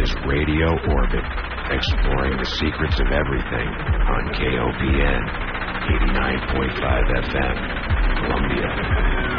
Is Radio Orbit, exploring the secrets of everything on KOPN 89.5 FM, Columbia.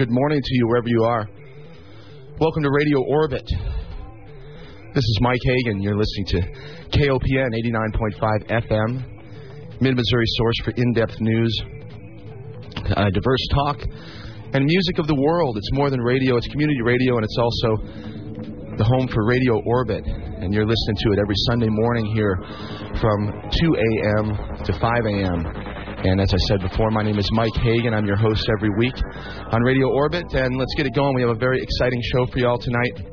Good morning to you wherever you are. Welcome to Radio Orbit. This is Mike Hagan. You're listening to KOPN 89.5 FM, Mid Missouri source for in depth news, uh, diverse talk, and music of the world. It's more than radio, it's community radio, and it's also the home for Radio Orbit. And you're listening to it every Sunday morning here from 2 a.m. to 5 a.m. And as I said before, my name is Mike Hagan. I'm your host every week on Radio Orbit. And let's get it going. We have a very exciting show for you all tonight.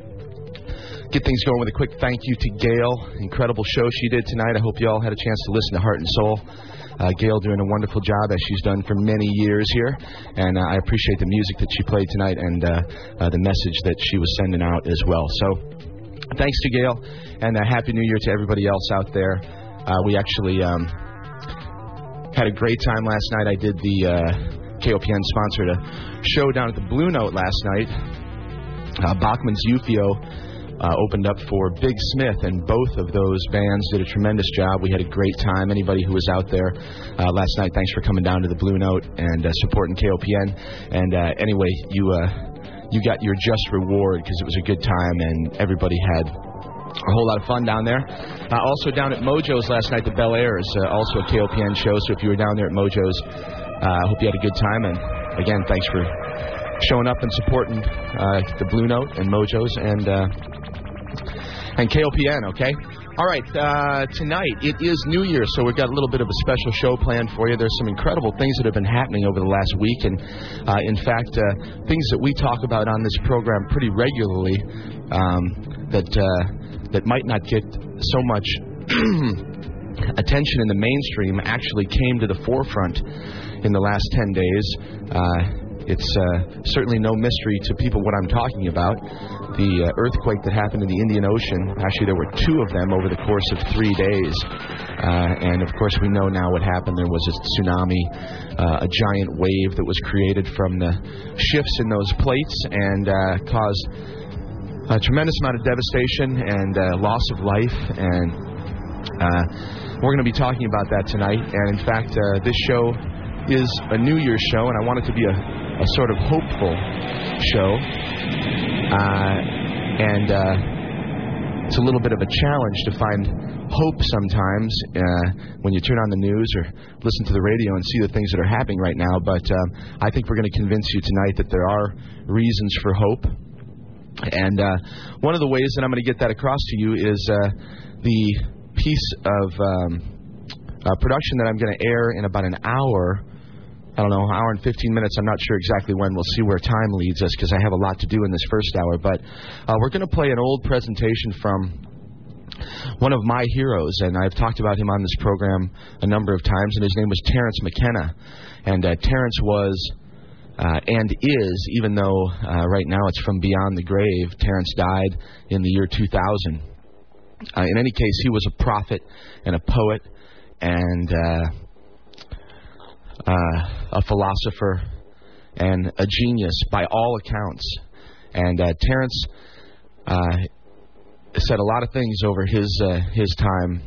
Get things going with a quick thank you to Gail. Incredible show she did tonight. I hope you all had a chance to listen to Heart and Soul. Uh, Gail doing a wonderful job as she's done for many years here, and uh, I appreciate the music that she played tonight and uh, uh the message that she was sending out as well. So, thanks to Gail, and uh, happy New Year to everybody else out there. Uh, we actually um, had a great time last night. I did the uh, KOPN sponsored a show down at the Blue Note last night. Uh, Bachman's Eufio uh, opened up for Big Smith, and both of those bands did a tremendous job. We had a great time. Anybody who was out there uh, last night, thanks for coming down to the Blue Note and uh, supporting KOPN. And uh, anyway, you uh, you got your just reward because it was a good time, and everybody had a whole lot of fun down there. Uh, also down at Mojo's last night, the Bel Air is uh, also a KOPN show. So if you were down there at Mojo's, I uh, hope you had a good time. And again, thanks for showing up and supporting uh, the Blue Note and Mojos and uh, and KOPN. Okay. All right, uh, tonight it is New Year, so we've got a little bit of a special show planned for you. There's some incredible things that have been happening over the last week, and uh, in fact, uh, things that we talk about on this program pretty regularly um, that uh, that might not get so much attention in the mainstream actually came to the forefront in the last 10 days. It's uh, certainly no mystery to people what I'm talking about. The uh, earthquake that happened in the Indian Ocean, actually, there were two of them over the course of three days. Uh, and of course, we know now what happened. There was a tsunami, uh, a giant wave that was created from the shifts in those plates and uh, caused a tremendous amount of devastation and uh, loss of life. And we're going to be talking about that tonight. And in fact, uh, this show is a New Year's show, and I want it to be a, a sort of hopeful show. Uh, and uh, it's a little bit of a challenge to find hope sometimes uh, when you turn on the news or listen to the radio and see the things that are happening right now. But uh, I think we're going to convince you tonight that there are reasons for hope. And uh, one of the ways that I'm going to get that across to you is uh, the piece of um, production that I'm going to air in about an hour. I don't know, hour and 15 minutes. I'm not sure exactly when. We'll see where time leads us because I have a lot to do in this first hour. But uh, we're going to play an old presentation from one of my heroes, and I've talked about him on this program a number of times, and his name was Terence McKenna. And uh, Terence was uh, and is, even though uh, right now it's from beyond the grave, Terence died in the year 2000. Uh, in any case, he was a prophet and a poet and uh, a philosopher and a genius by all accounts. And uh, Terence uh, said a lot of things over his uh, his time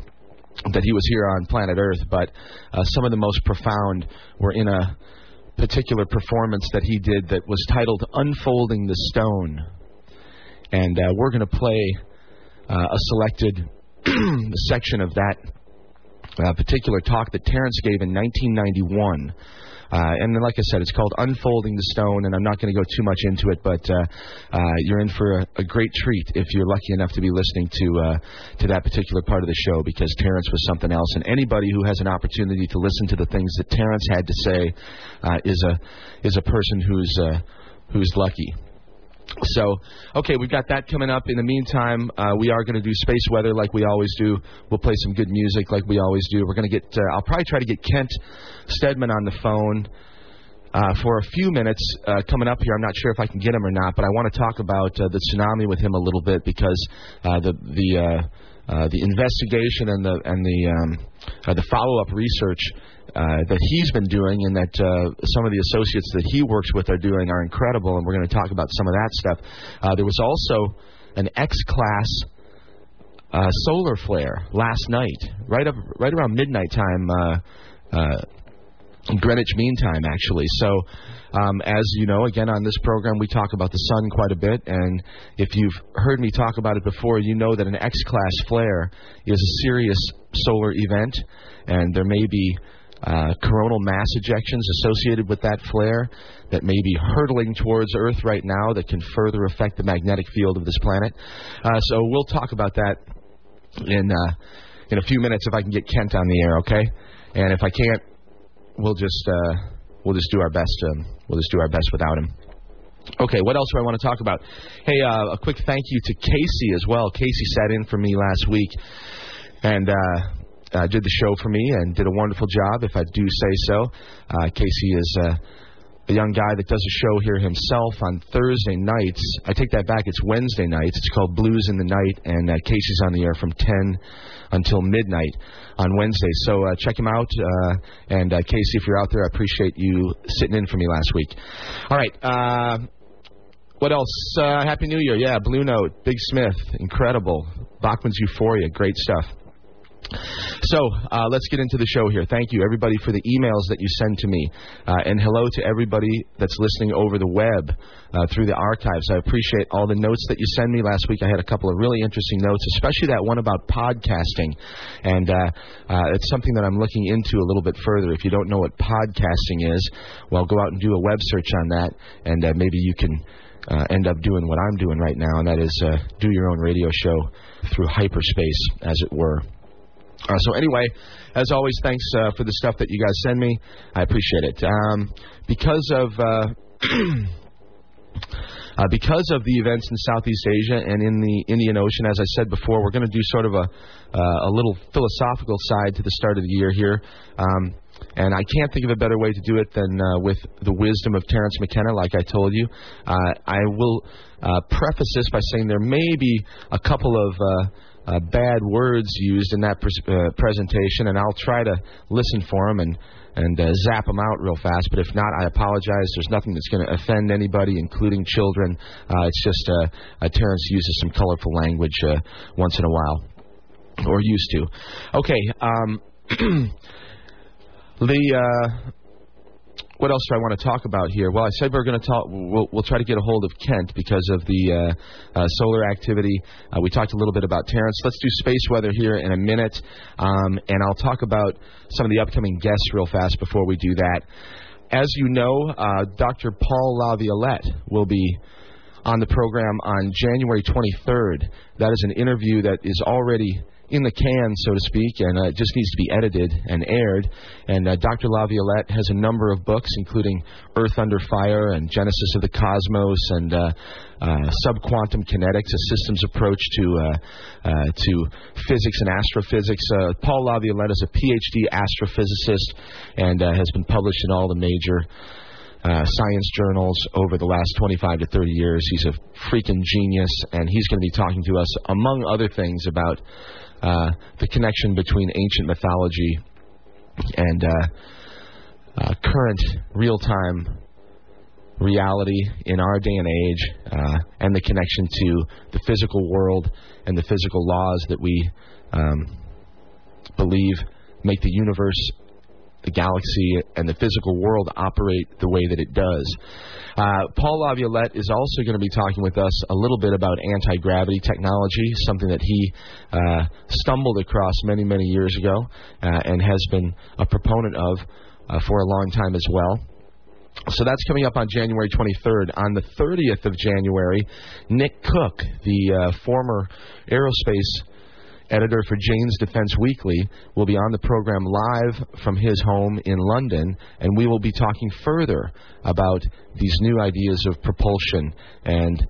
that he was here on planet Earth, but uh, some of the most profound were in a particular performance that he did that was titled "Unfolding the Stone," and we're going to play a selected section of that uh, particular talk that Terence gave in 1991. Uh, and then, like I said, it's called Unfolding the Stone, and I'm not going to go too much into it, but uh, uh, you're in for a, a great treat if you're lucky enough to be listening to uh, to that particular part of the show, because Terence was something else. And anybody who has an opportunity to listen to the things that Terence had to say uh, is a is a person who's uh, who's lucky. So, okay, we've got that coming up. In the meantime, uh, we are going to do space weather like we always do. We'll play some good music like we always do. We're going to get. Uh, I'll probably try to get Kent Steadman on the phone uh, for a few minutes uh, coming up here. I'm not sure if I can get him or not, but I want to talk about uh, the tsunami with him a little bit because uh, the the. Uh, uh, the investigation and the and the um, uh, the follow-up research uh, that he's been doing and that uh, some of the associates that he works with are doing are incredible, and we're going to talk about some of that stuff. Uh, there was also an X-class uh, solar flare last night, right up right around midnight time, uh, uh, Greenwich Mean Time, actually. So. Um, as you know, again on this program, we talk about the sun quite a bit, and if you've heard me talk about it before, you know that an X-class flare is a serious solar event, and there may be uh, coronal mass ejections associated with that flare that may be hurtling towards Earth right now that can further affect the magnetic field of this planet. Uh, so we'll talk about that in uh, in a few minutes if I can get Kent on the air, okay? And if I can't, we'll just uh, we'll just do our best. Um, we'll just do our best without him. Okay, what else do I want to talk about? Hey, uh, a quick thank you to Casey as well. Casey sat in for me last week, and uh, did the show for me and did a wonderful job, if I do say so. Uh, Casey is uh, a young guy that does a show here himself on Thursday nights. I take that back. It's Wednesday nights. It's called Blues in the Night, and uh, Casey's on the air from 10 until midnight on Wednesday. So uh, check him out. Uh, and uh, Casey, if you're out there, I appreciate you sitting in for me last week. All right. Uh, what else? Uh, Happy New Year. Yeah, Blue Note, Big Smith, incredible. Bachman's Euphio, great stuff. So uh, let's get into the show here. Thank you, everybody, for the emails that you send to me. Uh, and hello to everybody that's listening over the web uh, through the archives. I appreciate all the notes that you send me. Last week I had a couple of really interesting notes, especially that one about podcasting. And uh, uh, it's something that I'm looking into a little bit further. If you don't know what podcasting is, well, go out and do a web search on that, and uh, maybe you can. Uh, end up doing what I'm doing right now, and that is uh, do your own radio show through hyperspace, as it were. Uh, so anyway, as always, thanks uh, for the stuff that you guys send me. I appreciate it. Um, because of uh, uh, because of the events in Southeast Asia and in the Indian Ocean, as I said before, we're going to do sort of a uh, a little philosophical side to the start of the year here. Um, and I can't think of a better way to do it than uh, with the wisdom of Terence McKenna, like I told you. Uh, I will uh, preface this by saying there may be a couple of uh, bad words used in that pres- uh, presentation, and I'll try to listen for them and and uh, zap them out real fast. But if not, I apologize. There's nothing that's going to offend anybody, including children. Uh, it's just uh, uh, Terence uses some colorful language once in a while, or used to. Okay. Um, the what else do I want to talk about here? Well, I said we are going to talk. We'll, we'll, try to get a hold of Kent because of the uh, uh, solar activity. Uh, we talked a little bit about Terence. Let's do space weather here in a minute, um, and I'll talk about some of the upcoming guests real fast before we do that. As you know, uh, Dr. Paul Laviolette will be on the program on January 23rd. That is an interview that is already in the can, so to speak, and uh, it just needs to be edited and aired. And uh, Dr. Laviolette has a number of books, including Earth Under Fire and Genesis of the Cosmos and uh, uh, Subquantum Kinetics, a systems approach to uh, uh, to physics and astrophysics. Uh, Paul Laviolette is a PhD astrophysicist and has been published in all the major uh, science journals over the last 25 to 30 years. He's a freaking genius, and he's going to be talking to us, among other things, about uh, the connection between ancient mythology and uh, uh, current real-time reality in our day and age, uh, and the connection to the physical world and the physical laws that we um, believe make the universe the galaxy and the physical world operate the way that it does. Uh, Paul Laviolette is also going to be talking with us a little bit about anti gravity technology, something that he uh, stumbled across many, many years ago uh, and has been a proponent of uh, for a long time as well. So that's coming up on January 23rd. On the 30th of January, Nick Cook, the uh, former aerospace editor for Jane's Defense Weekly, will be on the program live from his home in London, and we will be talking further about these new ideas of propulsion and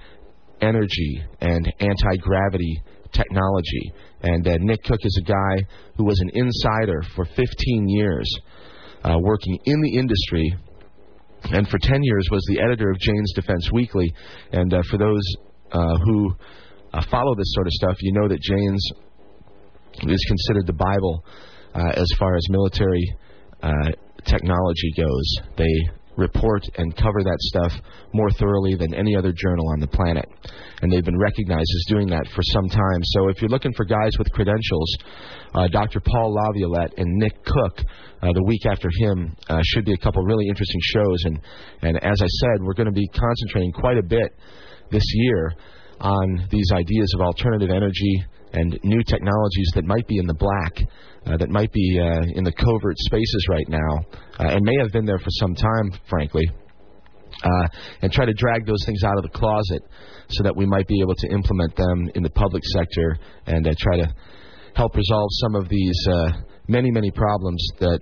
energy and anti gravity technology. And uh, Nick Cook is a guy who was an insider for 15 years, uh, working in the industry, and for 10 years was the editor of Jane's Defense Weekly. And uh, for those uh, who uh, follow this sort of stuff, you know that Jane's is considered the Bible uh, as far as military uh, technology goes. They report and cover that stuff more thoroughly than any other journal on the planet. And they've been recognized as doing that for some time. So if you're looking for guys with credentials, uh, Dr. Paul Laviolette and Nick Cook, uh, the week after him, uh, should be a couple really interesting shows. And, and as I said, we're going to be concentrating quite a bit this year on these ideas of alternative energy and new technologies that might be in the black, uh, that might be uh, in the covert spaces right now, uh, and may have been there for some time, frankly, uh, and try to drag those things out of the closet so that we might be able to implement them in the public sector and uh, try to help resolve some of these many, many problems that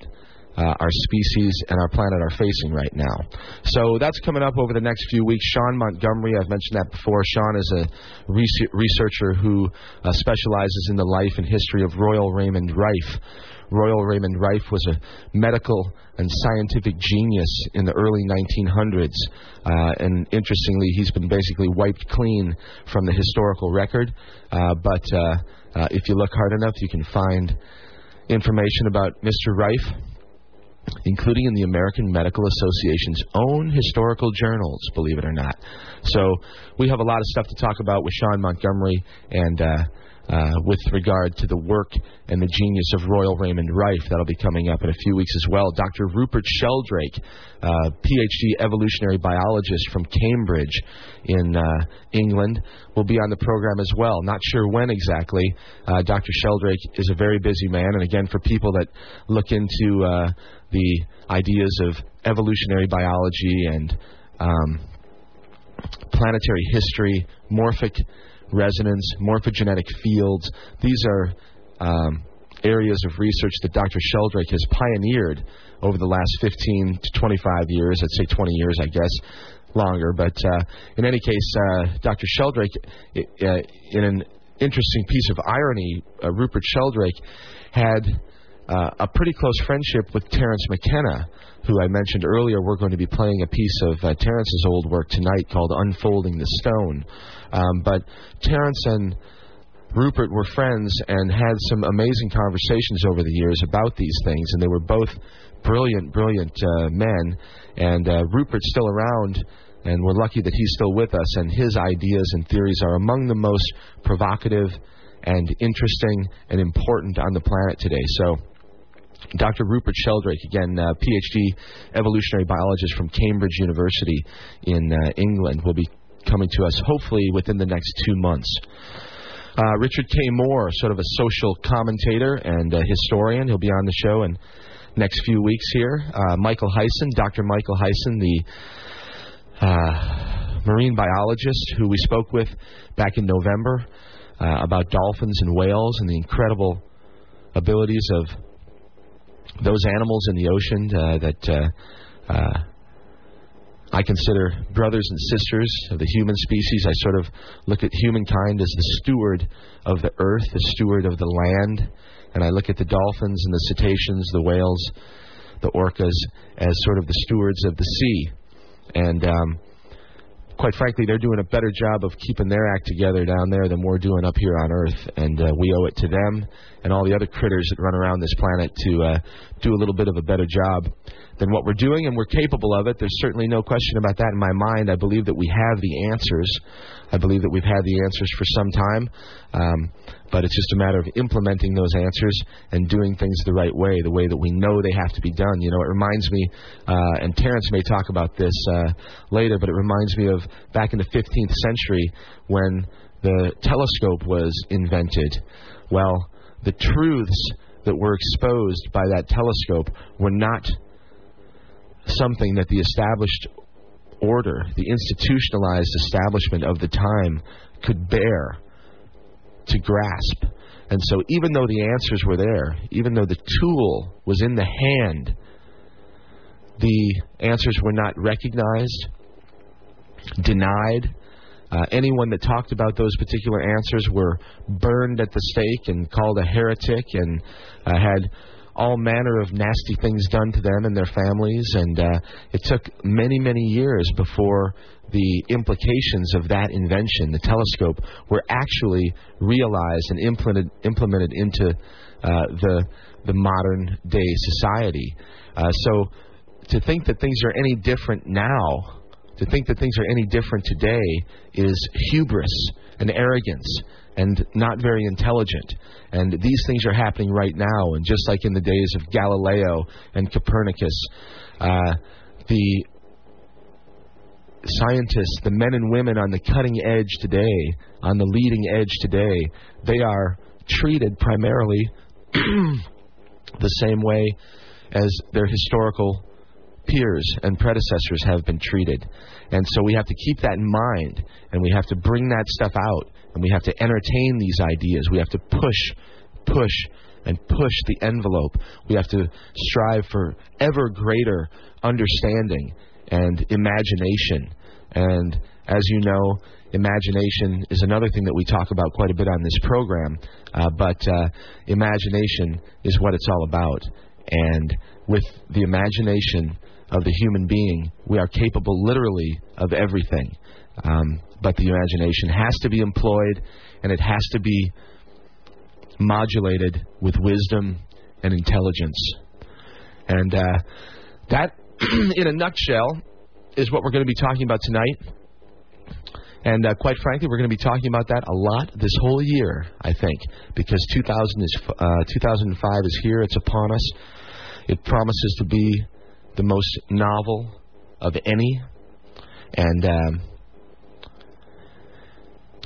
uh, our species and our planet are facing right now. So that's coming up over the next few weeks. Sean Montgomery, I've mentioned that before. Sean is a researcher who uh, specializes in the life and history of Royal Raymond Rife. Royal Raymond Rife was a medical and scientific genius in the early 1900s. Uh, and interestingly, he's been basically wiped clean from the historical record. Uh, but uh, uh, if you look hard enough, you can find information about Mr. Rife including in the American Medical Association's own historical journals, believe it or not. So we have a lot of stuff to talk about with Sean Montgomery, and uh, uh, with regard to the work and the genius of Royal Raymond Rife. That'll be coming up in a few weeks as well. Dr. Rupert Sheldrake, uh, PhD evolutionary biologist from Cambridge in uh, England, will be on the program as well. Not sure when exactly. Uh, Dr. Sheldrake is a very busy man, and again, for people that look into uh, the ideas of evolutionary biology and um, planetary history, morphic resonance, morphogenetic fields. These are um, areas of research that Dr. Sheldrake has pioneered over the last 15 to 25 years. I'd say 20 years, I guess, longer. But uh, in any case, uh, Dr. Sheldrake, uh, in an interesting piece of irony, uh, Rupert Sheldrake had uh, a pretty close friendship with Terence McKenna, who I mentioned earlier. We're going to be playing a piece of uh, Terence's old work tonight called Unfolding the Stone. Um, but Terence and Rupert were friends and had some amazing conversations over the years about these things, and they were both brilliant, brilliant uh, men. And uh, Rupert's still around, and we're lucky that he's still with us. And his ideas and theories are among the most provocative and interesting and important on the planet today. So. Dr. Rupert Sheldrake, again, uh, PhD evolutionary biologist from Cambridge University in uh, England, will be coming to us hopefully within the next two months. Uh, Richard K. Moore, sort of a social commentator and historian, he'll be on the show in next few weeks here. Uh, Michael Hyson, Dr. Michael Hyson, the uh, marine biologist who we spoke with back in November uh, about dolphins and whales and the incredible abilities of those animals in the ocean uh, that uh, uh, I consider brothers and sisters of the human species. I sort of look at humankind as the steward of the earth, the steward of the land, and I look at the dolphins and the cetaceans, the whales, the orcas as sort of the stewards of the sea. And um, quite frankly, they're doing a better job of keeping their act together down there than we're doing up here on Earth, and uh, we owe it to them and all the other critters that run around this planet to uh, do a little bit of a better job than what we're doing, and we're capable of it. There's certainly no question about that in my mind. I believe that we have the answers. I believe that we've had the answers for some time, um, but it's just a matter of implementing those answers and doing things the right way, the way that we know they have to be done. You know, it reminds me, uh, and Terence may talk about this uh, later, but it reminds me of back in the 15th century when the telescope was invented. Well, the truths that were exposed by that telescope were not something that the established order, the institutionalized establishment of the time, could bear to grasp. And so, even though the answers were there, even though the tool was in the hand, the answers were not recognized, denied. Uh, anyone that talked about those particular answers were burned at the stake and called a heretic and uh, had all manner of nasty things done to them and their families. And uh, it took many, many years before the implications of that invention, the telescope, were actually realized and implemented, implemented into uh, the the modern day society. Uh, so to think that things are any different now, to think that things are any different today, is hubris and arrogance and not very intelligent. And these things are happening right now. And just like in the days of Galileo and Copernicus, uh, the scientists, the men and women on the cutting edge today, on the leading edge today, they are treated primarily the same way as their historical peers and predecessors have been treated. And so we have to keep that in mind, and we have to bring that stuff out and we have to entertain these ideas. We have to push, push, and push the envelope. We have to strive for ever greater understanding and imagination. And as you know, imagination is another thing that we talk about quite a bit on this program. Uh, but uh, imagination is what it's all about. And with the imagination of the human being, we are capable literally of everything. Um, but the imagination has to be employed and it has to be modulated with wisdom and intelligence. And uh, that, in a nutshell, is what we're going to be talking about tonight. And uh, quite frankly, we're going to be talking about that a lot this whole year, I think, because 2000 is, uh, 2005 is here. It's upon us. It promises to be the most novel of any. And um,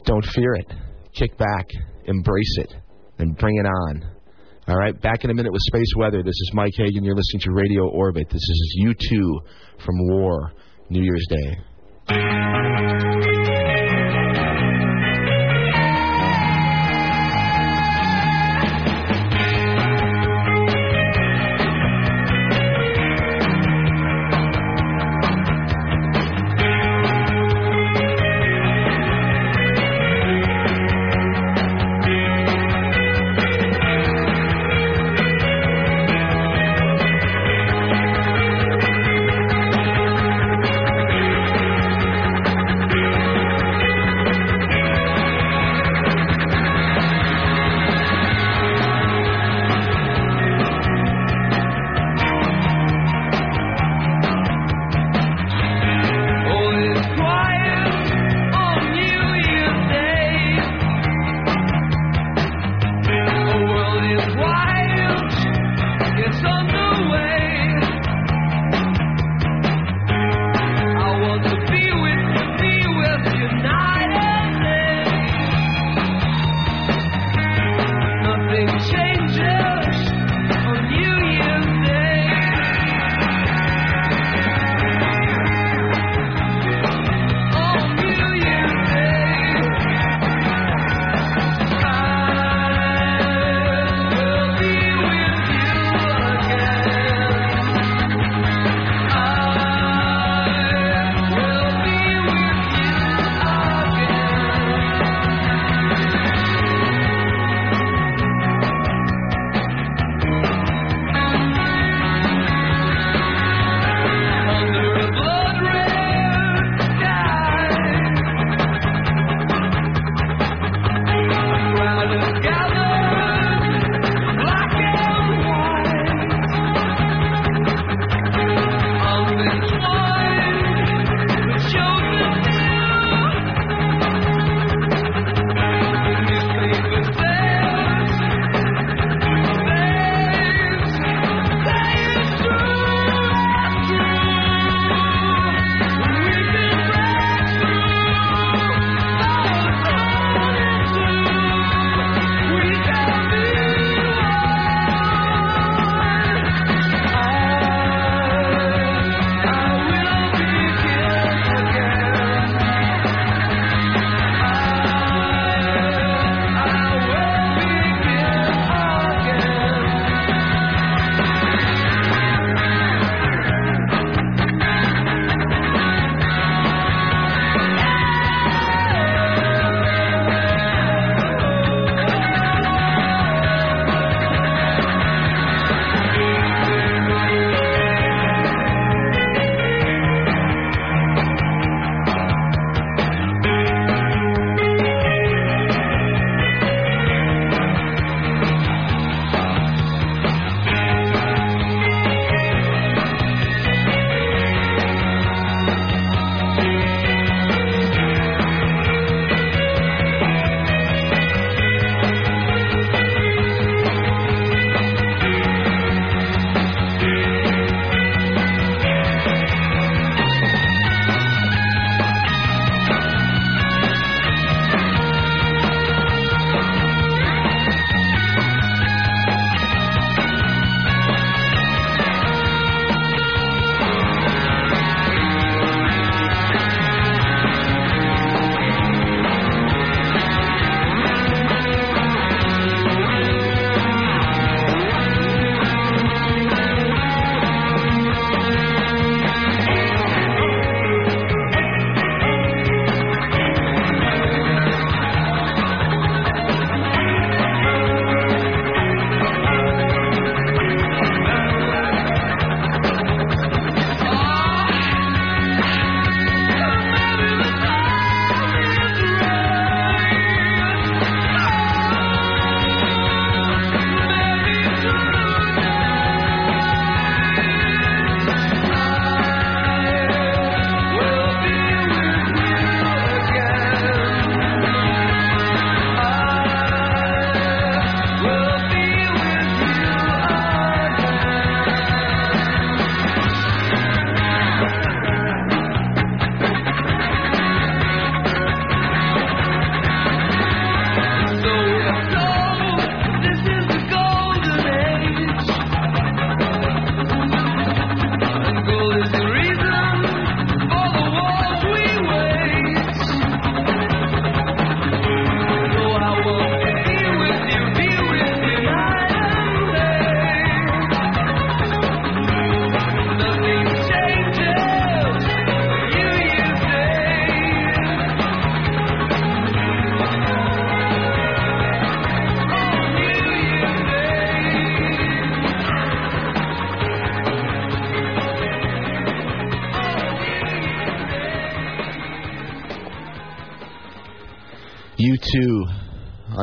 don't fear it. Kick back, embrace it, and bring it on. All right, back in a minute with space weather. This is Mike Hagan. You're listening to Radio Orbit. This is U2 from War, New Year's Day.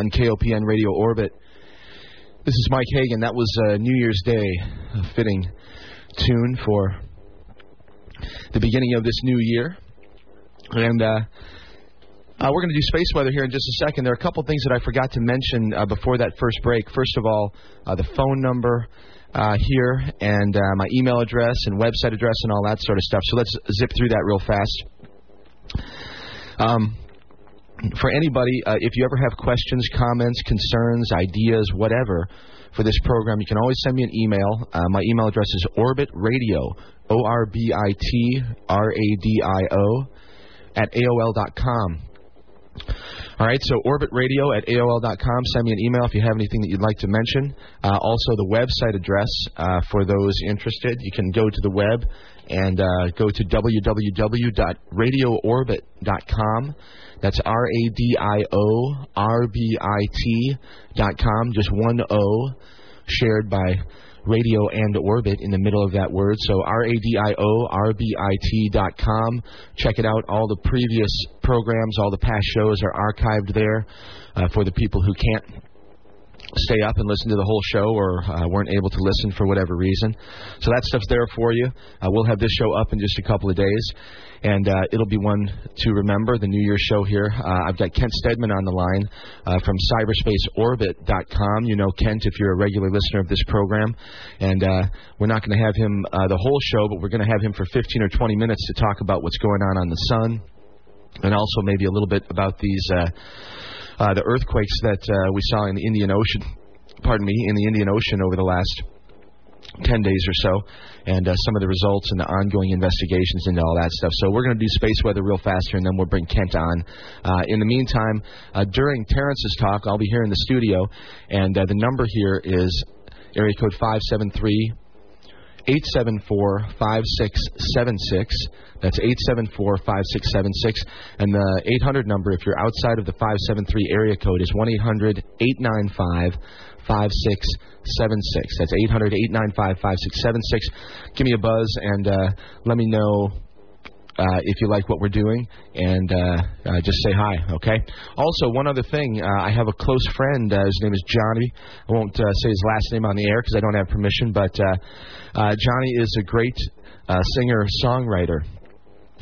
On KOPN Radio Orbit. This is Mike Hagan. That was uh, New Year's Day, a fitting tune for the beginning of this new year. And uh, uh, we're going to do space weather here in just a second. There are a couple things that I forgot to mention uh, before that first break. First of all, uh, the phone number uh, here and uh, my email address and website address and all that sort of stuff. So let's zip through that real fast. Um, for anybody, uh, if you ever have questions, comments, concerns, ideas, whatever, for this program, you can always send me an email. Uh, my email address is orbitradio, O R B I T R A D I O, at AOL.com. All right, so Orbit Radio at AOL.com. Send me an email if you have anything that you'd like to mention. Uh, also, the website address uh, for those interested. You can go to the web and uh, go to www.radioorbit.com. That's R A D I O R B I T dot com. Just one O, shared by radio and orbit in the middle of that word. So R A D I O R B I T dot com. Check it out. All the previous programs, all the past shows are archived there uh, for the people who can't stay up and listen to the whole show or uh, weren't able to listen for whatever reason. So that stuff's there for you. Uh, we'll have this show up in just a couple of days. And uh, it'll be one to remember, the New Year's show here. Uh, I've got Kent Steadman on the line uh, from cyberspaceorbit.com. You know Kent if you're a regular listener of this program. And uh, we're not going to have him uh, the whole show, but we're going to have him for 15 or 20 minutes to talk about what's going on on the sun and also maybe a little bit about these uh, the earthquakes that we saw in the Indian Ocean. Pardon me, in the Indian Ocean over the last 10 days or so, and uh, some of the results and the ongoing investigations into all that stuff. So we're going to do space weather real fast here, and then we'll bring Kent on. Uh, in the meantime, uh, during Terence's talk, I'll be here in the studio, and uh, the number here is area code 573 874 5676. That's 874 5676. And the 800 number, if you're outside of the 573 area code, is 1 800 895 5676. That's 800 895 5676. Give me a buzz and uh, let me know uh, if you like what we're doing, and uh, uh, just say hi, okay? Also, one other thing, uh, I have a close friend. Uh, his name is Johnny. I won't uh, say his last name on the air because I don't have permission, but Johnny is a great singer songwriter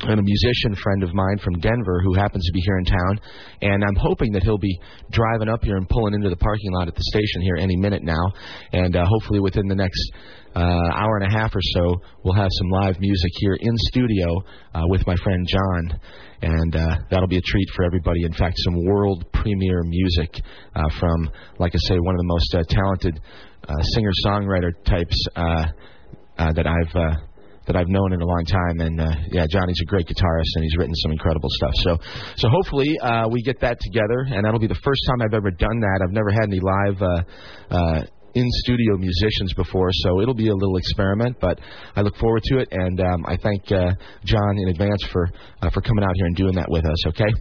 and a musician friend of mine from Denver who happens to be here in town. And I'm hoping that he'll be driving up here and pulling into the parking lot at the station here any minute now. And uh, hopefully within the next uh, hour and a half or so, we'll have some live music here in studio uh, with my friend John. And uh, that'll be a treat for everybody. In fact, some world premiere music uh, from, like I say, one of the most uh, talented uh, singer-songwriter types uh, uh, that I've uh, that I've known in a long time. And uh, yeah, Johnny's a great guitarist, and he's written some incredible stuff. So, so hopefully uh, we get that together, and that'll be the first time I've ever done that. I've never had any live. Uh, uh, in studio musicians before, so it'll be a little experiment, but I look forward to it, and um, I thank uh, John in advance for uh, for coming out here and doing that with us. Okay.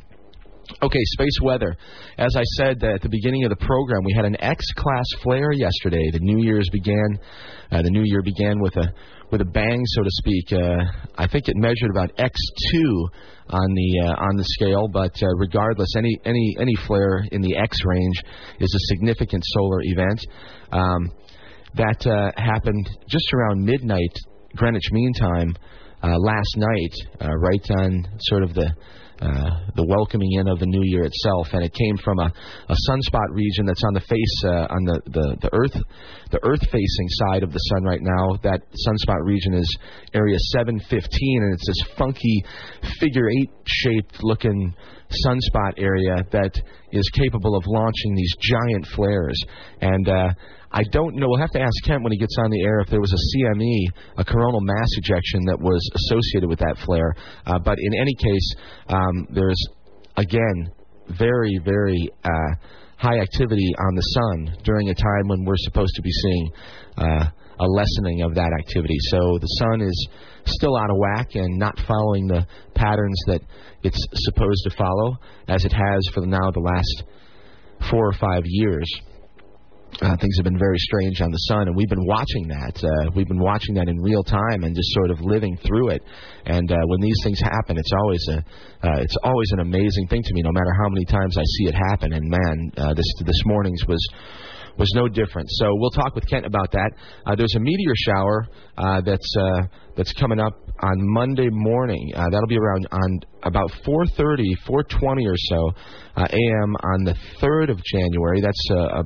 Okay, space weather. As I said uh, at the beginning of the program, we had an X-class flare yesterday. The New Year's began. Uh, the New Year began with a with a bang, so to speak. Uh, I think it measured about X2 on the uh, on the scale, but uh, regardless, any any any flare in the X range is a significant solar event. Um, that uh, happened just around midnight Greenwich Mean Time uh, last night, uh, right on sort of the uh, the welcoming in of the new year itself, and it came from a, a sunspot region that's on the face uh, on the, the the earth the earth facing side of the sun right now. That sunspot region is area 715, and it's this funky figure eight shaped looking sunspot area that is capable of launching these giant flares. And uh, I don't know. We'll have to ask Kent when he gets on the air if there was a CME, a coronal mass ejection, that was associated with that flare. Uh, but in any case, um, there's again very, very uh, high activity on the sun during a time when we're supposed to be seeing uh, a lessening of that activity. So the sun is still out of whack and not following the patterns that it's supposed to follow, as it has for now the last four or five years. Uh, things have been very strange on the sun, and we've been watching that. Uh, we've been watching that in real time and just sort of living through it. And uh, when these things happen, it's always a, uh, it's always an amazing thing to me, no matter how many times I see it happen. And man, uh, this this morning's was was no different. So we'll talk with Kent about that. Uh, there's a meteor shower uh, that's uh, that's coming up on Monday morning. Uh, that'll be around on about 4:30, 4:20 or so uh, a.m. on the 3rd of January. That's uh, a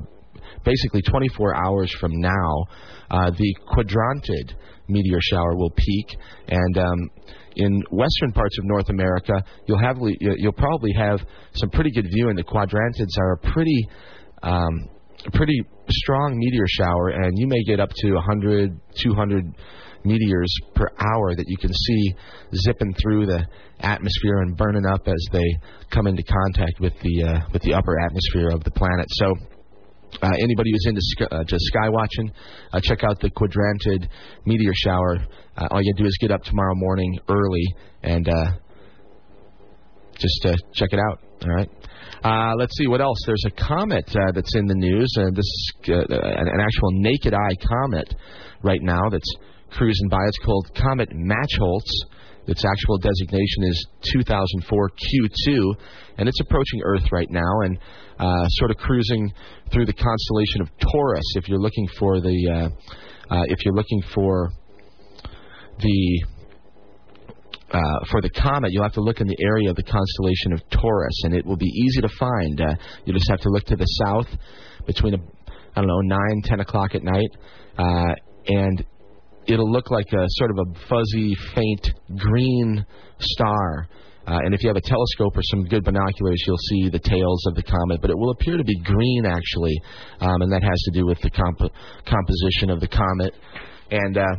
basically 24 hours from now, uh, the quadrantid meteor shower will peak, and um, in western parts of North America, you'll have you'll probably have some pretty good viewing. The quadrantids are a pretty um, pretty strong meteor shower, and you may get up to 100, 200 meteors per hour that you can see zipping through the atmosphere and burning up as they come into contact with the uh, with the upper atmosphere of the planet. So uh, anybody who's into sky, uh, just sky watching, uh, check out the quadrantid meteor shower. Uh, all you do is get up tomorrow morning early and uh, just uh, check it out. All right. Uh, let's see what else. There's a comet uh, that's in the news. Uh, this is uh, an, an actual naked eye comet right now that's cruising by. It's called Comet Machholz. Its actual designation is 2004 Q2, and it's approaching Earth right now and uh, sort of cruising through the constellation of Taurus. If you're looking for the, uh, uh, if you're looking for the uh, for the comet, you'll have to look in the area of the constellation of Taurus, and it will be easy to find. Uh, you just have to look to the south between I don't know nine, ten o'clock at night, uh, and it'll look like a sort of a fuzzy, faint green star. Uh, and if you have a telescope or some good binoculars, you'll see the tails of the comet. But it will appear to be green, actually, um, and that has to do with the comp- composition of the comet. And uh,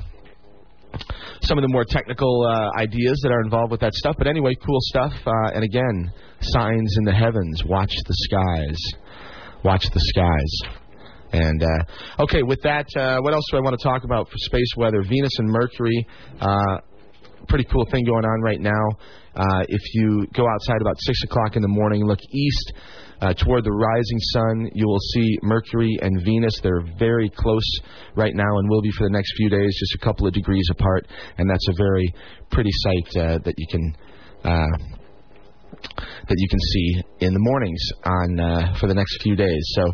some of the more technical uh, ideas that are involved with that stuff. But anyway, cool stuff. Uh, and again, signs in the heavens. Watch the skies. Watch the skies. And uh, okay, with that, uh, what else do I want to talk about for space weather? Venus and Mercury. Uh, pretty cool thing going on right now. Uh, if you go outside about six o'clock in the morning, look east uh, toward the rising sun, you will see Mercury and Venus. They're very close right now and will be for the next few days, just a couple of degrees apart. And that's a very pretty sight uh, that you can uh, that you can see in the mornings on uh, for the next few days. So,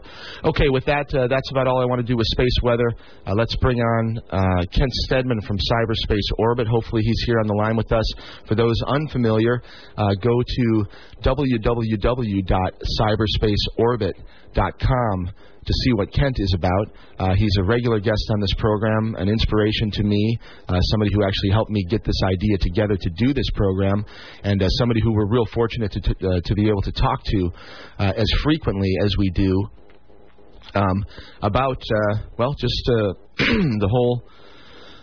okay, with that, uh, that's about all I want to do with space weather. Uh, let's bring on uh, Kent Steadman from Cyberspace Orbit. Hopefully, he's here on the line with us. For those unfamiliar, uh, go to www.cyberspaceorbit.com to see what Kent is about. Uh, he's a regular guest on this program, an inspiration to me, uh, somebody who actually helped me get this idea together to do this program, and uh, somebody who we're real fortunate to, to, uh, to be able to talk to uh, as frequently as we do um, about, uh, well, just the whole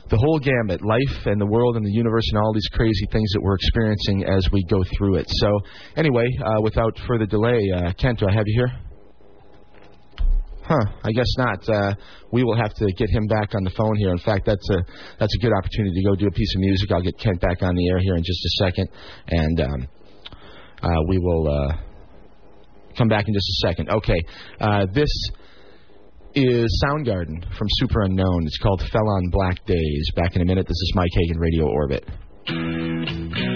the whole gambit, life and the world and the universe and all these crazy things that we're experiencing as we go through it. So, anyway, uh, without further delay, uh, Kent, do I have you here? Huh? I guess not. Uh, we will have to get him back on the phone here. In fact, that's a that's a good opportunity to go do a piece of music. I'll get Kent back on the air here in just a second, and um, uh, we will uh, come back in just a second. Okay, uh, this is Soundgarden from Superunknown. It's called Fell on Black Days. Back in a minute. This is Mike Hagan, Radio Orbit.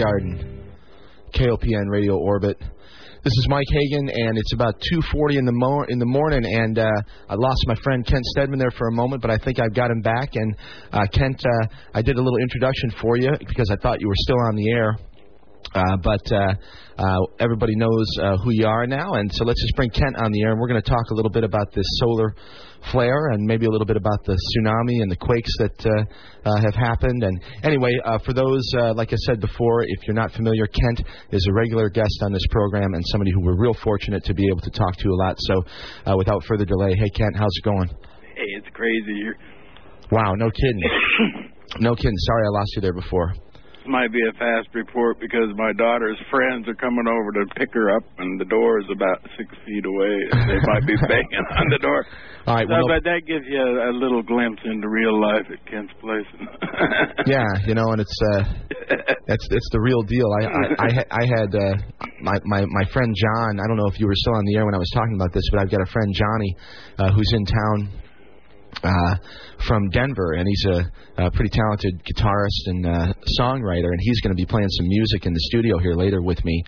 Soundgarden, KOPN Radio Orbit. This is Mike Hagan, and it's about 2:40 in the mo- in the morning, and uh, I lost my friend Kent Steadman there for a moment, but I think I've got him back. And uh, Kent, uh, I did a little introduction for you because I thought you were still on the air. Uh, but uh, uh, everybody knows uh, who you are now, and so let's just bring Kent on the air, and we're going to talk a little bit about this solar flare, and maybe a little bit about the tsunami and the quakes that uh, uh, have happened. And anyway, uh, for those, uh, like I said before, if you're not familiar, Kent is a regular guest on this program and somebody who we're real fortunate to be able to talk to a lot. So, uh, without further delay, hey Kent, how's it going? Hey, it's crazy. You're, Wow, no kidding, no kidding. Sorry, I lost you there before. Might be a fast report because my daughter's friends are coming over to pick her up, and the door is about six feet away. They might be banging on the door. All right, So, well, but that gives you a, a little glimpse into real life at Kent's place. yeah, you know, and it's uh, that's it's the real deal. I I I, I had uh, my my my friend John. I don't know if you were still on the air when I was talking about this, but I've got a friend Johnny uh, who's in town uh, from Denver, and he's a, a pretty talented guitarist and uh, songwriter, and he's going to be playing some music in the studio here later with me.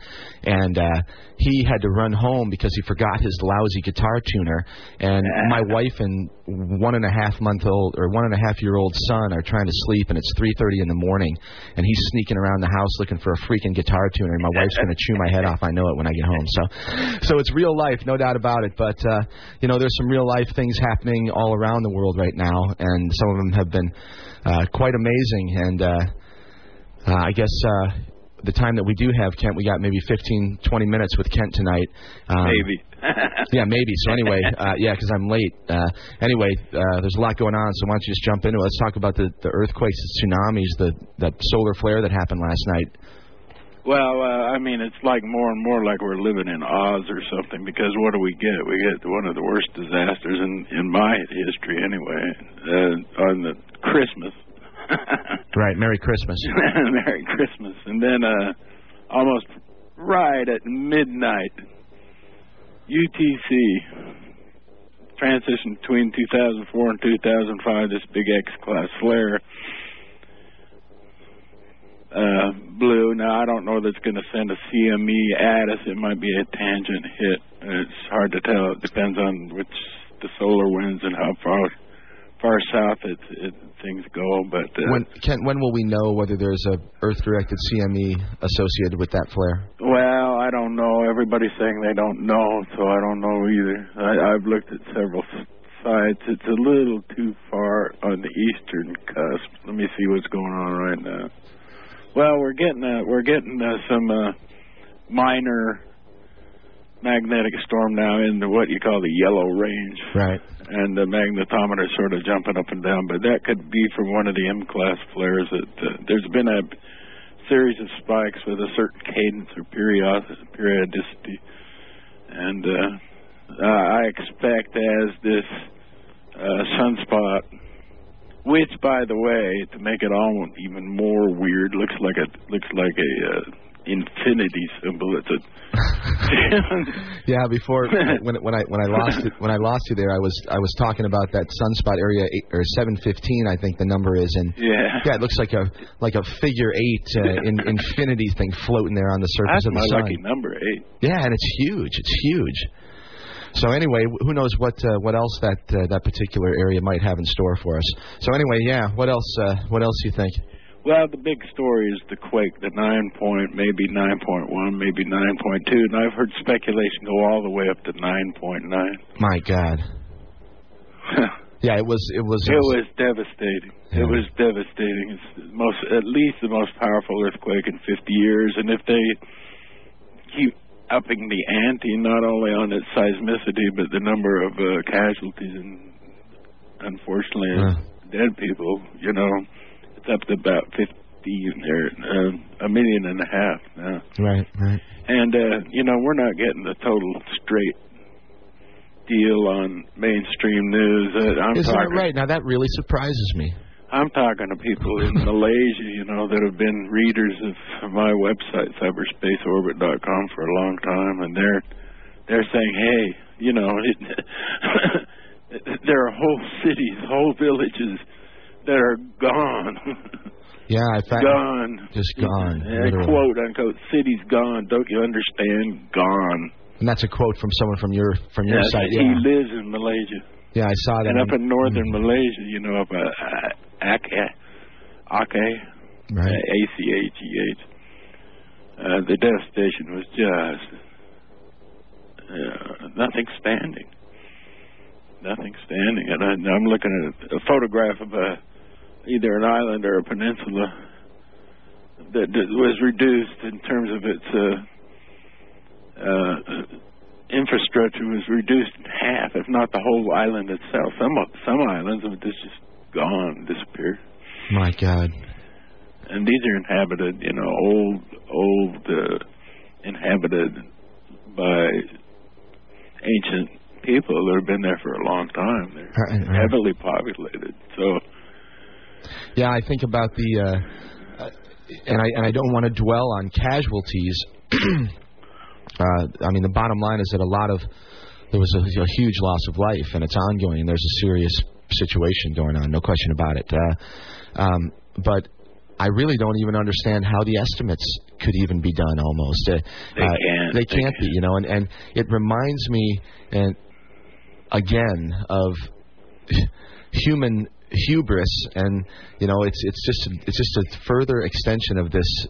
And uh, he had to run home because he forgot his lousy guitar tuner, and my wife and one and a half month old or one and a half year old son are trying to sleep, and it's 3:30 in the morning, and he's sneaking around the house looking for a freaking guitar tuner, and my wife's going to chew my head off. I know it when I get home. So, so it's real life, no doubt about it. But uh, you know, there's some real life things happening all around the world right now, and some of them have been uh, quite amazing. And uh, uh, I guess uh, the time that we do have, Kent, we got maybe 15, 20 minutes with Kent tonight. Um, Maybe. yeah, maybe. So anyway, uh, yeah, because I'm late. Uh, anyway, uh, there's a lot going on, so why don't you just jump into it? Let's talk about the, the earthquakes, the tsunamis, the that solar flare that happened last night. Well, uh, I mean, it's like more and more like we're living in Oz or something. Because what do we get? We get one of the worst disasters in in my history, anyway. Uh, on the Christmas. Right. Merry Christmas. Merry Christmas. And then uh almost right at midnight UTC transition between 2004 and 2005 this big X class flare uh blew now I don't know that it's going to send a CME at us it might be a tangent hit it's hard to tell it depends on which the solar winds and how far far south it, it things go but uh, When Kent, when will we know whether there's a Earth-directed CME associated with that flare? Well, I don't know. Everybody's saying they don't know, so I don't know either. I, I've looked at several s- sites. It's a little too far on the eastern cusp. Let me see what's going on right now. Well, we're getting uh, we're getting uh, some uh, minor magnetic storm now in the what you call the yellow range, Right. And the magnetometer sort of jumping up and down. But that could be from one of the M class flares. That uh, there's been a series of spikes with a certain cadence or periodicity, and uh, I expect as this uh, sunspot, which by the way, to make it all even more weird, looks like a looks like a uh, infinity symbol. It's Yeah, before when when I when I lost it when I lost you there, I was I was talking about that sunspot area eight, or 715, I think the number is, and yeah. yeah, it looks like a like a figure eight uh, in, infinity thing floating there on the surface That's of the my sun. lucky number eight. Yeah, and it's huge. It's huge. So anyway, who knows what uh, what else that uh, that particular area might have in store for us. So anyway, yeah, what else uh, what else you think? Well, the big story is the quake, the nine point, maybe nine point one, maybe nine point two, and I've heard speculation go all the way up to nine point nine. My God. Yeah, it was it was It was devastating. Yeah. It was devastating. It's most, at least the most powerful earthquake in 50 years. And if they keep upping the ante, not only on its seismicity, but the number of uh, casualties and unfortunately Yeah. dead people, you know, it's up to about 50 or uh, a million and a half now. right, right. And uh, you know, we're not getting the total straight deal on mainstream news. Uh, I'm Is that right? Now that really surprises me. I'm talking to people in Malaysia, you know, that have been readers of my website, cyberspaceorbit.com, for a long time, and they're they're saying, hey, you know, it, there are whole cities, whole villages that are gone. Yeah, I thought gone. just gone. Uh, literally. quote unquote, city's gone. Don't you understand? Gone. And that's a quote from someone from your from your Yeah, site. He Yeah, lives in Malaysia. yeah, I saw that. And up in northern Mhm. Malaysia, you know, up uh, Aceh, Aceh, Right. A C H E H. Uh, the death station was just uh, nothing standing, nothing standing. And I, I'm looking at a photograph of a either an island or a peninsula that, that was reduced in terms of its uh, uh, infrastructure was reduced in half, if not the whole island itself. Some some islands have just gone, disappeared, My God. and these are inhabited, you know, old old uh, inhabited by ancient people that have been there for a long time. They're Right, right. heavily populated, so. Yeah, I think about the, uh, uh, and I and I don't want to dwell on casualties. uh, I mean, the bottom line is that a lot of there was a, a huge loss of life, and it's ongoing. And there's a serious situation going on, no question about it. Uh, um, but I really don't even understand how the estimates could even be done. Almost, uh, They uh, can't. They They can't be, you know. And and it reminds me, and again of human hubris and you know it's it's just it's just a further extension of this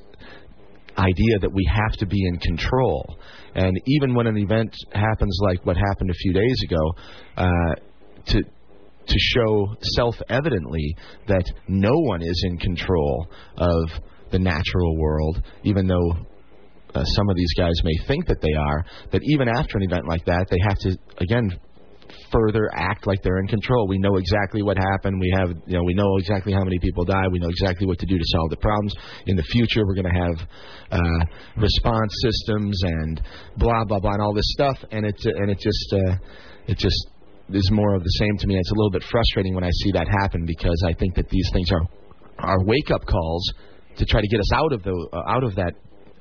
idea that we have to be in control. And even when an event happens like what happened a few days ago uh to to show self-evidently that no one is in control of the natural world even though uh, some of these guys may think that they are that even after an event like that they have to again further act like they're in control. We know exactly what happened. We have, you know, we know exactly how many people died. We know exactly what to do to solve the problems. In the future, we're going to have uh, response systems and blah blah blah and all this stuff. And it and it just uh, it just is more of the same to me. It's a little bit frustrating when I see that happen because I think that these things are are wake up calls to try to get us out of the uh, out of that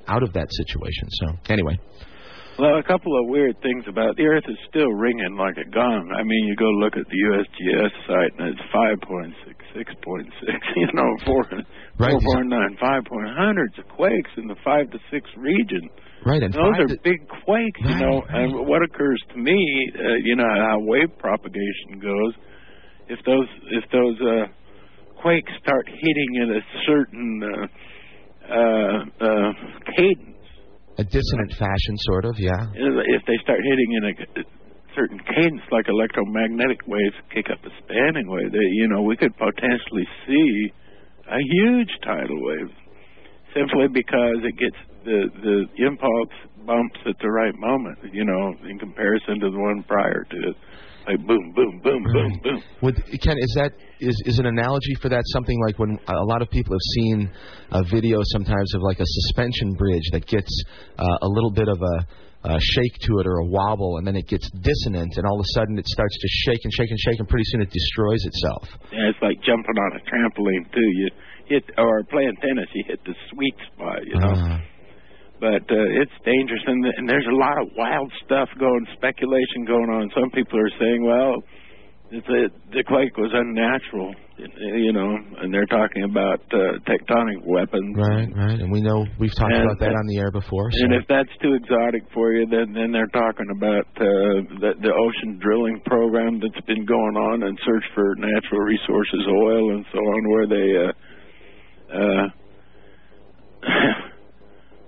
out of that situation. So anyway, Well, a couple of weird things about the Earth is still ringing like a gong. I mean, you go look at the USGS site and it's five point six, six point six, you know, four, Right. four point nine, five point hundreds of quakes in the five to six region. right and Those are to- big quakes, you know. right. And what occurs to me, uh, you know, how wave propagation goes. If those if those uh, quakes start hitting at a certain uh, uh, uh, cadence, a dissonant fashion, sort of, yeah. if they start hitting in a certain cadence, like electromagnetic waves kick up a spanning wave, they, you know, we could potentially see a huge tidal wave simply because it gets the the impulse bumps at the right moment, you know, in comparison to the one prior to it. Like boom, boom, boom, boom, Right. boom. Would Ken is that is is an analogy for that something like when a lot of people have seen a video sometimes of like a suspension bridge that gets uh, a little bit of a, a shake to it or a wobble and then it gets dissonant and all of a sudden it starts to shake and shake and shake and pretty soon it destroys itself. Yeah, it's like jumping on a trampoline too. You hit or playing tennis, you hit the sweet spot, you know. Uh, but uh, it's dangerous, and, and there's a lot of wild stuff going, speculation going on. Some people are saying, well, the the quake was unnatural, you know, and they're talking about uh, tectonic weapons. right, right. And we know we've talked And- about that on the air before. So. And if that's too exotic for you, then then they're talking about uh, the, the ocean drilling program that's been going on in search for natural resources, oil and so on, where they uh, uh,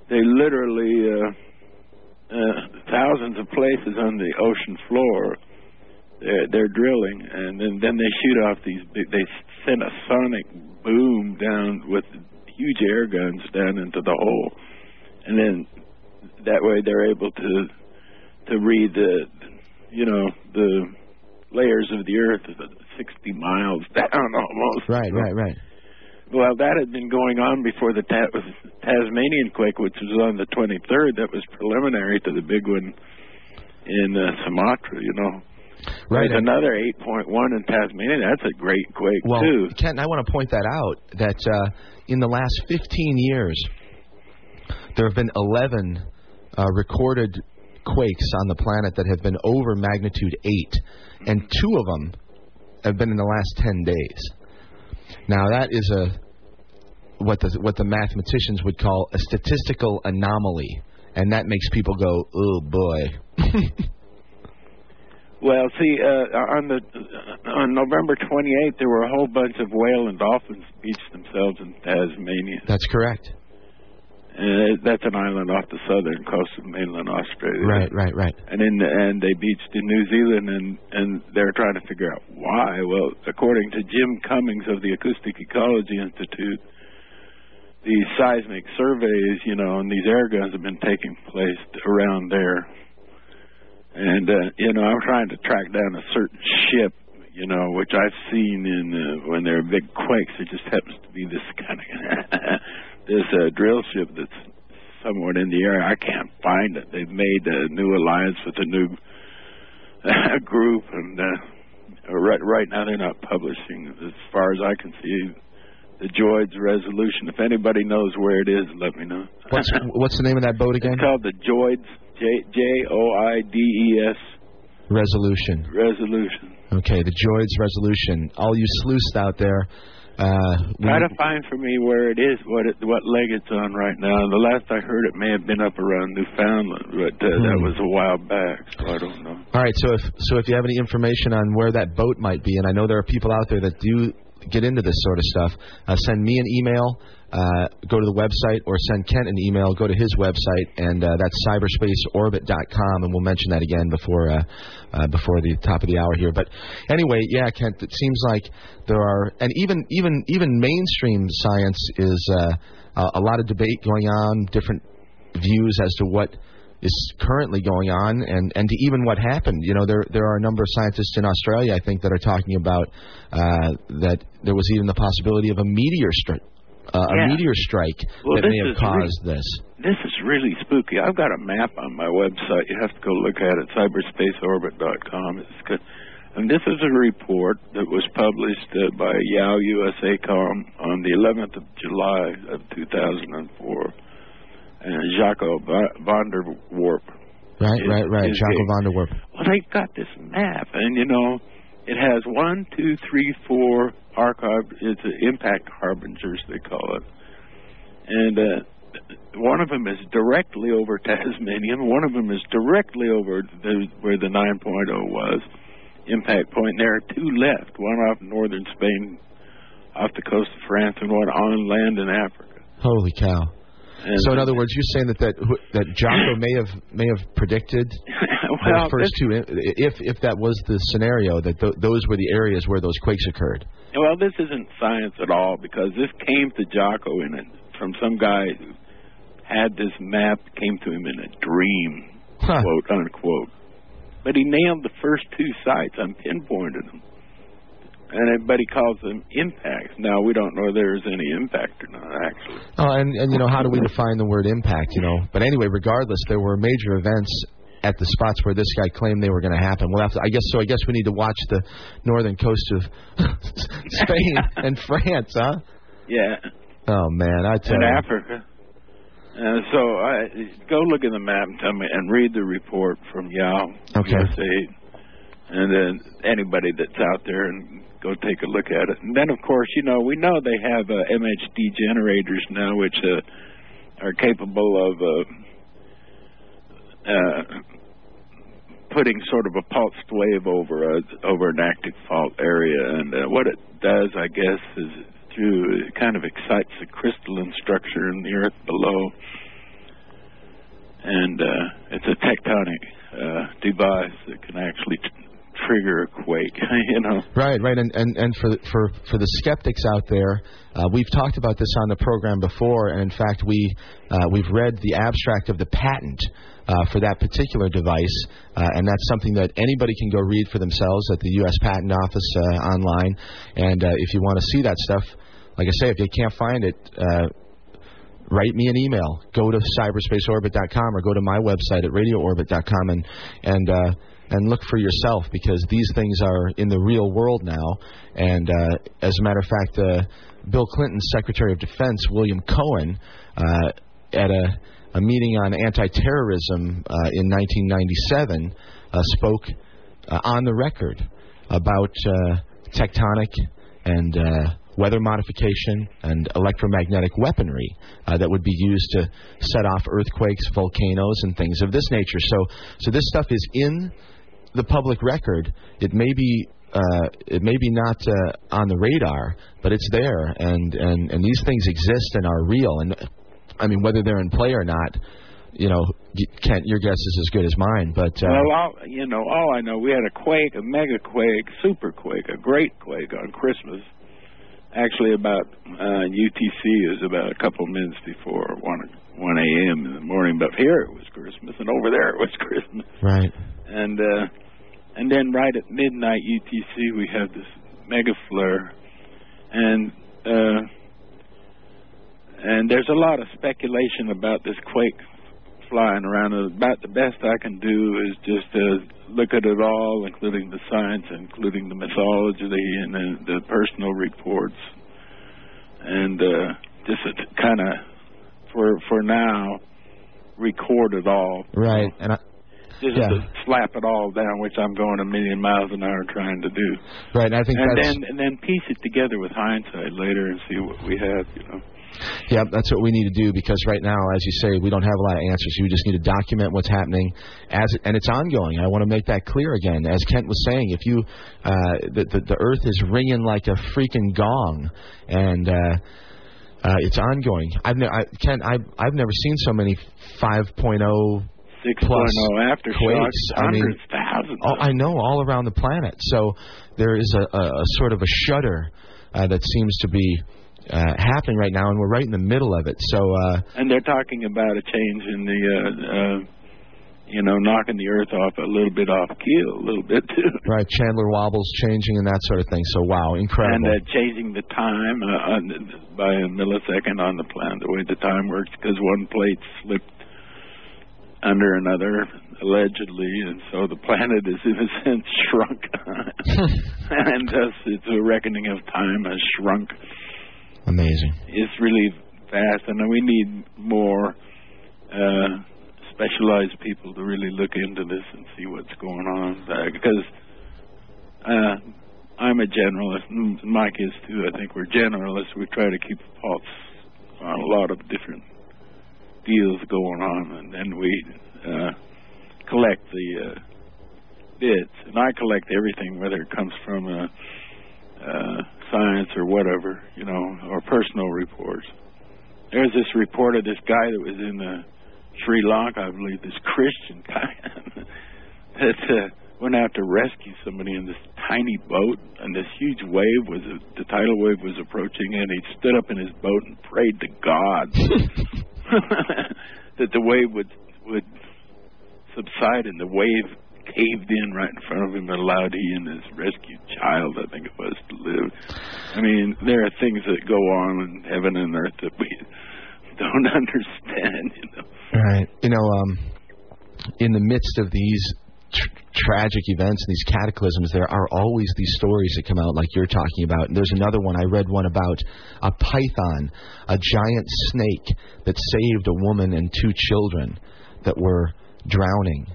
they literally uh, uh, thousands of places on the ocean floor. They're, they're drilling, and then then they shoot off these. Big, they send a sonic boom down with huge air guns down into the hole, and then that way they're able to to read the you know the layers of the earth 60 miles down almost right, right, right. Well that had been going on before the Ta- tasmanian quake which was on the 23rd that was preliminary to the big one in uh, sumatra you know Right. There's another 8.1 in tasmania that's a great quake Well, too Ken, I want to point that out that uh, in the last 15 years, there have been 11 uh, recorded quakes on the planet that have been over magnitude 8, and two of them have been in the last 10 days. Now, that is a what the what the mathematicians would call a statistical anomaly, and that makes people go, "Oh boy." Well, see, uh, on the on November 28th, there were a whole bunch of whale and dolphins beached themselves in Tasmania. That's correct. Uh, that's an island off the southern coast of mainland Australia. Right, right, right. And in the end, they beached in New Zealand, and and they're trying to figure out why. Well, according to Jim Cummings of the Acoustic Ecology Institute, these seismic surveys, you know, and these air guns have been taking place around there and uh, you know I'm trying to track down a certain ship, you know, which I've seen in uh, when there are big quakes. It just happens to be this kind of this a drill ship that's somewhere in the air. I can't find it. They've made a new alliance with a new uh, group, and uh, right right now they're not publishing, as far as I can see. The Joides resolution. If anybody knows where it is, let me know. What's what's the name of that boat again? It's called the Joides J J O I D E S. Resolution. Resolution. Okay, the Joides resolution. All you sleuths out there. Uh, Try to find for me where it is, what it, what leg it's on right now. The last I heard, it may have been up around Newfoundland, but uh, hmm. that was a while back, so I don't know. All right, so if so, if you have any information on where that boat might be, and I know there are people out there that do get into this sort of stuff, uh, send me an email uh, go to the website or send Kent an email. Go to his website, and uh, that's cyberspaceorbit.com, and we'll mention that again before uh, before the top of the hour here. But anyway, yeah, Kent, it seems like there are, and even even even mainstream science is uh, a lot of debate going on, different views as to what is currently going on and, and to even what happened. You know, there there are a number of scientists in Australia, I think, that are talking about uh, that there was even the possibility of a meteor stri- uh, yeah. a meteor strike well, that may have caused really, this. This is really spooky. I've got a map on my website. You have to go look at it, cyberspaceorbit.com. It's good. And this is a report that was published uh, by YOWUSA.com on the 11th of July of 2004. And Jaco van der Worp. Right, is, right, right. Jaco van der Worp. Well, they got this map, and you know, it has one, two, three, four archive. It's an impact harbingers they call it, and uh, one of them is directly over Tasmania. One of them is directly over the, where the 9.0 was impact point. There are two left. One off northern Spain, off the coast of France, and one on land in Africa. Holy cow! And so, in other words, you're saying that that that Jaco may have may have predicted well, the first two, if if that was the scenario, that th- those were the areas where those quakes occurred. Well, this isn't science at all because this came to Jaco in it from some guy who had this map came to him in a dream, huh. quote unquote. But he nailed the first two sites. I'm pinpointed them and everybody calls them impacts. Now we don't know if there's any impact or not, actually. Oh, and and you know how do we define the word impact? You know, but anyway, regardless, there were major events at the spots where this guy claimed they were going to happen. We'll have to, I guess so. I guess we need to watch the northern coast of Spain and France, huh? Yeah. Oh man, I tell and you. Africa. Uh, so I go look at the map and tell me and read the report from Yao okay. USA, and then anybody that's out there and go take a look at it. And then, of course, you know, we know they have uh, MHD generators now, which uh, are capable of uh, uh, putting sort of a pulsed wave over a, over an active fault area. And uh, what it does, I guess, is it kind of excites the crystalline structure in the earth below. And uh, it's a tectonic uh, device that can actually t- trigger a quake. you know. Right, right, and and and for for for the skeptics out there, uh, we've talked about this on the program before, and in fact, we uh, we've read the abstract of the patent. Uh, for that particular device, uh, and that's something that anybody can go read for themselves at the U.S. Patent Office uh, online. And uh, if you want to see that stuff, like I say, if you can't find it, write me an email. Go to cyberspaceorbit.com or go to my website at radioorbit.com and and uh, and look for yourself because these things are in the real world now. And uh, as a matter of fact, uh, Bill Clinton's Secretary of Defense, William Cohen, uh, at a, a meeting on anti-terrorism uh, in 1997, uh, spoke uh, on the record about tectonic and weather modification and electromagnetic weaponry uh, that would be used to set off earthquakes, volcanoes, and things of this nature. So, so this stuff is in the public record. It may be. Uh, it may be not uh, on the radar, but it's there, and, and, and these things exist and are real. And I mean, whether they're in play or not, you know, Kent, your guess is as good as mine. But uh, well, all, you know, all I know, we had a quake, a mega quake, super quake, a great quake on Christmas. Actually, about uh, UTC is about a couple minutes before one one a.m. in the morning. But here it was Christmas, and over there it was Christmas. Right. And uh, and then right at midnight UTC, we have this mega flare, and uh, and there's a lot of speculation about this quake flying around. About the best I can do is just to look at it all, including the science, including the mythology and the, the personal reports, and uh, just kind of for for now record it all. Right, and I, just yeah. to slap it all down, which I'm going a million miles an hour trying to do. Right, and I think and that's then and then piece it together with hindsight later and see what we have. You know. Yeah, that's what we need to do because right now, as you say, we don't have a lot of answers. You just need to document what's happening, as it, and it's ongoing. I want to make that clear again. As Kent was saying, if you uh, the, the the Earth is ringing like a freaking gong, and uh, uh, it's ongoing. I've ne- I, Kent, I've I've never seen so many 5.0 6.0 plus aftershocks, quakes. I mean, thousands. Oh, I know, all around the planet. So there is a, a, a sort of a shudder uh, that seems to be uh, happening right now, and we're right in the middle of it. So, uh, and they're talking about a change in the, uh, uh, you know, knocking the Earth off a little bit off keel, a little bit too. right, Chandler wobbles changing and that sort of thing. So, wow, incredible. And uh, changing the time uh, on, by a millisecond on the planet, the way the time works, because one plate slipped under another allegedly, and so the planet is in a sense shrunk, and thus it's a reckoning of time has shrunk. Amazing. It's really fast, and we need more uh, specialized people to really look into this and see what's going on. Uh, because uh, I'm a generalist, and Mike is too. I think we're generalists. We try to keep a pulse on a lot of different deals going on, and then we uh, collect the uh, bits. And I collect everything, whether it comes from uh, uh, science or whatever, you know, or personal reports. There's this report of this guy that was in uh, Sri Lanka, I believe, this Christian guy that uh, went out to rescue somebody in this tiny boat, and this huge wave was the tidal wave was approaching, and he stood up in his boat and prayed to God that the wave would would subside and the wave caved in right in front of him and allowed he and his rescued child, I think it was, to live. I mean, there are things that go on in heaven and earth that we don't understand, you know. Right. You know, um, in the midst of these tr- tragic events and these cataclysms, there are always these stories that come out like you're talking about. And there's another one. I read one about a python, a giant snake that saved a woman and two children that were drowning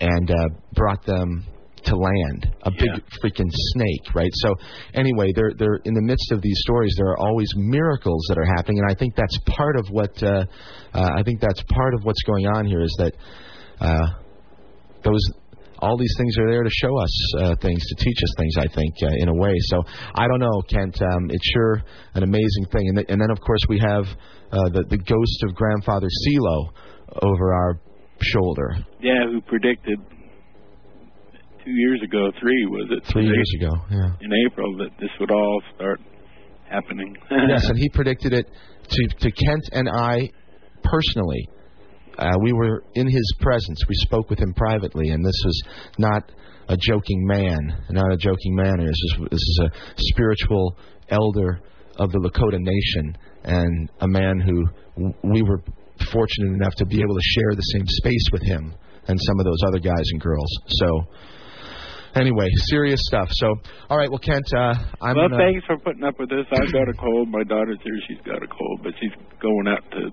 and uh, brought them to land. A big Yeah. freaking snake, right? So anyway, they're they're in the midst of these stories. There are always miracles that are happening, and I think that's part of what uh, uh, I think that's part of what's going on here is that uh, those. All these things are there to show us uh, things, to teach us things. I think, uh, in a way. So I don't know, Kent. Um, it's sure an amazing thing. And, th- and then, of course, we have uh, the the ghost of grandfather CeeLo over our shoulder Yeah, who predicted two years ago, three was it? three years ago. Yeah. In April, that this would all start happening. yes, and he predicted it to to Kent and I personally. Uh, we were in his presence. We spoke with him privately, and this was not a joking man, not a joking manner. This is this is a spiritual elder of the Lakota Nation, and a man who w- we were fortunate enough to be able to share the same space with him and some of those other guys and girls. So. Anyway, serious stuff. So, all right. Well, Kent, uh, I'm well, gonna- thanks for putting up with this. I've got a cold. My daughter's here. She's got a cold, but she's going out to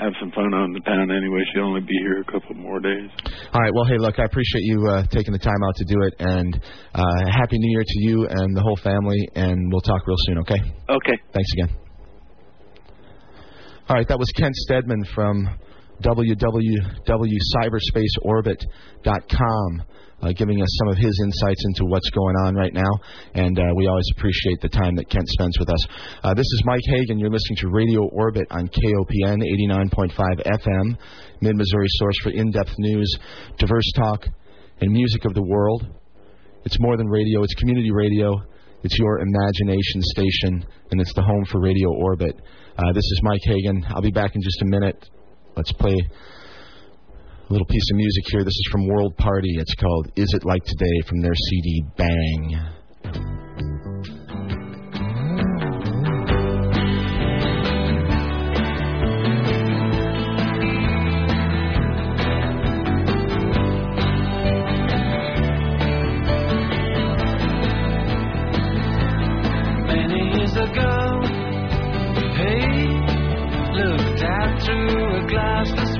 have some fun on the town anyway. She'll only be here a couple more days. All right. Well, hey, look, I appreciate you uh, taking the time out to do it, and uh, happy New Year to you and the whole family. And we'll talk real soon. Okay. Okay. Thanks again. All right. That was Kent Steadman from www.cyberspaceorbit.com uh, giving us some of his insights into what's going on right now. And uh, we always appreciate the time that Kent spends with us. Uh, this is Mike Hagan. You're listening to Radio Orbit on KOPN 89.5 FM, Mid Missouri source for in depth news, diverse talk, and music of the world. It's more than radio, it's community radio. It's your imagination station, and it's the home for Radio Orbit. Uh, this is Mike Hagan. I'll be back in just a minute. Let's play little piece of music here. This is from World Party. It's called Is It Like Today from their CD Bang. Ago, he looked out through a glassless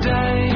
day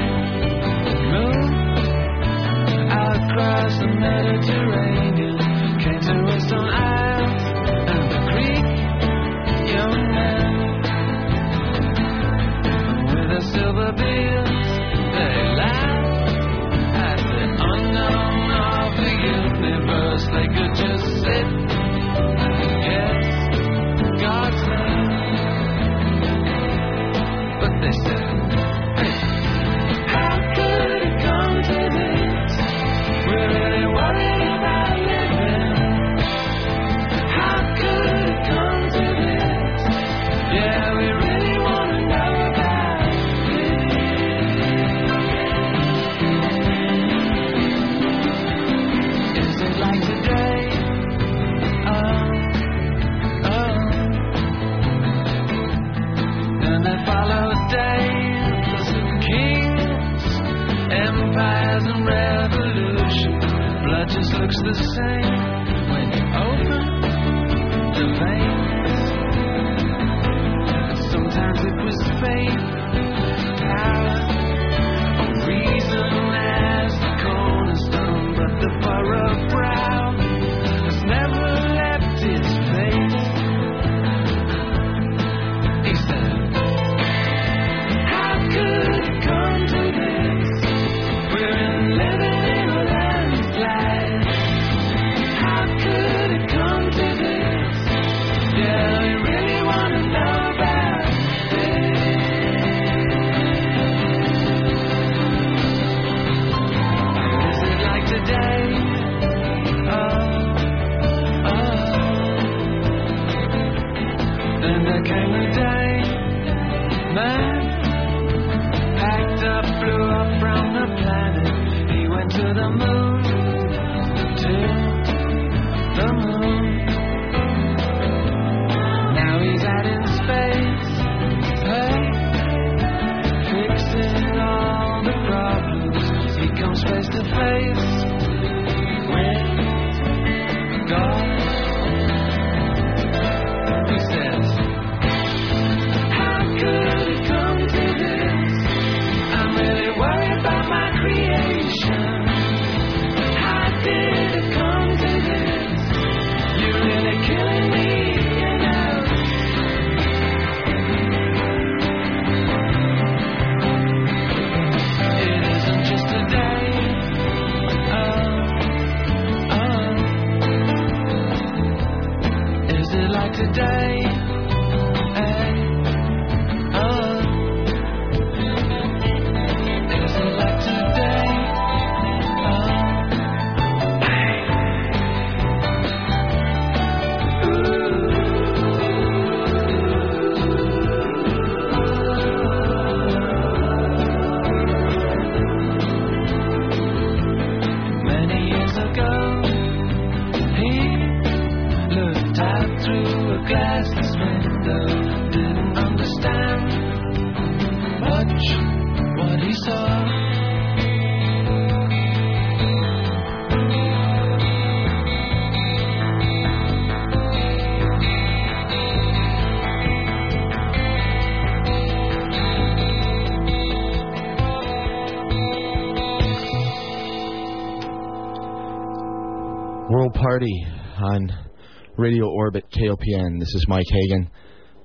KOPN. This is Mike Hagan.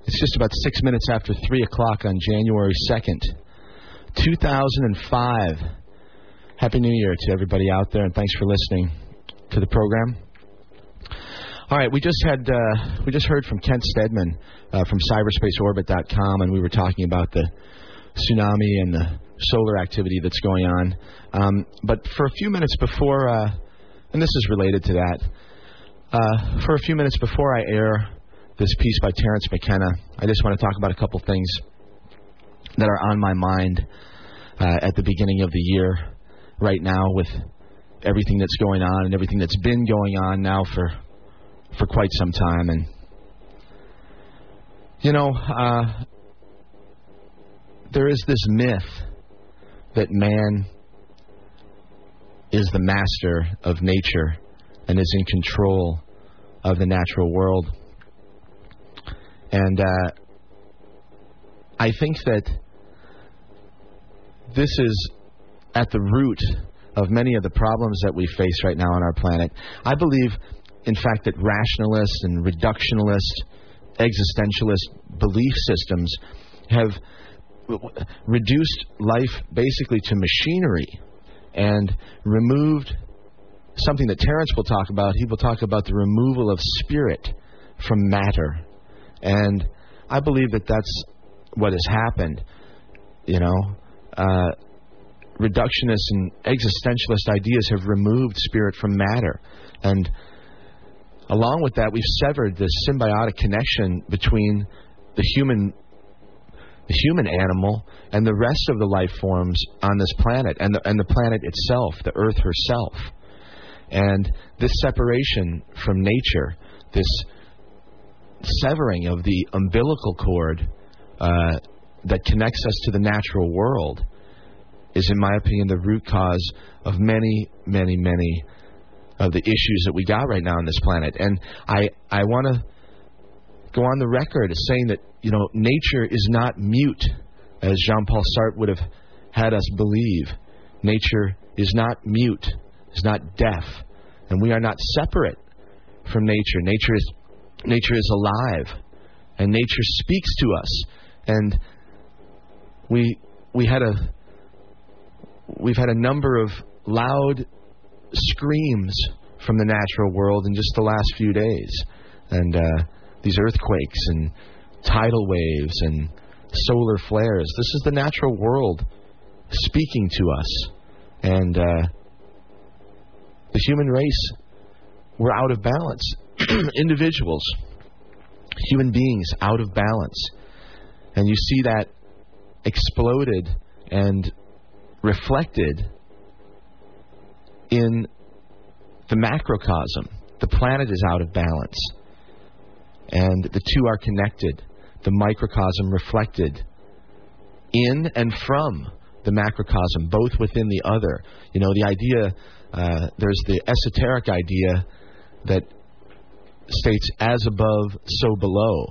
It's just about six minutes after 3 o'clock on January 2nd, 2005. Happy New Year to everybody out there, and thanks for listening to the program. All right, we just had uh, we just heard from Kent Steadman uh, from CyberspaceOrbit.com, and we were talking about the tsunami and the solar activity that's going on. Um, but for a few minutes before, uh, and this is related to that, uh, for a few minutes before I air this piece by Terence McKenna, I just want to talk about a couple things that are on my mind uh, at the beginning of the year, right now, with everything that's going on and everything that's been going on now for for quite some time. And you know, uh, there is this myth that man is the master of nature and is in control of the natural world. And uh, I think that this is at the root of many of the problems that we face right now on our planet. I believe, in fact, that rationalist and reductionalist, existentialist belief systems have reduced life basically to machinery and removed something that Terence will talk about. He will talk about the removal of spirit from matter. And I believe that that's what has happened. You know, uh, reductionist and existentialist ideas have removed spirit from matter. And along with that, we've severed the symbiotic connection between the human the human animal and the rest of the life forms on this planet and the, and the planet itself, the earth herself. And this separation from nature, this severing of the umbilical cord uh, that connects us to the natural world, is, in my opinion, the root cause of many, many, many of the issues that we got right now on this planet. And I, I want to go on the record as saying that you know nature is not mute, as Jean-Paul Sartre would have had us believe. Nature is not mute, is not deaf, and we are not separate from nature. Nature is nature is alive, and nature speaks to us. And we we had a we've had a number of loud screams from the natural world in just the last few days, and uh, these earthquakes and tidal waves and solar flares. This is the natural world speaking to us, and uh, the human race we're out of balance. Individuals, human beings, out of balance, and you see that exploded and reflected in the macrocosm. The planet is out of balance. And the two are connected. The microcosm reflected in and from the macrocosm, both within the other. You know, the idea, uh, there's the esoteric idea that states as above, so below.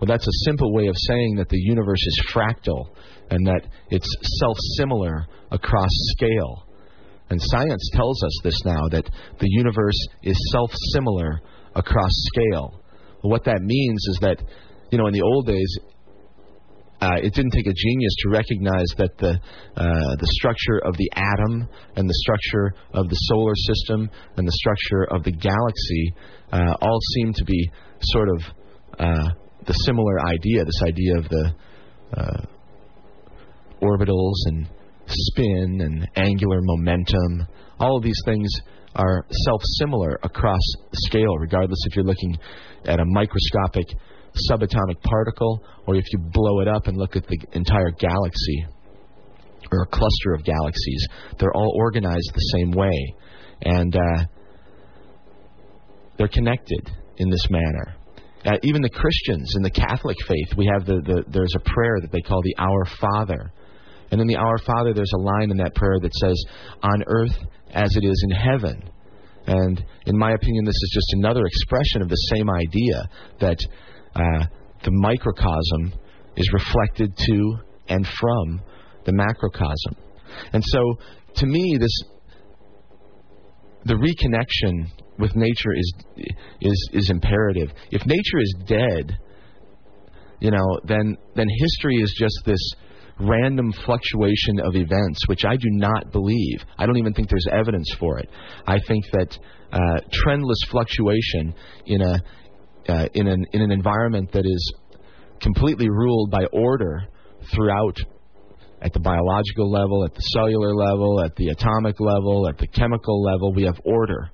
Well, that's a simple way of saying that the universe is fractal and that it's self similar across scale. And science tells us this now that the universe is self similar across scale. Well, what that means is that, you know, in the old days, uh, it didn't take a genius to recognize that the uh, the structure of the atom and the structure of the solar system and the structure of the galaxy uh, all seem to be sort of uh, the similar idea, this idea of the uh, orbitals and spin and angular momentum. All of these things are self-similar across scale, regardless if you're looking at a microscopic subatomic particle or if you blow it up and look at the entire galaxy or a cluster of galaxies. They're all organized the same way, and uh, they're connected in this manner. Uh, even the Christians in the Catholic faith, we have the, the there's a prayer that they call the Our Father, and in the Our Father, there's a line in that prayer that says, "On earth as it is in heaven." And in my opinion, this is just another expression of the same idea that uh, the microcosm is reflected to and from the macrocosm. And so, to me, this the reconnection with nature is is is imperative. If nature is dead, you know, then then history is just this random fluctuation of events, which I do not believe. I don't even think there's evidence for it. I think that uh, trendless fluctuation in a uh, in an in an environment that is completely ruled by order throughout at the biological level, at the cellular level, at the atomic level, at the chemical level, we have order.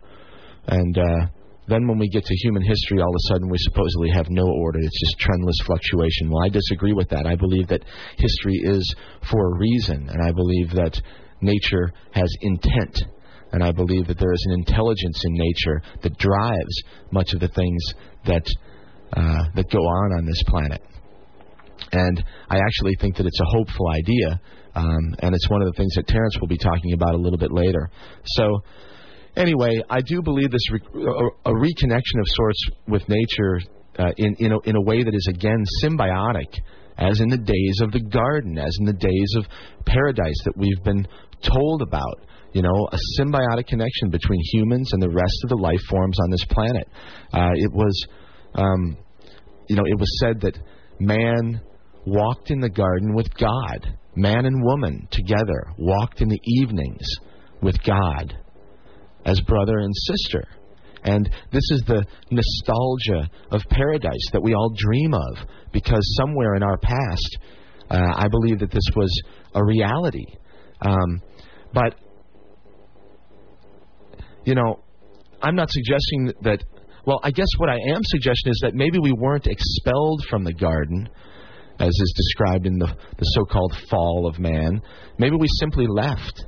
And uh, then when we get to human history, all of a sudden we supposedly have no order. It's just trendless fluctuation. Well, I disagree with that. I believe that history is for a reason, and I believe that nature has intent. And I believe that there is an intelligence in nature that drives much of the things that uh, that go on on this planet. And I actually think that it's a hopeful idea, um, and it's one of the things that Terence will be talking about a little bit later. So, anyway, I do believe this re- a, a reconnection of sorts with nature uh, in in a, in a way that is again symbiotic, as in the days of the garden, as in the days of paradise that we've been told about. You know, a symbiotic connection between humans and the rest of the life forms on this planet. Uh, it was, um, you know, it was said that man walked in the garden with God. Man and woman together walked in the evenings with God as brother and sister. And this is the nostalgia of paradise that we all dream of because somewhere in our past, uh, I believe that this was a reality. Um, but, you know, I'm not suggesting that. Well, I guess what I am suggesting is that maybe we weren't expelled from the garden, as is described in the, the so called fall of man. Maybe we simply left.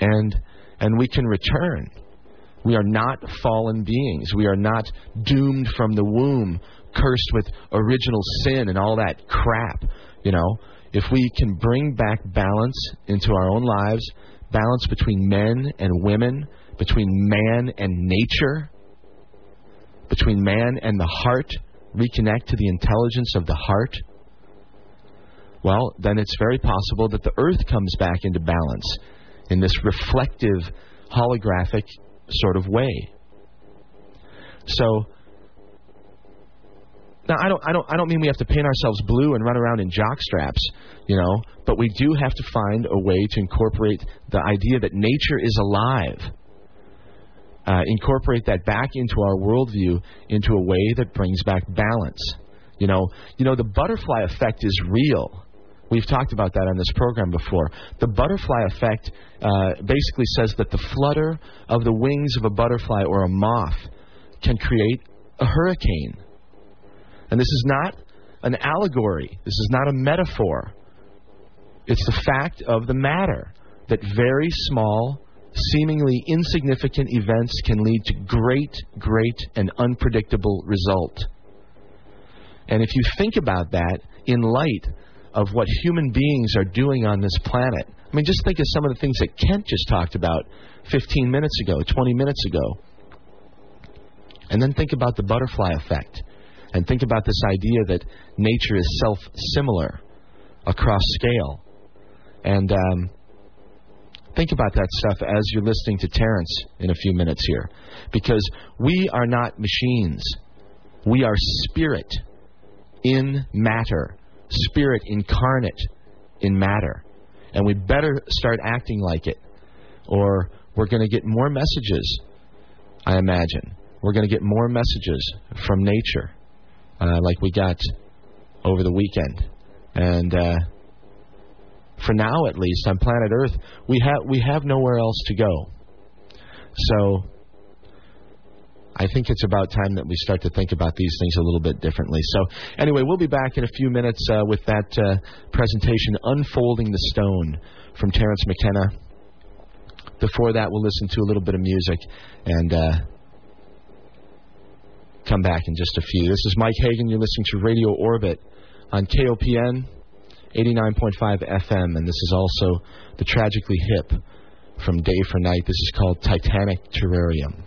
And and we can return. We are not fallen beings. We are not doomed from the womb, cursed with original sin and all that crap. You know, if we can bring back balance into our own lives, balance between men and women, between man and nature, between man and the heart, reconnect to the intelligence of the heart, well, then it's very possible that the earth comes back into balance in this reflective, holographic sort of way. So now I don't I don't I don't mean we have to paint ourselves blue and run around in jock straps, you know, but we do have to find a way to incorporate the idea that nature is alive. Uh, incorporate that back into our worldview into a way that brings back balance. You know, you know the butterfly effect is real. We've talked about that on this program before. The butterfly effect uh, basically says that the flutter of the wings of a butterfly or a moth can create a hurricane. And this is not an allegory, this is not a metaphor. It's the fact of the matter that very small, seemingly insignificant events can lead to great, great, and unpredictable result. And if you think about that in light of what human beings are doing on this planet. I mean, just think of some of the things that Kent just talked about 15 minutes ago, 20 minutes ago. And then think about the butterfly effect. And think about this idea that nature is self similar across scale. And um, think about that stuff as you're listening to Terence in a few minutes here. Because we are not machines, we are spirit in matter spirit incarnate in matter. And we better start acting like it, or we're going to get more messages, I imagine. We're going to get more messages from nature uh, like we got over the weekend. And uh, for now, at least, on planet Earth, we have we have nowhere else to go. So I think it's about time that we start to think about these things a little bit differently. So, anyway, we'll be back in a few minutes uh, with that uh, presentation, Unfolding the Stone, from Terence McKenna. Before that, we'll listen to a little bit of music and uh, come back in just a few. This is Mike Hagan. You're listening to Radio Orbit on KOPN 89.5 FM, and this is also the Tragically Hip from Day for Night. This is called Titanic Terrarium.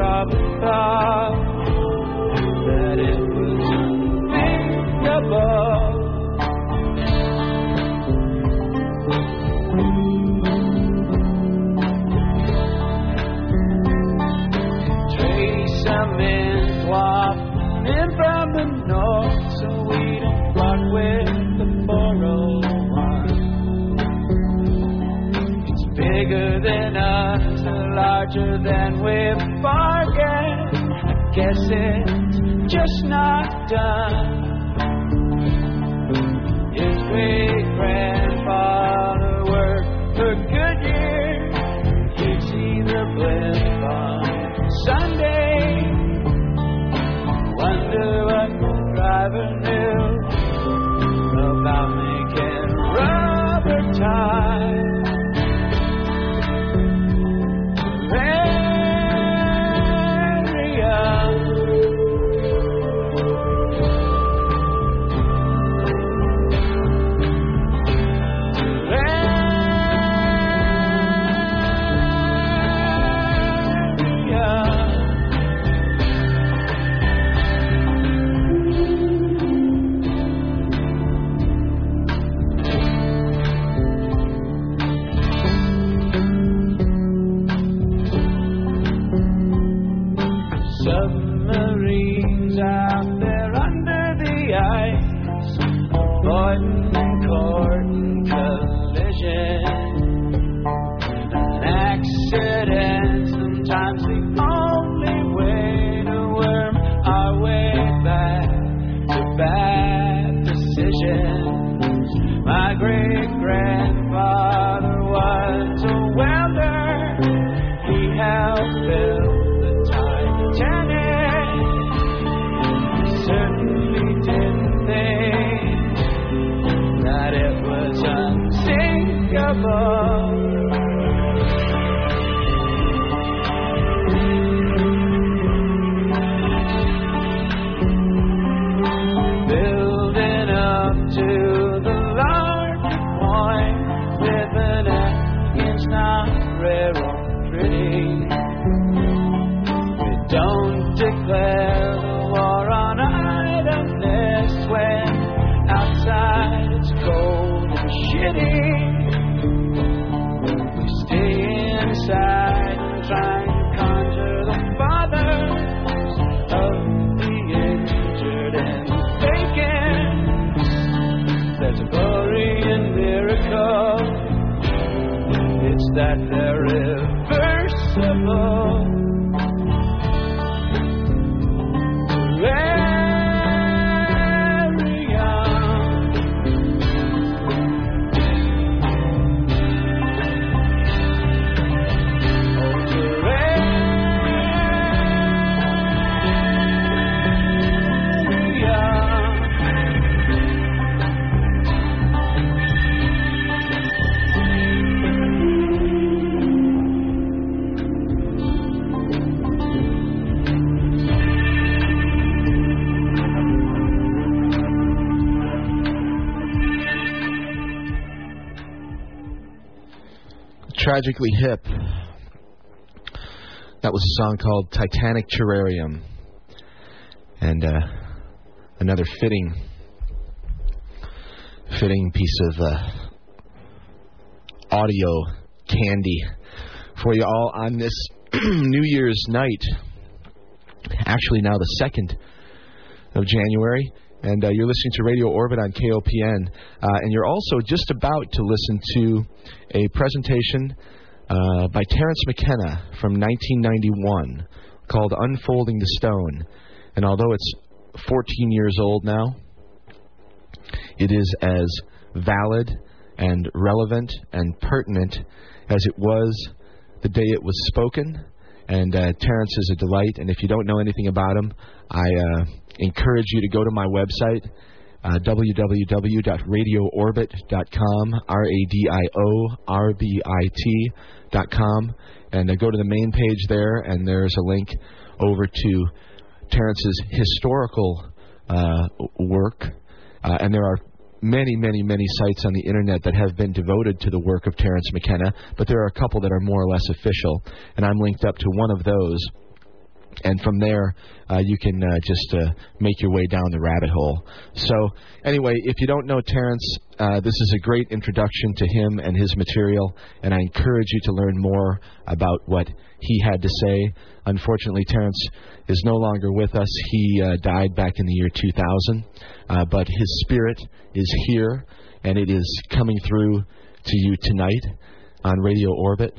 Probably thought that it was unthinkable. Trace man wafting in from the north, so we don't fuck with the 401. It's bigger than us, larger than we bargained. I guess it's just not done. His great grandfather worked for Goodyear. You'd see the blimp on Sunday. Wonder what the driver knew about Tragically Hip. That was a song called Titanic Terrarium. And uh, another fitting, fitting piece of uh, audio candy for you all on this New Year's night. Actually, now the 2nd of January. And uh, you're listening to Radio Orbit on KOPN. Uh, and you're also just about to listen to a presentation uh, by Terence McKenna from 1991 called Unfolding the Stone. And although it's 14 years old now, it is as valid and relevant and pertinent as it was the day it was spoken. And uh, Terence is a delight. And if you don't know anything about him, I uh, encourage you to go to my website, uh, www.radioorbit.com, R A D I O R B I T dot com, and uh, go to the main page there, and there's a link over to Terence's historical uh, work, uh, and there are many, many, many sites on the internet that have been devoted to the work of Terence McKenna, but there are a couple that are more or less official, and I'm linked up to one of those. And from there, uh, you can uh, just uh, make your way down the rabbit hole. So, anyway, if you don't know Terence, uh, this is a great introduction to him and his material, and I encourage you to learn more about what he had to say. Unfortunately, Terence is no longer with us. He uh, died back in the year 2000, uh, but his spirit is here, and it is coming through to you tonight on Radio Orbit.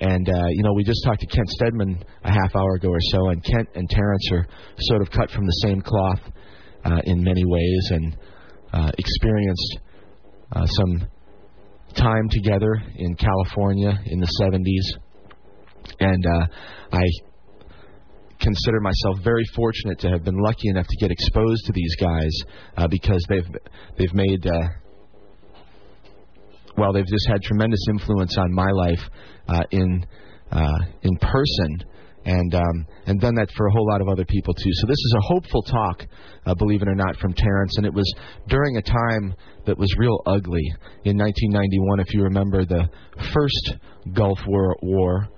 And uh, you know, we just talked to Kent Steadman a half hour ago or so, and Kent and Terence are sort of cut from the same cloth uh, in many ways, and uh, experienced uh, some time together in California in the 70s. And uh, I consider myself very fortunate to have been lucky enough to get exposed to these guys uh, because they've they've made uh, well they've just had tremendous influence on my life in uh, in person and um, and done that for a whole lot of other people too. So this is a hopeful talk, uh, believe it or not, from Terence, and it was during a time that was real ugly in 1991. If you remember the first Gulf War, War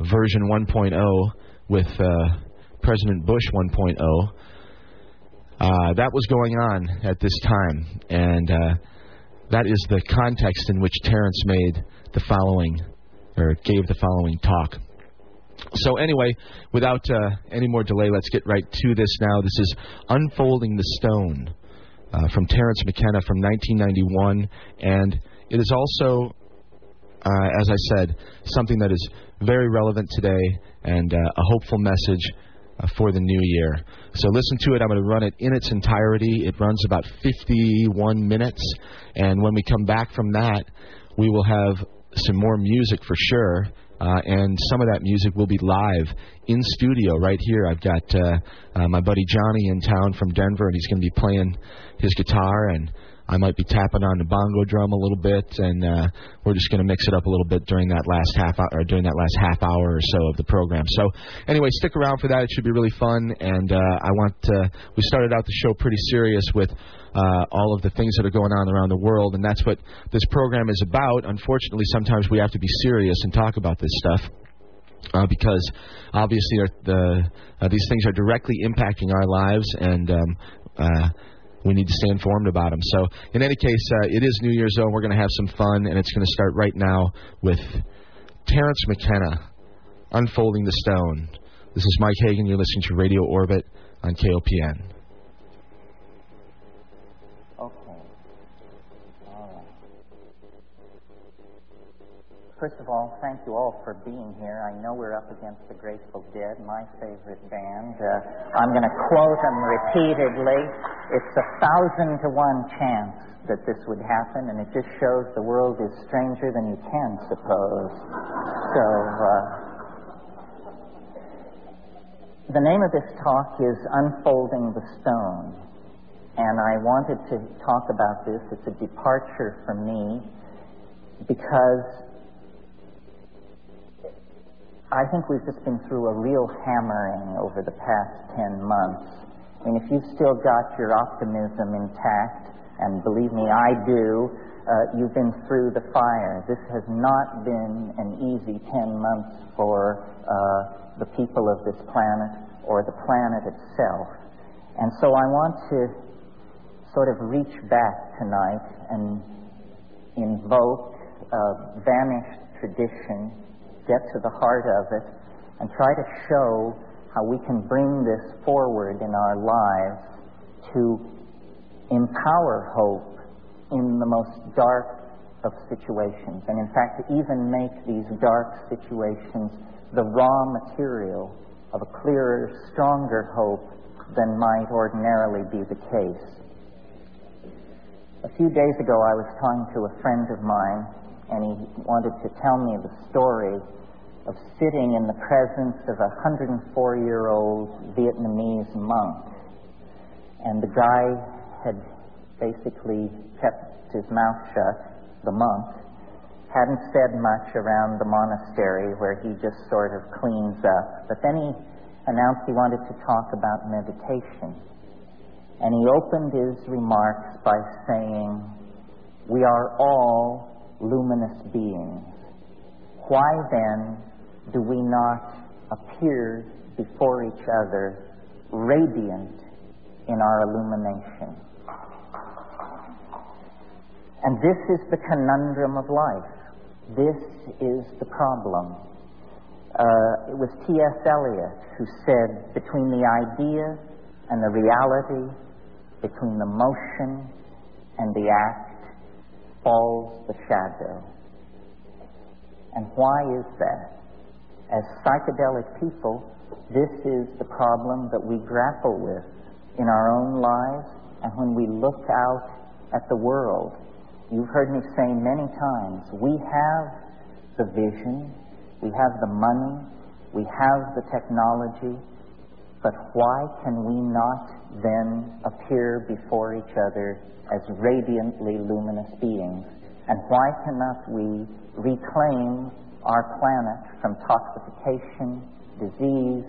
version 1.0 with uh, President Bush 1.0. Uh, that was going on at this time, and uh, that is the context in which Terence made the following, or gave the following talk. So anyway, without uh, any more delay, let's get right to this now. This is Unfolding the Stone uh, from Terence McKenna from 1991, and it is also, uh, as I said, something that is very relevant today and uh, a hopeful message uh, for the new year. So listen to it. I'm going to run it in its entirety. It runs about 51 minutes, and when we come back from that, we will have some more music for sure. Uh, and some of that music will be live in studio right here. I've got uh, uh, my buddy Johnny in town from Denver, and he's going to be playing his guitar, and I might be tapping on the bongo drum a little bit, and uh, we're just going to mix it up a little bit during that last half hour, or during that last half hour or so of the program. So anyway, stick around for that. It should be really fun, and uh, I want. Uh, we started out the show pretty serious with uh, all of the things that are going on around the world, and that's what this program is about. Unfortunately, sometimes we have to be serious and talk about this stuff. Uh, because obviously our, the, uh, these things are directly impacting our lives, and um, uh, we need to stay informed about them. So, in any case, uh, it is New Year's Zone. We're going to have some fun, and it's going to start right now with Terence McKenna, Unfolding the Stone. This is Mike Hagan. You're listening to Radio Orbit on KOPN. Okay. All right. First of all, thank you all for being here. I know we're up against the Grateful Dead, my favorite band. Uh, I'm going to quote them repeatedly. It's a thousand to one chance that this would happen, and it just shows the world is stranger than you can suppose. So, uh, the name of this talk is Unfolding the Stone. And I wanted to talk about this. It's a departure for me because I think we've just been through a real hammering over the past 10 months. I mean, if you've still got your optimism intact, And believe me, I do. Uh, you've been through the fire. This has not been an easy 10 months for uh, the people of this planet or the planet itself. And so I want to sort of reach back tonight and invoke a vanished tradition, get to the heart of it, and try to show how we can bring this forward in our lives to empower hope in the most dark of situations. And in fact, to even make these dark situations the raw material of a clearer, stronger hope than might ordinarily be the case. A few days ago, I was talking to a friend of mine, and he wanted to tell me the story of sitting in the presence of a 104 year old Vietnamese monk. And the guy had basically kept his mouth shut, the monk, hadn't said much around the monastery where he just sort of cleans up. But then he announced he wanted to talk about meditation. And he opened his remarks by saying, We are all luminous beings. Why then do we not appear before each other radiant in our illumination? And this is the conundrum of life. This is the problem. Uh, it was T.S. Eliot who said, between the idea and the reality, between the motion and the act, falls the shadow. And why is that? As psychedelic people, this is the problem that we grapple with in our own lives and when we look out at the world. You've heard me say many times, we have the vision, we have the money, we have the technology, but why can we not then appear before each other as radiantly luminous beings? And why cannot we reclaim our planet from toxification, disease,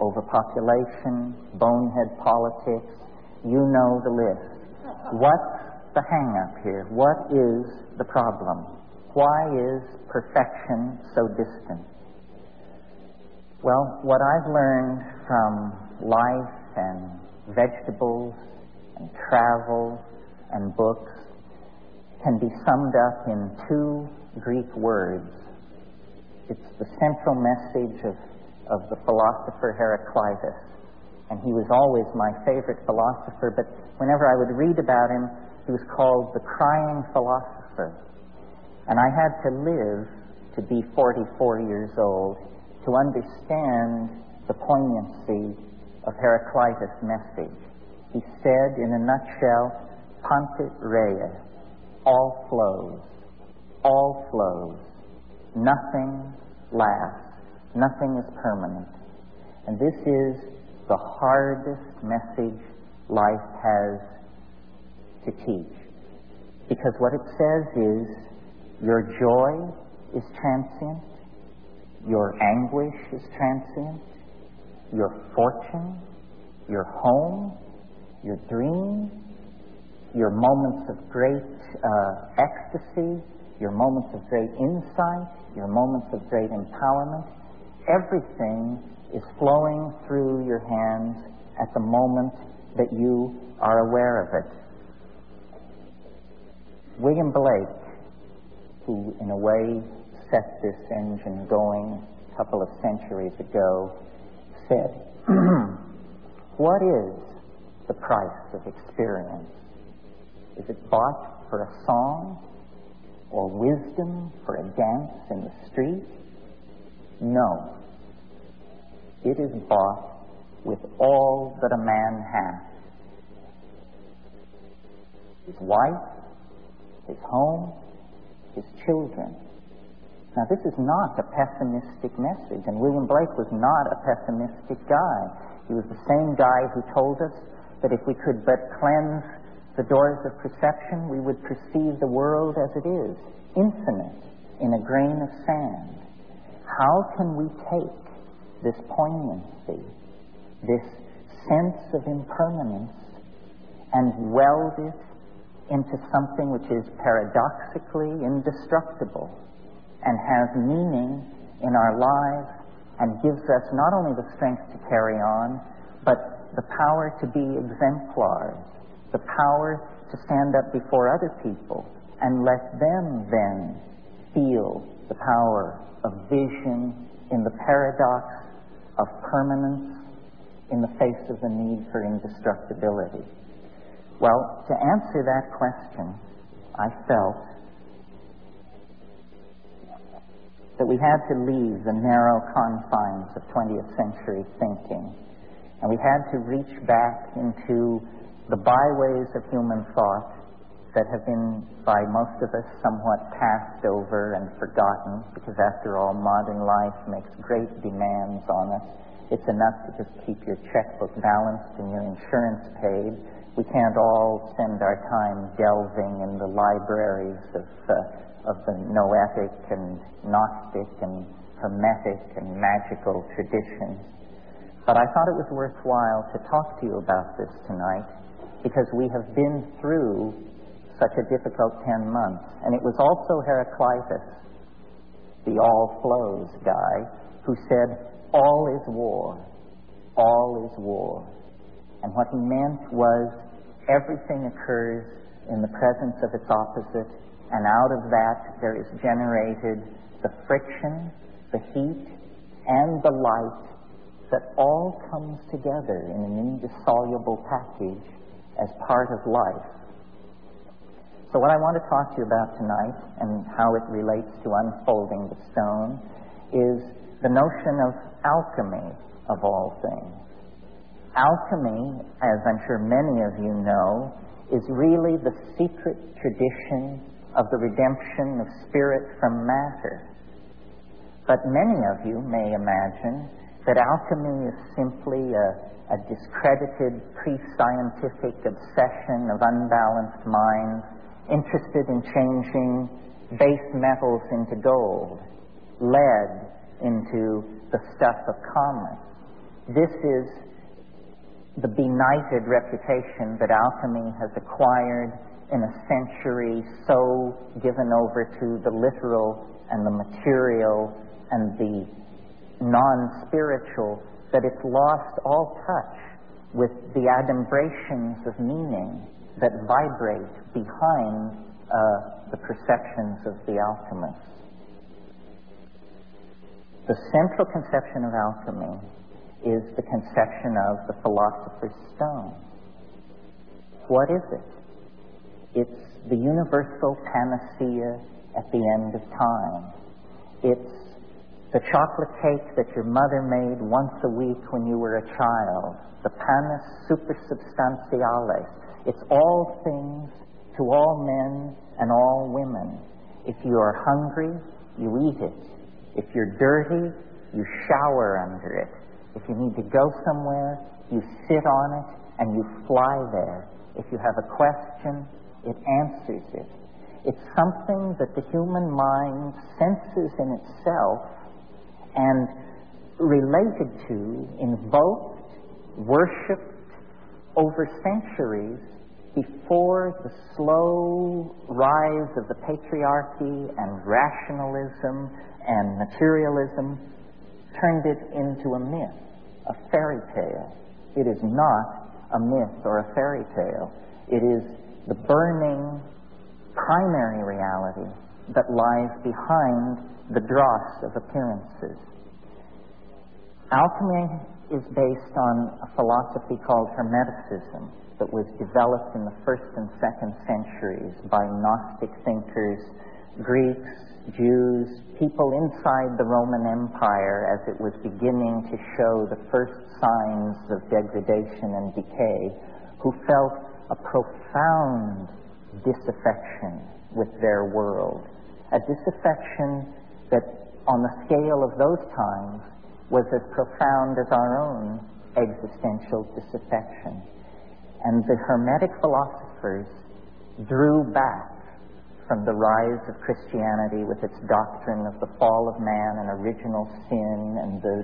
overpopulation, bonehead politics? You know the list. What's the hang up here? What is the problem? Why is perfection so distant? Well, what I've learned from life and vegetables and travel and books can be summed up in two Greek words. It's the central message of, of the philosopher Heraclitus. And he was always my favorite philosopher, but whenever I would read about him, he was called the crying philosopher. And I had to live to be 44 years old to understand the poignancy of Heraclitus' message. He said, in a nutshell, Panta rhei, all flows, all flows, nothing lasts, nothing is permanent. And this is the hardest message life has to teach. Because what it says is, your joy is transient, your anguish is transient, your fortune, your home, your dreams, your moments of great uh, ecstasy, your moments of great insight, your moments of great empowerment, everything is flowing through your hands at the moment that you are aware of it. William Blake, who in a way set this engine going a couple of centuries ago, said, What is the price of experience? Is it bought for a song or wisdom for a dance in the street? No. It is bought with all that a man has his wife, his home, his children. Now, this is not a pessimistic message, and William Blake was not a pessimistic guy. He was the same guy who told us that if we could but cleanse the doors of perception, we would perceive the world as it is, infinite, in a grain of sand. How can we take this poignancy, this sense of impermanence, and weld it into something which is paradoxically indestructible and has meaning in our lives and gives us not only the strength to carry on, but the power to be exemplars, the power to stand up before other people and let them then feel the power of vision in the paradox of permanence in the face of the need for indestructibility. Well, to answer that question, I felt that we had to leave the narrow confines of 20th century thinking, and we had to reach back into the byways of human thought that have been, by most of us, somewhat passed over and forgotten, because after all, modern life makes great demands on us. It's enough to just keep your checkbook balanced and your insurance paid. We can't all spend our time delving in the libraries of, uh, of the noetic and gnostic and hermetic and magical traditions. But I thought it was worthwhile to talk to you about this tonight because we have been through such a difficult ten months. And it was also Heraclitus, the all flows guy, who said, All is war. All is war. And what he meant was everything occurs in the presence of its opposite, and out of that there is generated the friction, the heat, and the light that all comes together in an indissoluble package as part of life. So, what I want to talk to you about tonight and how it relates to unfolding the stone is the notion of alchemy of all things. Alchemy, as I'm sure many of you know, is really the secret tradition of the redemption of spirit from matter. But many of you may imagine that alchemy is simply a, a discredited pre scientific obsession of unbalanced minds interested in changing base metals into gold, lead into the stuff of commerce. This is the benighted reputation that alchemy has acquired in a century so given over to the literal and the material and the non spiritual that it's lost all touch with the adumbrations of meaning that vibrate behind uh, the perceptions of the alchemists. The central conception of alchemy is the conception of the philosopher's stone. What is it? It's the universal panacea at the end of time. It's the chocolate cake that your mother made once a week when you were a child, the panis supersubstantialis. It's all things to all men and all women. If you are hungry, you eat it. If you're dirty, you shower under it. If you need to go somewhere, you sit on it and you fly there. If you have a question, it answers it. It's something that the human mind senses in itself and related to, invoked, worshipped over centuries before the slow rise of the patriarchy and rationalism and materialism turned it into a myth, a fairy tale. It is not a myth or a fairy tale. It is the burning primary reality that lies behind the dross of appearances. Alchemy is based on a philosophy called Hermeticism that was developed in the first and second centuries by Gnostic thinkers, Greeks, Jews, people inside the Roman Empire as it was beginning to show the first signs of degradation and decay, who felt a profound disaffection with their world. A disaffection that, on the scale of those times, was as profound as our own existential disaffection. And the Hermetic philosophers drew back from the rise of Christianity with its doctrine of the fall of man and original sin and the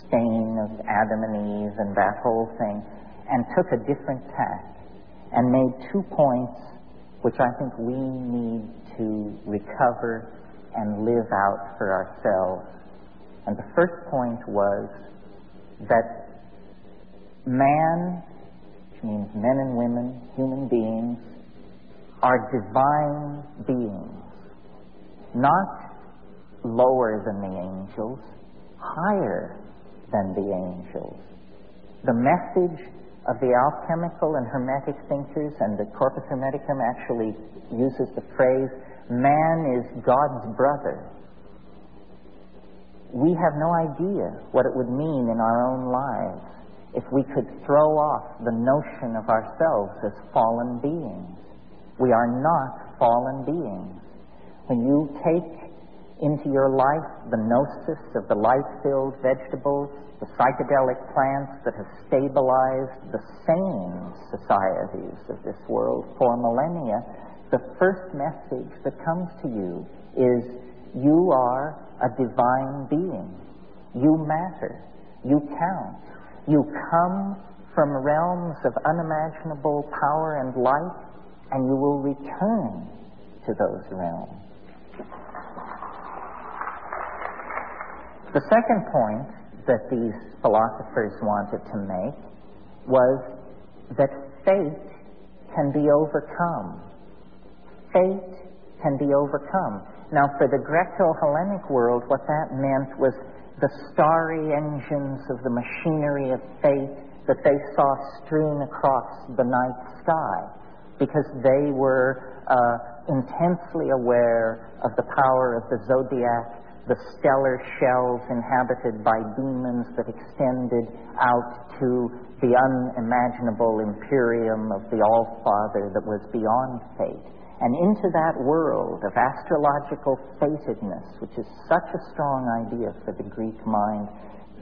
stain of Adam and Eve and that whole thing, and took a different tack and made two points which I think we need to recover and live out for ourselves. And the first point was that man, which means men and women, human beings, are divine beings, not lower than the angels, higher than the angels. The message of the alchemical and hermetic thinkers, and the Corpus Hermeticum actually uses the phrase, man is God's brother. We have no idea what it would mean in our own lives if we could throw off the notion of ourselves as fallen beings. We are not fallen beings. When you take into your life the gnosis of the light filled vegetables, the psychedelic plants that have stabilized the sane societies of this world for millennia, the first message that comes to you is you are a divine being. You matter. You count. You come from realms of unimaginable power and light, and you will return to those realms. The second point that these philosophers wanted to make was that fate can be overcome. Fate can be overcome. Now, for the Greco Hellenic world, what that meant was the starry engines of the machinery of fate that they saw strewn across the night sky, because they were uh, intensely aware of the power of the zodiac the stellar shells inhabited by demons that extended out to the unimaginable imperium of the All Father that was beyond fate. And into that world of astrological fatedness, which is such a strong idea for the Greek mind,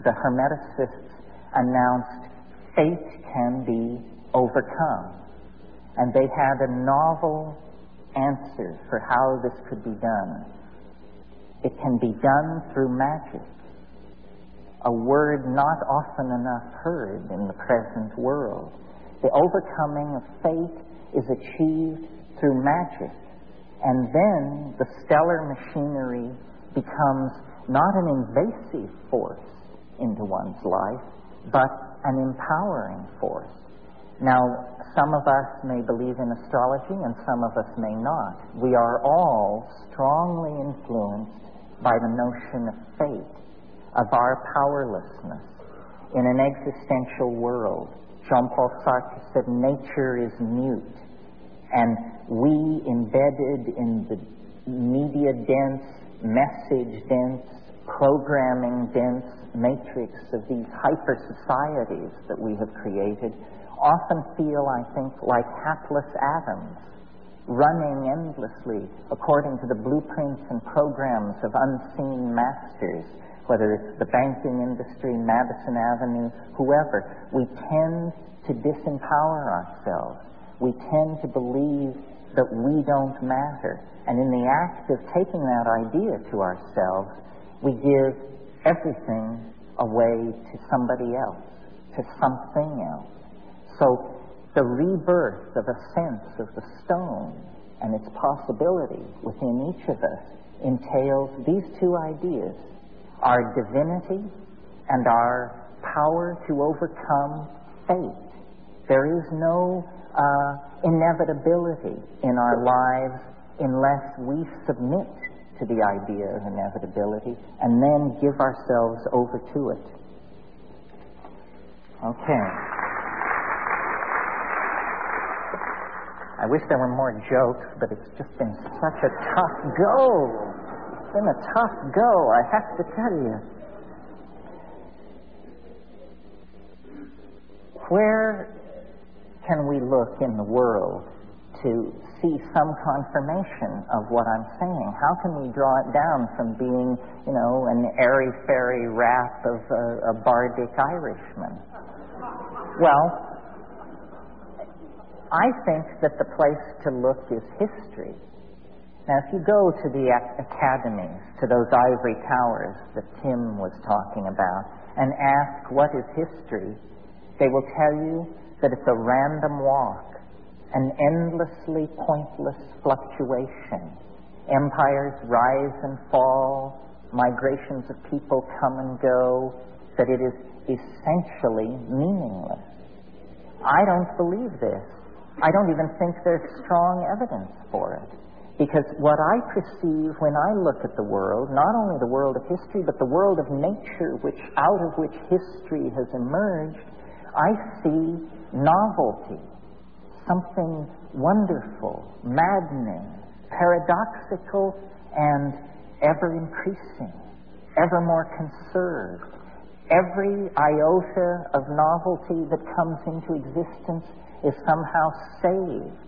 the Hermeticists announced fate can be overcome. And they had a novel answer for how this could be done. It can be done through magic, a word not often enough heard in the present world. The overcoming of fate is achieved through magic, and then the stellar machinery becomes not an invasive force into one's life, but an empowering force. Now, some of us may believe in astrology and some of us may not. We are all strongly influenced by the notion of fate, of our powerlessness in an existential world. Jean Paul Sartre said, Nature is mute. And we, embedded in the media dense, message dense, programming dense matrix of these hyper societies that we have created, often feel, I think, like hapless atoms running endlessly according to the blueprints and programs of unseen masters, whether it's the banking industry, Madison Avenue, whoever. We tend to disempower ourselves. We tend to believe that we don't matter. And in the act of taking that idea to ourselves, we give everything away to somebody else, to something else. So the rebirth of a sense of the stone and its possibility within each of us entails these two ideas our divinity and our power to overcome fate. There is no uh, inevitability in our lives unless we submit to the idea of inevitability and then give ourselves over to it. Okay. I wish there were more jokes, but it's just been such a tough go. It's been a tough go, I have to tell you. Where can we look in the world to see some confirmation of what I'm saying? How can we draw it down from being, you know, an airy fairy rap of a, a bardic Irishman? Well, I think that the place to look is history. Now, if you go to the academies, to those ivory towers that Tim was talking about, and ask what is history, they will tell you that it's a random walk, an endlessly pointless fluctuation. Empires rise and fall, migrations of people come and go, that it is essentially meaningless. I don't believe this. I don't even think there's strong evidence for it. Because what I perceive when I look at the world, not only the world of history, but the world of nature, which out of which history has emerged, I see novelty, something wonderful, maddening, paradoxical, and ever increasing, ever more conserved. Every iota of novelty that comes into existence is somehow saved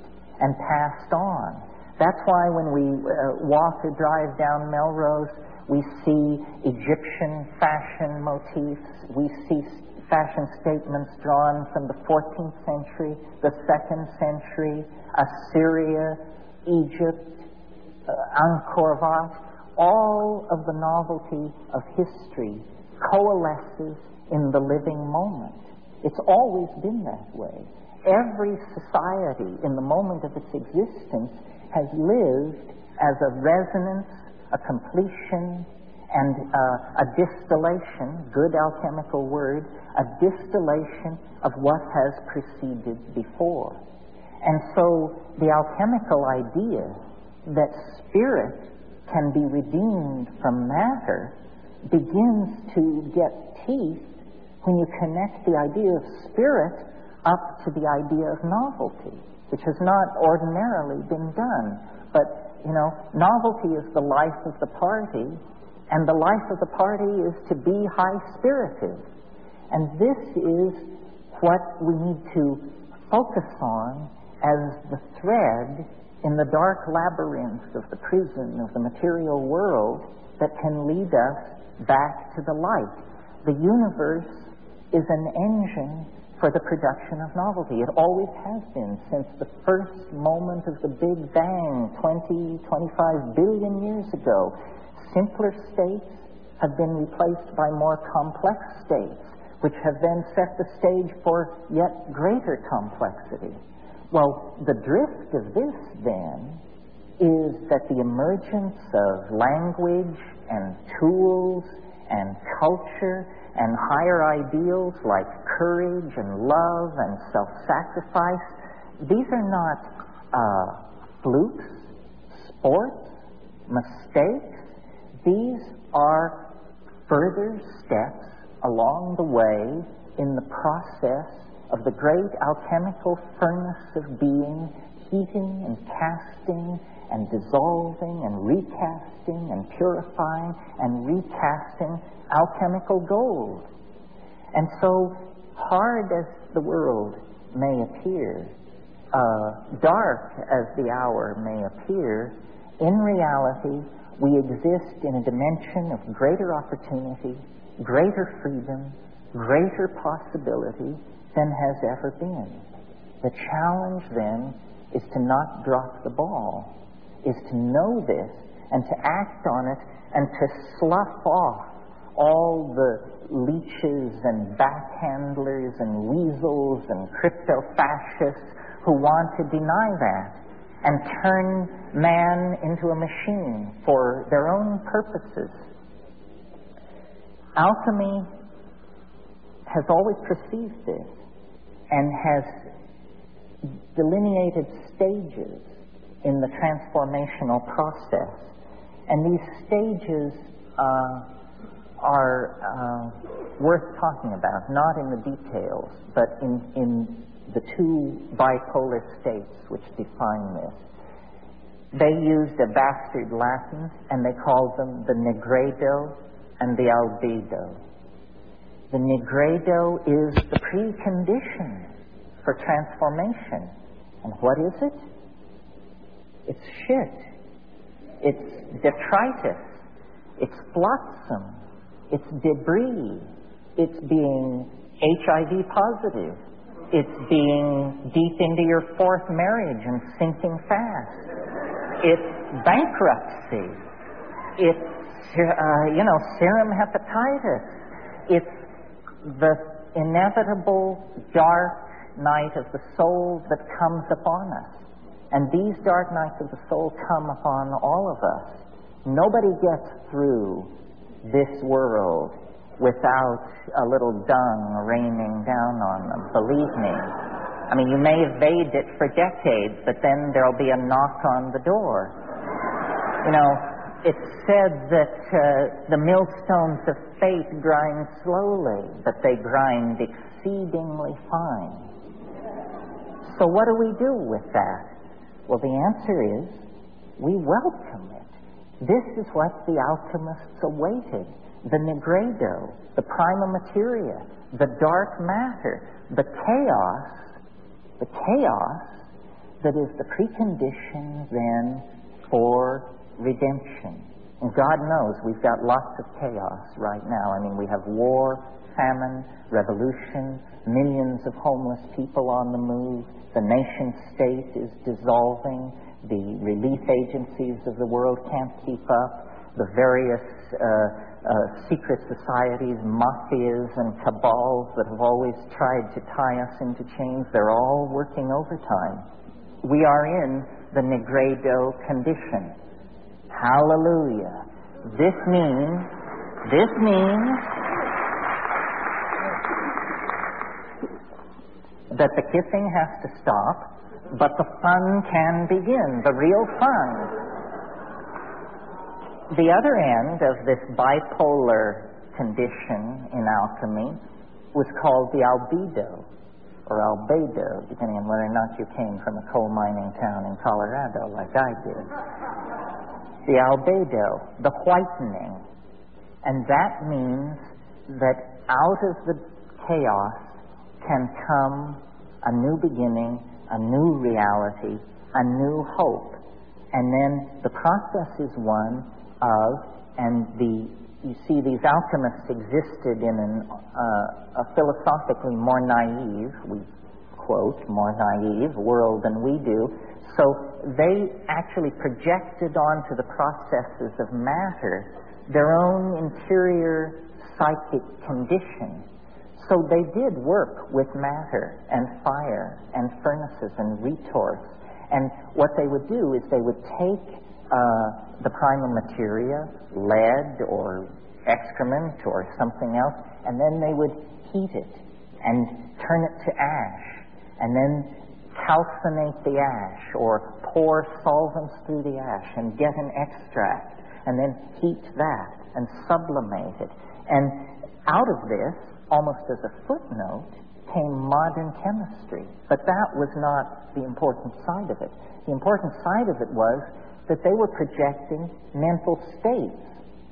and passed on. That's why when we uh, walk or drive down Melrose, we see Egyptian fashion motifs, we see fashion statements drawn from the 14th century, the 2nd century, Assyria, Egypt, uh, Angkor Wat. All of the novelty of history coalesces in the living moment. It's always been that way. Every society in the moment of its existence has lived as a resonance, a completion, and uh, a distillation, good alchemical word, a distillation of what has preceded before. And so the alchemical idea that spirit can be redeemed from matter begins to get teeth when you connect the idea of spirit up to the idea of novelty, which has not ordinarily been done. But, you know, novelty is the life of the party, and the life of the party is to be high spirited. And this is what we need to focus on as the thread in the dark labyrinth of the prison of the material world that can lead us back to the light. The universe is an engine for the production of novelty. It always has been since the first moment of the Big Bang 20, 25 billion years ago. Simpler states have been replaced by more complex states, which have then set the stage for yet greater complexity. Well, the drift of this then is that the emergence of language and tools and culture and higher ideals like courage and love and self sacrifice, these are not uh, flukes, sports, mistakes. These are further steps along the way in the process of the great alchemical furnace of being, heating and casting and dissolving and recasting and purifying and recasting alchemical gold. And so, hard as the world may appear, uh, dark as the hour may appear, in reality, we exist in a dimension of greater opportunity, greater freedom, greater possibility than has ever been. The challenge then is to not drop the ball, is to know this and to act on it and to slough off all the leeches and backhandlers and weasels and crypto fascists who want to deny that and turn man into a machine for their own purposes. Alchemy has always perceived this and has delineated stages in the transformational process. And these stages uh, are uh, worth talking about, not in the details, but in, in the two bipolar states which define this. They used a bastard Latin and they called them the nigredo and the albedo. The nigredo is the precondition for transformation. And what is it? It's shit. It's detritus. It's flotsam. It's debris. It's being HIV positive. It's being deep into your fourth marriage and sinking fast. It's bankruptcy. It's, uh, you know, serum hepatitis. It's the inevitable dark night of the soul that comes upon us. And these dark nights of the soul come upon all of us. Nobody gets through this world without a little dung raining down on them, believe me. I mean, you may evade it for decades, but then there'll be a knock on the door. You know, it's said that uh, the millstones of fate grind slowly, but they grind exceedingly fine. So, what do we do with that? Well, the answer is we welcome it. This is what the alchemists awaited the nigredo, the prima materia, the dark matter, the chaos, the chaos that is the precondition then for redemption. And God knows we've got lots of chaos right now. I mean, we have war, famine, revolution, millions of homeless people on the move. The nation state is dissolving. The relief agencies of the world can't keep up. The various uh, uh, secret societies, mafias, and cabals that have always tried to tie us into chains, they're all working overtime. We are in the Nigredo condition. Hallelujah. This means, this means that the kissing has to stop, but the fun can begin, the real fun. The other end of this bipolar condition in alchemy was called the albedo, or albedo, depending on whether or not you came from a coal mining town in Colorado like I did. The albedo, the whitening. And that means that out of the chaos can come a new beginning, a new reality, a new hope. And then the process is one of, and the you see, these alchemists existed in an, uh, a philosophically more naive, we quote, more naive world than we do. So they actually projected onto the processes of matter their own interior psychic condition. So they did work with matter and fire and furnaces and retorts. And what they would do is they would take uh, the prima materia, lead or excrement or something else, and then they would heat it and turn it to ash, and then calcinate the ash or pour solvents through the ash and get an extract, and then heat that and sublimate it. And out of this, almost as a footnote, came modern chemistry. But that was not the important side of it. The important side of it was that they were projecting mental states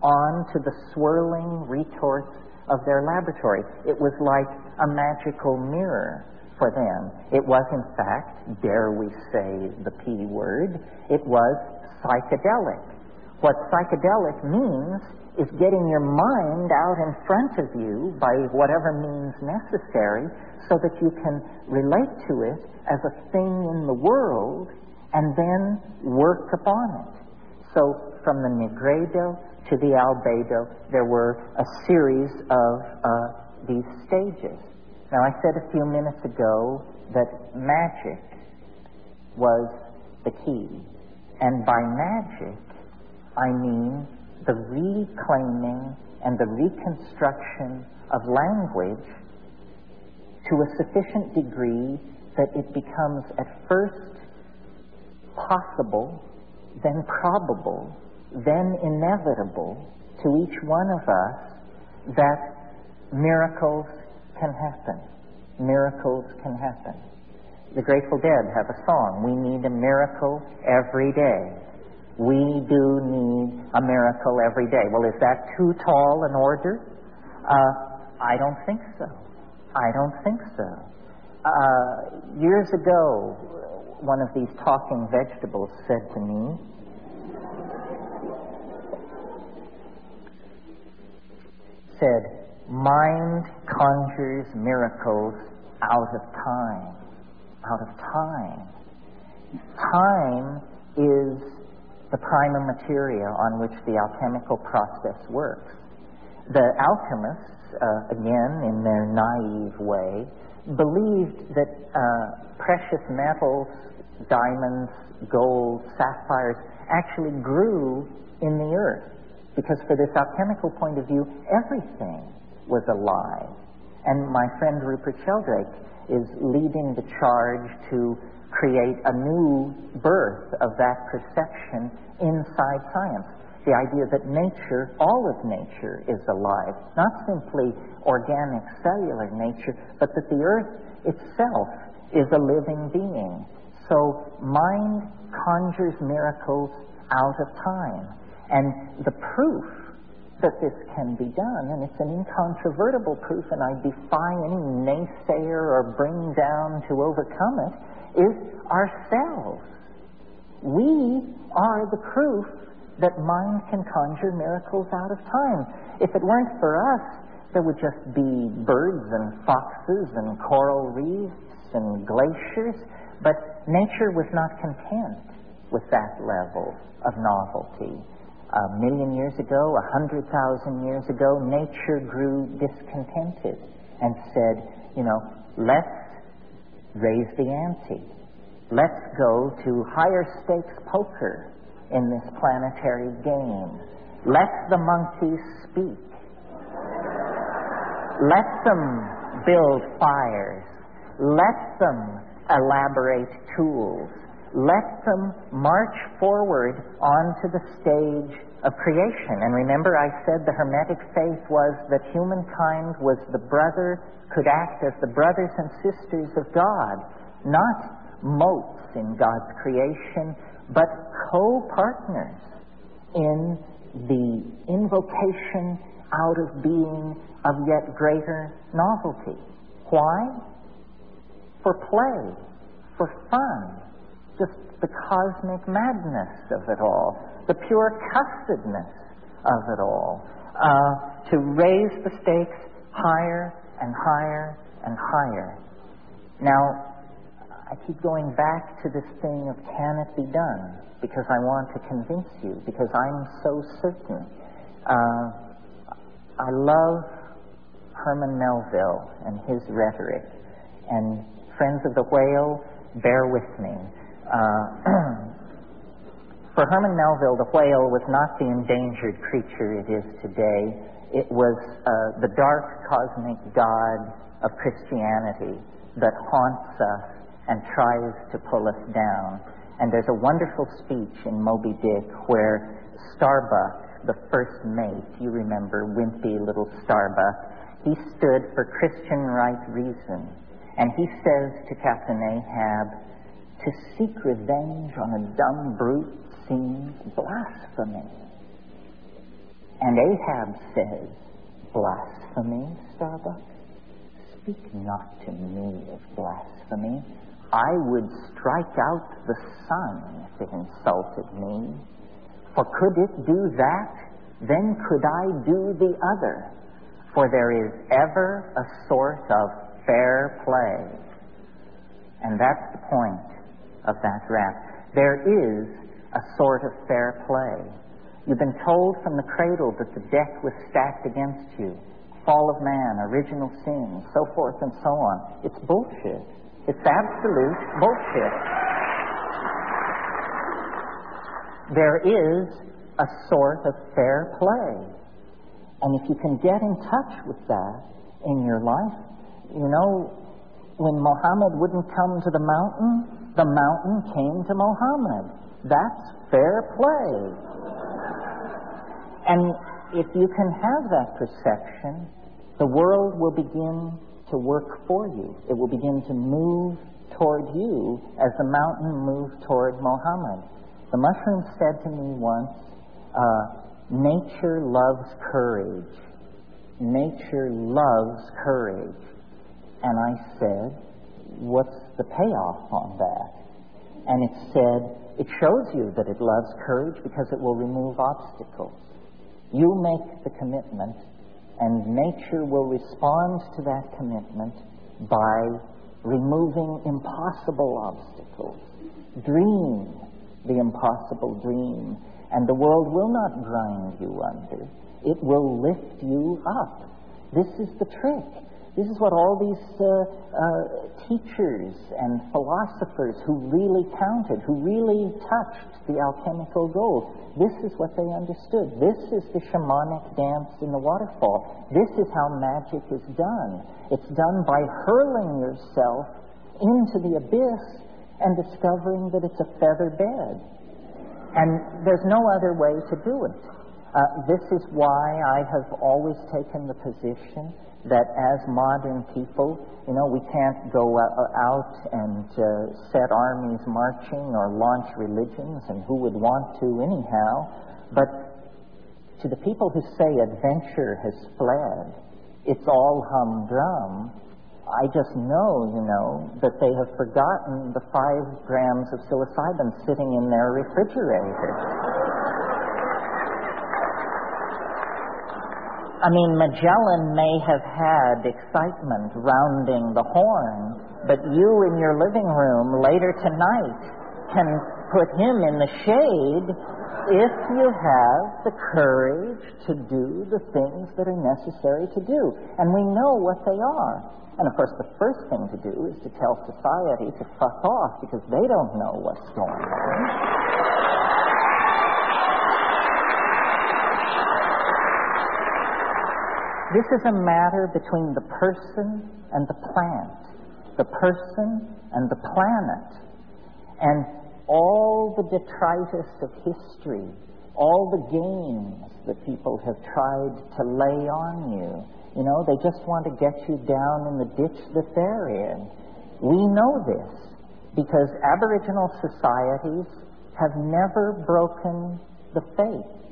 onto the swirling retorts of their laboratory. It was like a magical mirror for them. It was, in fact, dare we say the P word, it was psychedelic. What psychedelic means is getting your mind out in front of you by whatever means necessary so that you can relate to it as a thing in the world and then work upon it. So from the Nigredo to the Albedo, there were a series of uh, these stages. Now, I said a few minutes ago that magic was the key. And by magic, I mean the reclaiming and the reconstruction of language to a sufficient degree that it becomes at first possible, then probable, then inevitable to each one of us that miracles can happen. Miracles can happen. The Grateful Dead have a song, We Need a Miracle Every Day. We do need a miracle every day. Well, is that too tall an order? Uh, I don't think so. I don't think so. Uh, years ago, one of these talking vegetables said to me, said, mind conjures miracles out of time. Out of time. Time is the prima materia on which the alchemical process works. The alchemists uh, again in their naive way, believed that uh, precious metals, diamonds, gold, sapphires, actually grew in the earth. Because for this alchemical point of view, everything was alive. And my friend Rupert Sheldrake is leading the charge to create a new birth of that perception inside science. The idea that nature, all of nature, is alive. Not simply organic cellular nature, but that the earth itself is a living being. So mind conjures miracles out of time. And the proof that this can be done, and it's an incontrovertible proof, and I defy any naysayer or bring down to overcome it, is ourselves. We are the proof that mind can conjure miracles out of time. If it weren't for us, there would just be birds and foxes and coral reefs and glaciers, but nature was not content with that level of novelty. A million years ago, a hundred thousand years ago, nature grew discontented and said, you know, let's raise the ante. Let's go to higher stakes poker in this planetary game. Let the monkeys speak. Let them build fires. Let them elaborate tools. Let them march forward onto the stage of creation. And remember, I said the Hermetic faith was that humankind was the brother, could act as the brothers and sisters of God, not motes in God's creation, but co partners in the invocation out of being of yet greater novelty. Why? For play, for fun, just the cosmic madness of it all, the pure cussedness of it all, uh, to raise the stakes higher and higher and higher. Now, I keep going back to this thing of can it be done because I want to convince you, because I'm so certain. Uh, I love Herman Melville and his rhetoric. And friends of the whale, bear with me. Uh, for Herman Melville, the whale was not the endangered creature it is today. It was uh, the dark cosmic god of Christianity that haunts us and tries to pull us down. And there's a wonderful speech in Moby Dick where Starbuck, the first mate, you remember, wimpy little Starbuck, he stood for Christian right reason. And he says to Captain Ahab, to seek revenge on a dumb brute seems blasphemy. And Ahab says, Blasphemy, Starbuck? Speak not to me of blasphemy. I would strike out the sun if it insulted me. For could it do that, then could I do the other. For there is ever a sort of fair play. And that's the point of that rap. There is a sort of fair play. You've been told from the cradle that the deck was stacked against you. Fall of man, original sin, so forth and so on. It's bullshit. It's absolute bullshit. There is a sort of fair play. And if you can get in touch with that in your life, you know, when Muhammad wouldn't come to the mountain, the mountain came to Muhammad. That's fair play. And if you can have that perception, the world will begin to work for you. It will begin to move toward you as the mountain moved toward Muhammad. The mushroom said to me once, uh, Nature loves courage. Nature loves courage. And I said, What's the payoff on that? And it said, It shows you that it loves courage because it will remove obstacles. You make the commitment, and nature will respond to that commitment by removing impossible obstacles. Dream the impossible dream, and the world will not grind you under. It will lift you up. This is the trick. This is what all these uh, uh, teachers and philosophers who really counted, who really touched the alchemical gold, this is what they understood. This is the shamanic dance in the waterfall. This is how magic is done. It's done by hurling yourself into the abyss and discovering that it's a feather bed. And there's no other way to do it. Uh, this is why I have always taken the position that as modern people, you know, we can't go uh, out and uh, set armies marching or launch religions, and who would want to anyhow. But to the people who say adventure has fled, it's all humdrum, I just know, you know, that they have forgotten the five grams of psilocybin sitting in their refrigerator. I mean, Magellan may have had excitement rounding the horn, but you in your living room later tonight can put him in the shade if you have the courage to do the things that are necessary to do. And we know what they are. And of course, the first thing to do is to tell society to fuck off because they don't know what's going on. This is a matter between the person and the plant, the person and the planet. And all the detritus of history, all the games that people have tried to lay on you, you know, they just want to get you down in the ditch that they're in. We know this because Aboriginal societies have never broken the faith.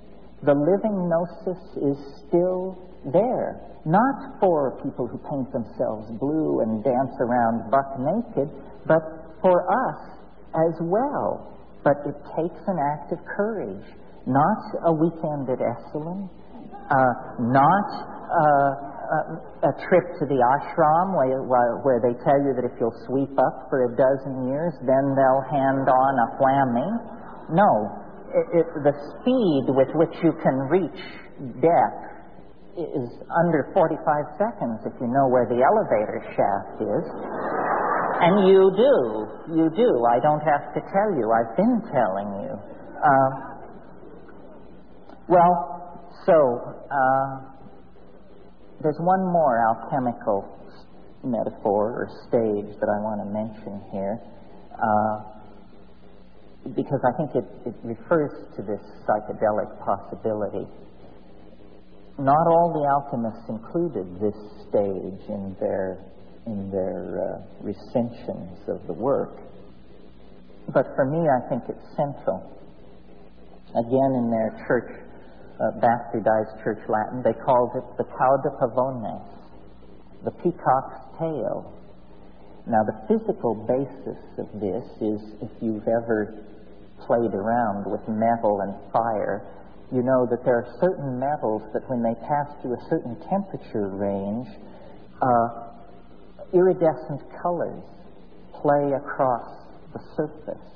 The living gnosis is still there, not for people who paint themselves blue and dance around buck naked, but for us as well. But it takes an act of courage, not a weekend at Esalen, uh, not uh, a, a trip to the ashram where, where, they tell you that if you'll sweep up for a dozen years, then they'll hand on a whammy. No, it, it, the speed with which you can reach death is under 45 seconds if you know where the elevator shaft is. And you do. You do. I don't have to tell you. I've been telling you. Uh, well, so uh, there's one more alchemical metaphor or stage that I want to mention here. Uh, because I think it, it refers to this psychedelic possibility. Not all the alchemists included this stage in their in their uh, recensions of the work, but for me, I think it's central. Again, in their church, uh, bastardized church Latin, they called it the cauda pavonis, the peacock's tail. Now, the physical basis of this is if you've ever played around with metal and fire, you know that there are certain metals that when they pass through a certain temperature range, uh, iridescent colors play across the surface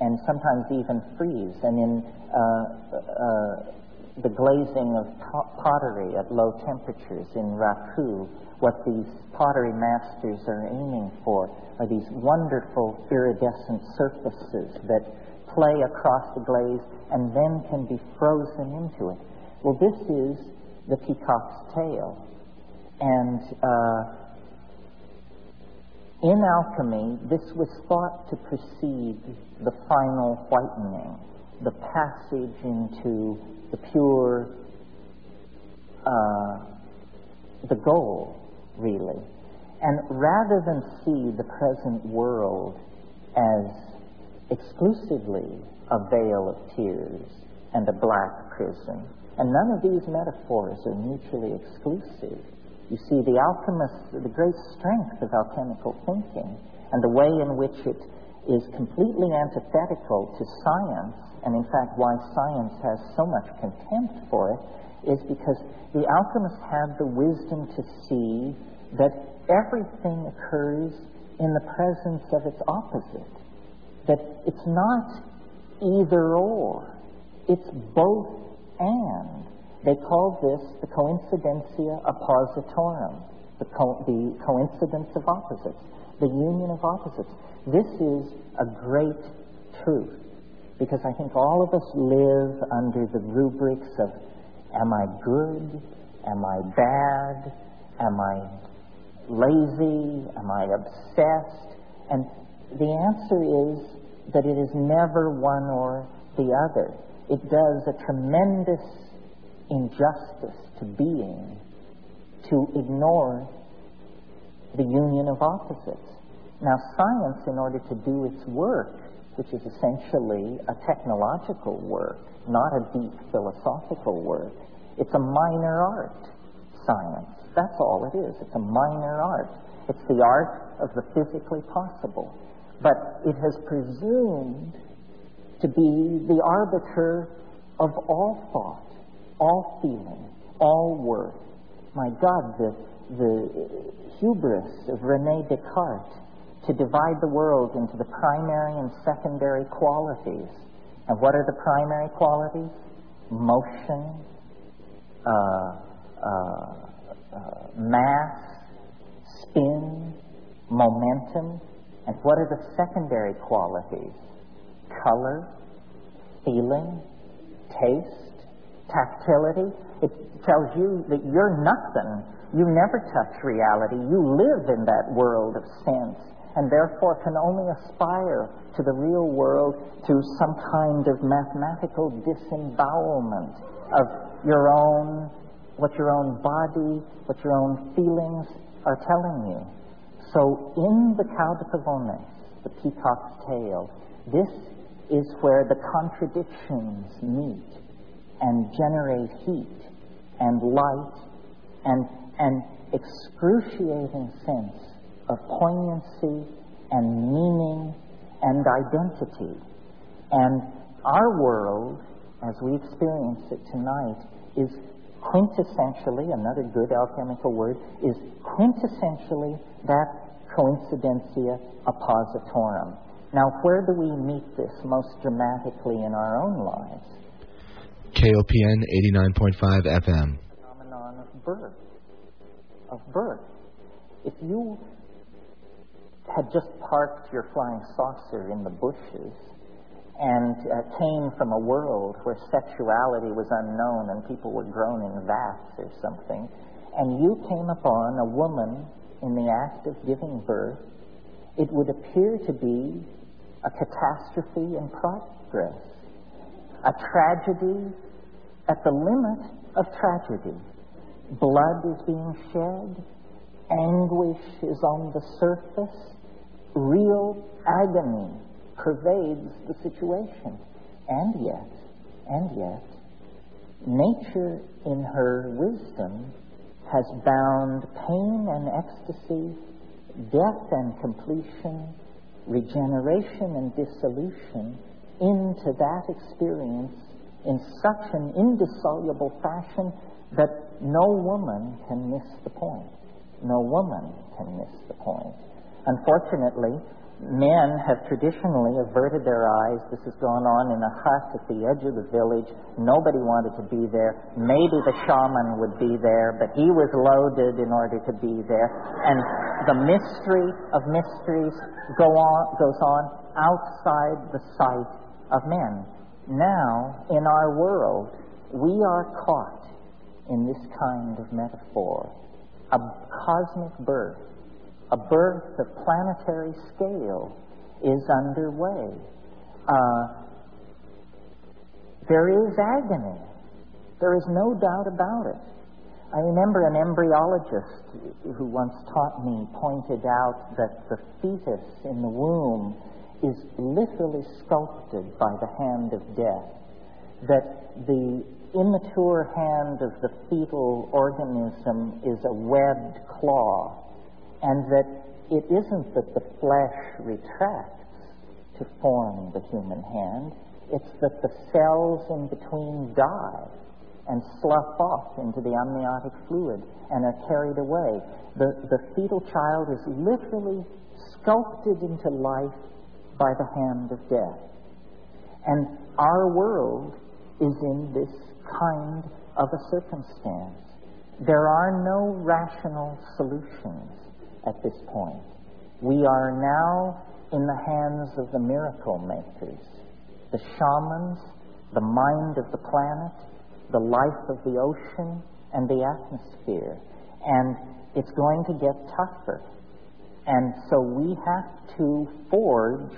and sometimes even freeze. And in uh, uh, the glazing of pottery at low temperatures in Raku, what these pottery masters are aiming for are these wonderful iridescent surfaces that play across the glaze and then can be frozen into it. Well, this is the peacock's tail. And uh, in alchemy, this was thought to precede the final whitening, the passage into the pure, uh, the goal, really. And rather than see the present world as exclusively a vale of tears and a black prison, and none of these metaphors are mutually exclusive. You see, the alchemist, the great strength of alchemical thinking, and the way in which it is completely antithetical to science, and in fact, why science has so much contempt for it, is because the alchemists had the wisdom to see that everything occurs in the presence of its opposite. That it's not either or, it's both and. They call this the coincidentia oppositorum, the, co- the coincidence of opposites, the union of opposites. This is a great truth because I think all of us live under the rubrics of am I good? Am I bad? Am I lazy? Am I obsessed? And the answer is that it is never one or the other. It does a tremendous injustice to being to ignore the union of opposites. Now, science, in order to do its work, which is essentially a technological work, not a deep philosophical work, it's a minor art, science. That's all it is. It's a minor art. It's the art of the physically possible. But it has presumed to be the arbiter of all thought, all feeling, all worth. My God, the, the hubris of Rene Descartes to divide the world into the primary and secondary qualities. And what are the primary qualities? Motion, uh, uh, uh, mass, spin, momentum. And what are the secondary qualities? Color, feeling, taste, tactility. It tells you that you're nothing. You never touch reality. You live in that world of sense and therefore can only aspire to the real world through some kind of mathematical disembowelment of your own, what your own body, what your own feelings are telling you. So in the cauda pavonis, the peacock's tail, this is where the contradictions meet and generate heat and light and an excruciating sense of poignancy and meaning and identity. And our world, as we experience it tonight, is quintessentially, another good alchemical word, is quintessentially that coincidentia oppositorum. Now, where do we meet this most dramatically in our own lives? KOPN 89.5 FM. phenomenon of birth. Of birth. If you had just parked your flying saucer in the bushes and uh, came from a world where sexuality was unknown and people were grown in vats or something, and you came upon a woman in the act of giving birth, it would appear to be a catastrophe in progress, a tragedy at the limit of tragedy. Blood is being shed, anguish is on the surface, real agony pervades the situation. And yet, and yet, nature in her wisdom has bound pain and ecstasy, death and completion, regeneration and dissolution into that experience in such an indissoluble fashion that no woman can miss the point. No woman can miss the point. Unfortunately, men have traditionally averted their eyes. This has gone on in a hut at the edge of the village. Nobody wanted to be there. Maybe the shaman would be there, but he was loaded in order to be there. And the mystery of mysteries go on, goes on outside the sight of men. Now, in our world, we are caught in this kind of metaphor. A cosmic birth, a birth of planetary scale is underway. Uh, there is agony. There is no doubt about it. I remember an embryologist who once taught me pointed out that the fetus in the womb is literally sculpted by the hand of death. That the immature hand of the fetal organism is a webbed claw, and that it isn't that the flesh retracts to form the human hand, it's that the cells in between die and slough off into the amniotic fluid and are carried away. The, the fetal child is literally sculpted into life by the hand of death. And our world is in this kind of a circumstance. There are no rational solutions at this point. We are now in the hands of the miracle makers, the shamans, the mind of the planet, the life of the ocean, and the atmosphere. And it's going to get tougher. And so we have to forge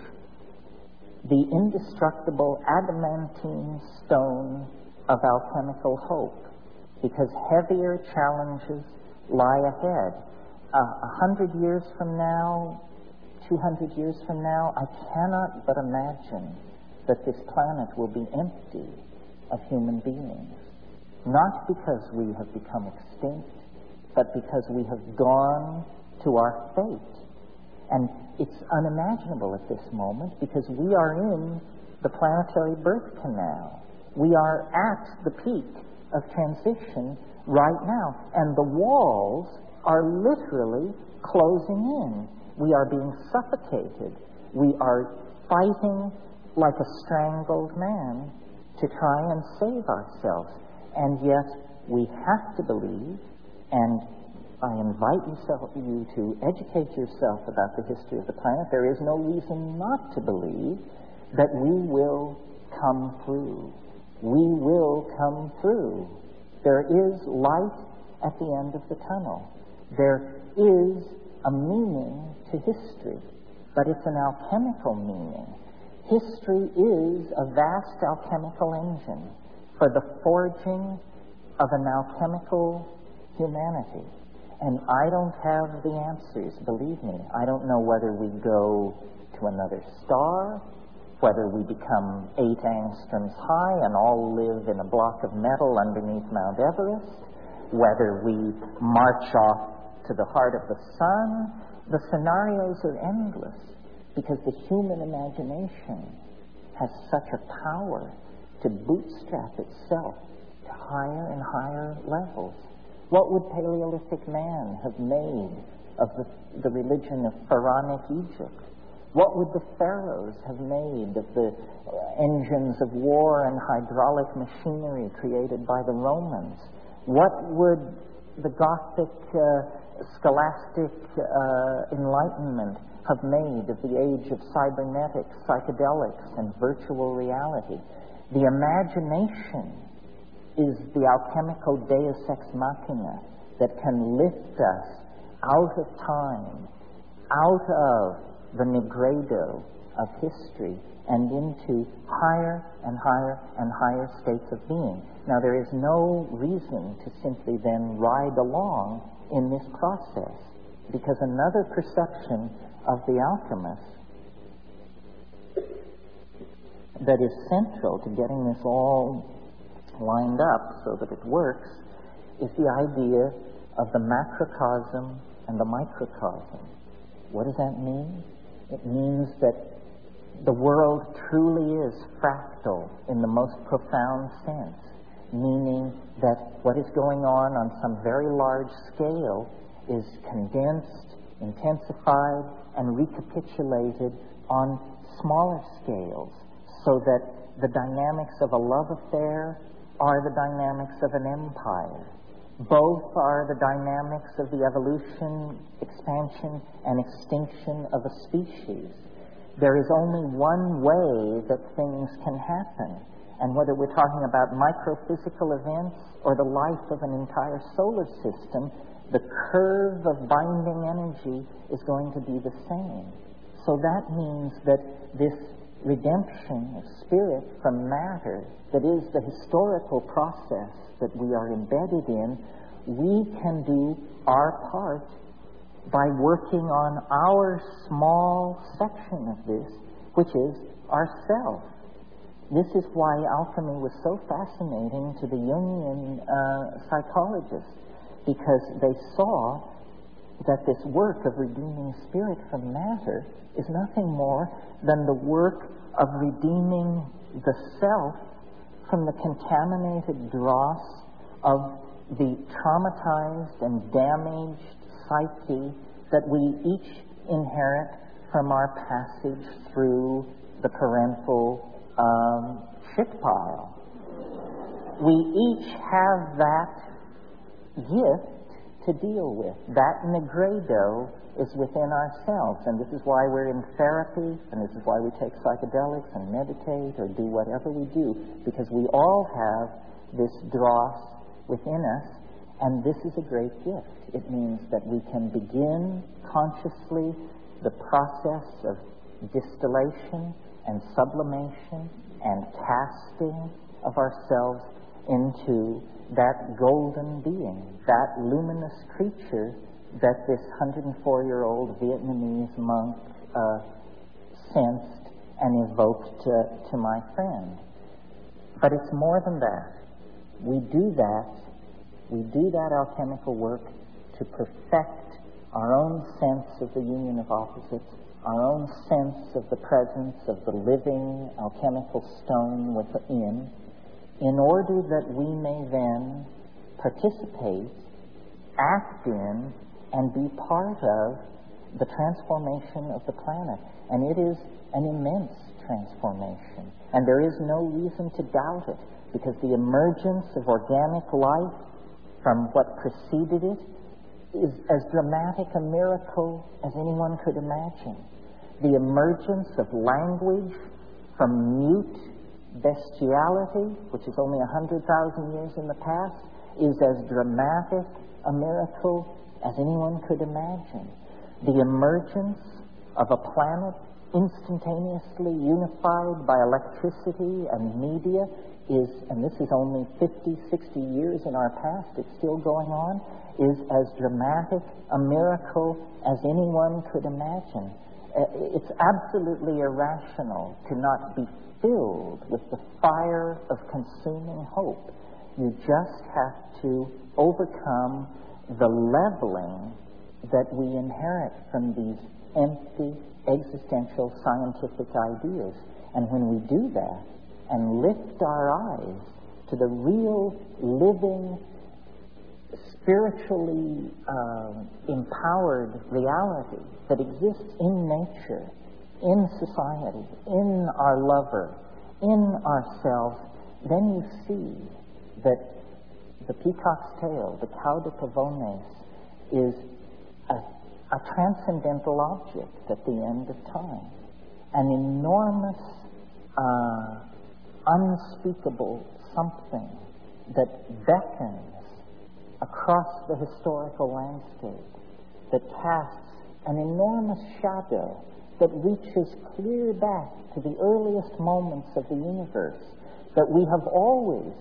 the indestructible adamantine stone of alchemical hope because heavier challenges lie ahead. Uh, A hundred years from now, 200 years from now, I cannot but imagine that this planet will be empty of human beings. Not because we have become extinct, but because we have gone to our fate. And it's unimaginable at this moment because we are in the planetary birth canal. We are at the peak of transition right now. And the walls are literally closing in. We are being suffocated. We are fighting like a strangled man to try and save ourselves. And yet, we have to believe, and I invite you to educate yourself about the history of the planet. There is no reason not to believe that we will come through. We will come through. There is light at the end of the tunnel. There is a meaning to history, but it's an alchemical meaning. History is a vast alchemical engine for the forging of an alchemical humanity. And I don't have the answers, believe me. I don't know whether we go to another star, whether we become eight angstroms high and all live in a block of metal underneath Mount Everest, whether we march off to the heart of the sun. The scenarios are endless because the human imagination has such a power to bootstrap itself to higher and higher levels. What would Paleolithic man have made of the, the religion of pharaonic Egypt? What would the pharaohs have made of the engines of war and hydraulic machinery created by the Romans? What would the Gothic uh, scholastic uh, enlightenment have made of the age of cybernetics, psychedelics, and virtual reality? The imagination is the alchemical deus ex machina that can lift us out of time, out of the nigredo of history, and into higher and higher and higher states of being. Now, there is no reason to simply then ride along in this process, because another perception of the alchemist that is central to getting this all lined up so that it works is the idea of the macrocosm and the microcosm. What does that mean? It means that the world truly is fractal in the most profound sense, meaning that what is going on on some very large scale is condensed, intensified, and recapitulated on smaller scales so that the dynamics of a love affair are the dynamics of an empire. Both are the dynamics of the evolution, expansion, and extinction of a species. There is only one way that things can happen. And whether we're talking about microphysical events or the life of an entire solar system, the curve of binding energy is going to be the same. So that means that this redemption of spirit from matter, that is the historical process that we are embedded in, we can do our part by working on our small section of this, which is ourself. This is why alchemy was so fascinating to the Jungian uh, psychologists, because they saw that this work of redeeming spirit from matter is nothing more than the work of redeeming the self from the contaminated dross of the traumatized and damaged psyche that we each inherit from our passage through the parental um, shit pile. we each have that gift to deal with. That nigredo is within ourselves, and this is why we're in therapy, and this is why we take psychedelics and meditate or do whatever we do, because we all have this dross within us, and this is a great gift. It means that we can begin consciously the process of distillation and sublimation and casting of ourselves into that golden being, that luminous creature that this 104 year old Vietnamese monk uh, sensed and evoked to, to my friend. But it's more than that. We do that, we do that alchemical work to perfect our own sense of the union of opposites, our own sense of the presence of the living alchemical stone within, in order that we may then participate, act in, and be part of the transformation of the planet. And it is an immense transformation. And there is no reason to doubt it, because the emergence of organic life from what preceded it is as dramatic a miracle as anyone could imagine. The emergence of language from mute bestiality, which is only 100,000 years in the past, is as dramatic a miracle as anyone could imagine. The emergence of a planet instantaneously unified by electricity and media is, and this is only 50, 60 years in our past, it's still going on, is as dramatic a miracle as anyone could imagine. It's absolutely irrational to not be filled with the fire of consuming hope. You just have to overcome the leveling that we inherit from these empty existential scientific ideas. And when we do that and lift our eyes to the real living spiritually uh, empowered reality that exists in nature, in society, in our lover, in ourselves, then you see that the peacock's tail, the cauda pavonis, is a, a transcendental object at the end of time, an enormous, uh, unspeakable something that beckons across the historical landscape, that casts an enormous shadow that reaches clear back to the earliest moments of the universe, that we have always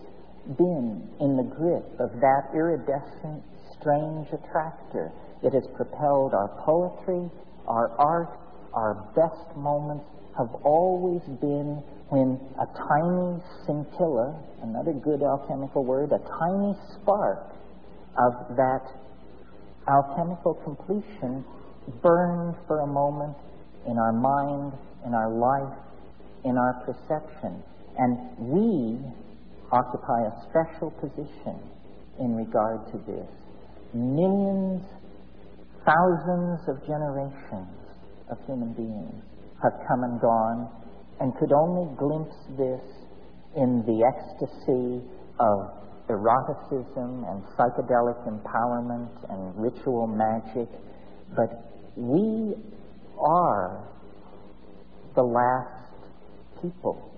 been in the grip of that iridescent, strange attractor. It has propelled our poetry, our art, our best moments have always been when a tiny scintilla, another good alchemical word, a tiny spark of that alchemical completion burned for a moment in our mind, in our life, in our perception. And we occupy a special position in regard to this. Millions, thousands of generations of human beings have come and gone and could only glimpse this in the ecstasy of eroticism and psychedelic empowerment and ritual magic. But we are the last people.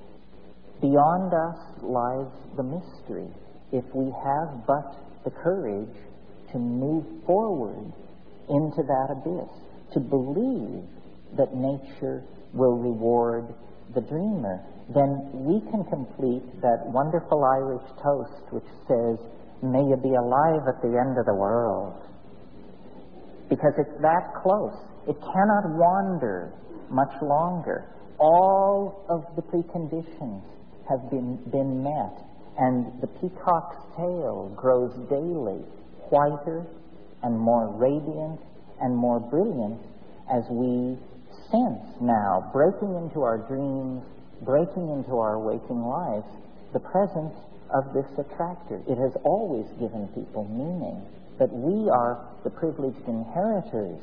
Beyond us lies the mystery. If we have but the courage to move forward into that abyss, to believe that nature will reward the dreamer, then we can complete that wonderful Irish toast which says, May you be alive at the end of the world. Because it's that close. It cannot wander much longer. All of the preconditions have been, been met, and the peacock's tail grows daily whiter and more radiant and more brilliant as we sense now, breaking into our dreams, breaking into our waking lives, the presence of this attractor. It has always given people meaning, but we are the privileged inheritors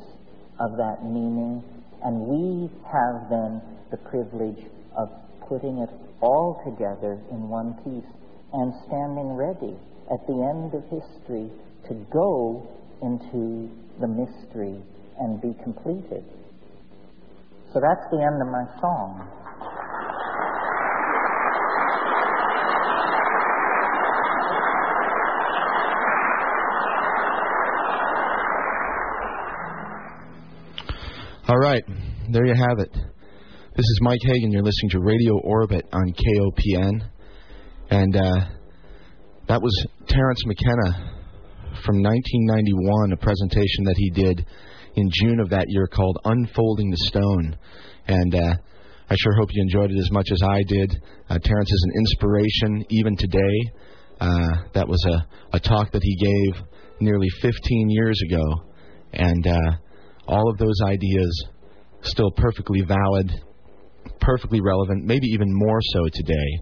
of that meaning, and we have then the privilege of putting it all together in one piece. and standing ready at the end of history to go into the mystery and be completed. So that's the end of my song. All right, there you have it. This is Mike Hagan. You're listening to Radio Orbit on KOPN. And uh, that was Terence McKenna from 1991, a presentation that he did in June of that year called Unfolding the Stone. And uh, I sure hope you enjoyed it as much as I did. Uh, Terence is an inspiration even today. Uh, that was a, a talk that he gave nearly 15 years ago. And uh, all of those ideas still perfectly valid, perfectly relevant, maybe even more so today.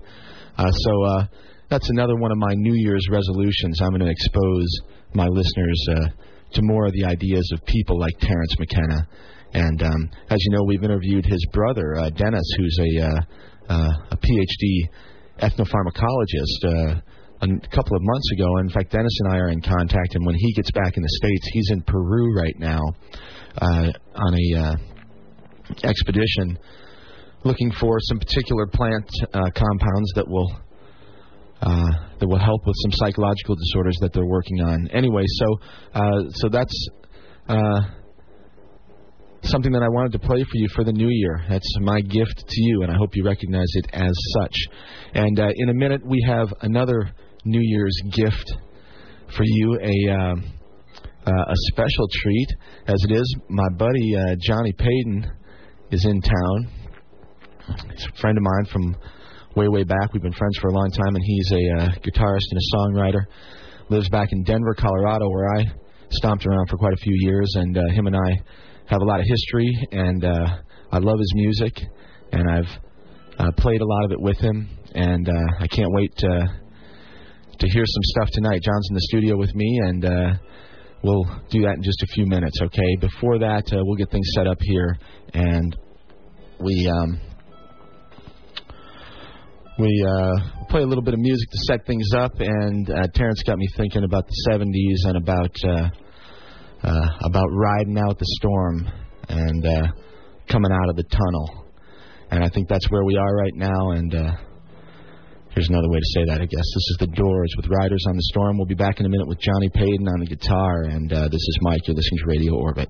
Uh, so uh, that's another one of my New Year's resolutions. I'm going to expose my listeners uh, to more of the ideas of people like Terence McKenna. And um, as you know, we've interviewed his brother, uh, Dennis, who's a, uh, uh, a PhD ethnopharmacologist. A couple of months ago. In fact, Dennis and I are in contact, and when he gets back in the states, he's in Peru right now uh, on a uh, expedition looking for some particular plant uh, compounds that will uh, that will help with some psychological disorders that they're working on. Anyway, so uh, so that's uh, something that I wanted to play for you for the new year. That's my gift to you, and I hope you recognize it as such. And in a minute, we have another New Year's gift for you a. Uh, uh, a special treat, as it is. My buddy uh, Johnny Payton is in town. He's a friend of mine from way, way back. We've been friends for a long time, and he's a uh, guitarist and a songwriter. Lives back in Denver, Colorado, where I stomped around for quite a few years, and uh, him and I have a lot of history, and uh, I love his music, and I've uh, played a lot of it with him, and uh, I can't wait to to hear some stuff tonight. John's in the studio with me, and uh, we'll do that in just a few minutes. Okay. Before that, uh, we'll get things set up here, and we um, we uh, play a little bit of music to set things up. And uh, Terence got me thinking about the '70s and about uh, uh, about riding out the storm and uh, coming out of the tunnel. And I think that's where we are right now. And uh, here's another way to say that, I guess. This is the Doors with Riders on the Storm. We'll be back in a minute with Johnny Payton on the guitar. And uh, this is Mike. You're listening to Radio Orbit.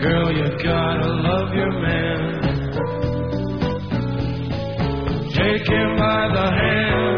Girl, you gotta love your man. Take him by the hand.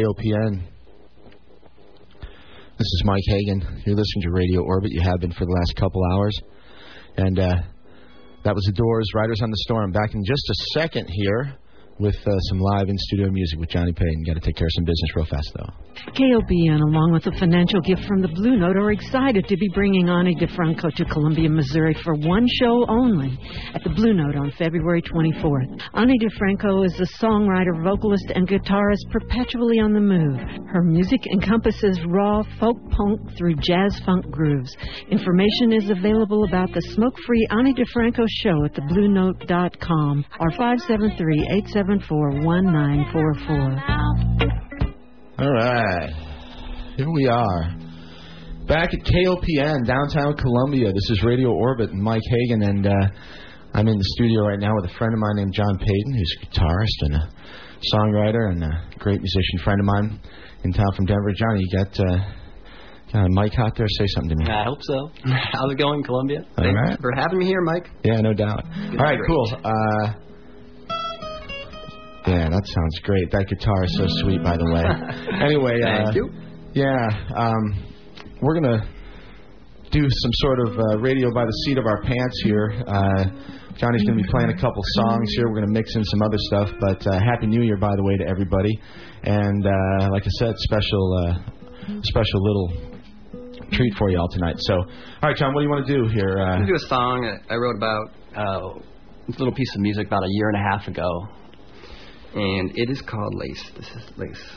KOPN. This is Mike Hagan. You're listening to Radio Orbit. You have been for the last couple hours. And uh, that was The Doors, Riders on the Storm. Back in just a second here with uh, some live in studio music with Johnny Payton. Got to take care of some business real fast though. KOPN, along with a financial gift from the Blue Note, are excited to be bringing Ani DiFranco to Columbia, Missouri for one show only at the Blue Note on February 24th. Ani DiFranco is a songwriter, vocalist, and guitarist perpetually on the move. Her music encompasses raw folk punk through jazz funk grooves. Information is available about the smoke free Ani DiFranco show at thebluenote.com or 573 874 1944. All right, here we are. Back at KOPN, downtown Columbia. This is Radio Orbit and Mike Hagan, and uh, I'm in the studio right now with a friend of mine named John Payton, who's a guitarist and a songwriter and a great musician friend of mine in town from Denver. Johnny, you got, uh, a mic out there? Say something to me. I hope so. How's it going, Columbia? All Thanks right. for having me here, Mike. Yeah, no doubt. All right, great. cool. Uh, yeah, that sounds great. That guitar is so sweet, by the way. Anyway, uh, Thank you. Yeah, um, we're gonna do some sort of uh, radio by the seat of our pants here. Uh, Johnny's gonna be playing a couple songs here. We're gonna mix in some other stuff. But uh, Happy New Year, by the way, to everybody. And uh, like I said, special, uh, special little treat for you all tonight. So, all right, John, what do you want to do here? I'm Uh, gonna do a song I wrote about uh, this little piece of music about a year and a half ago, and it is called Lace. This is Lace.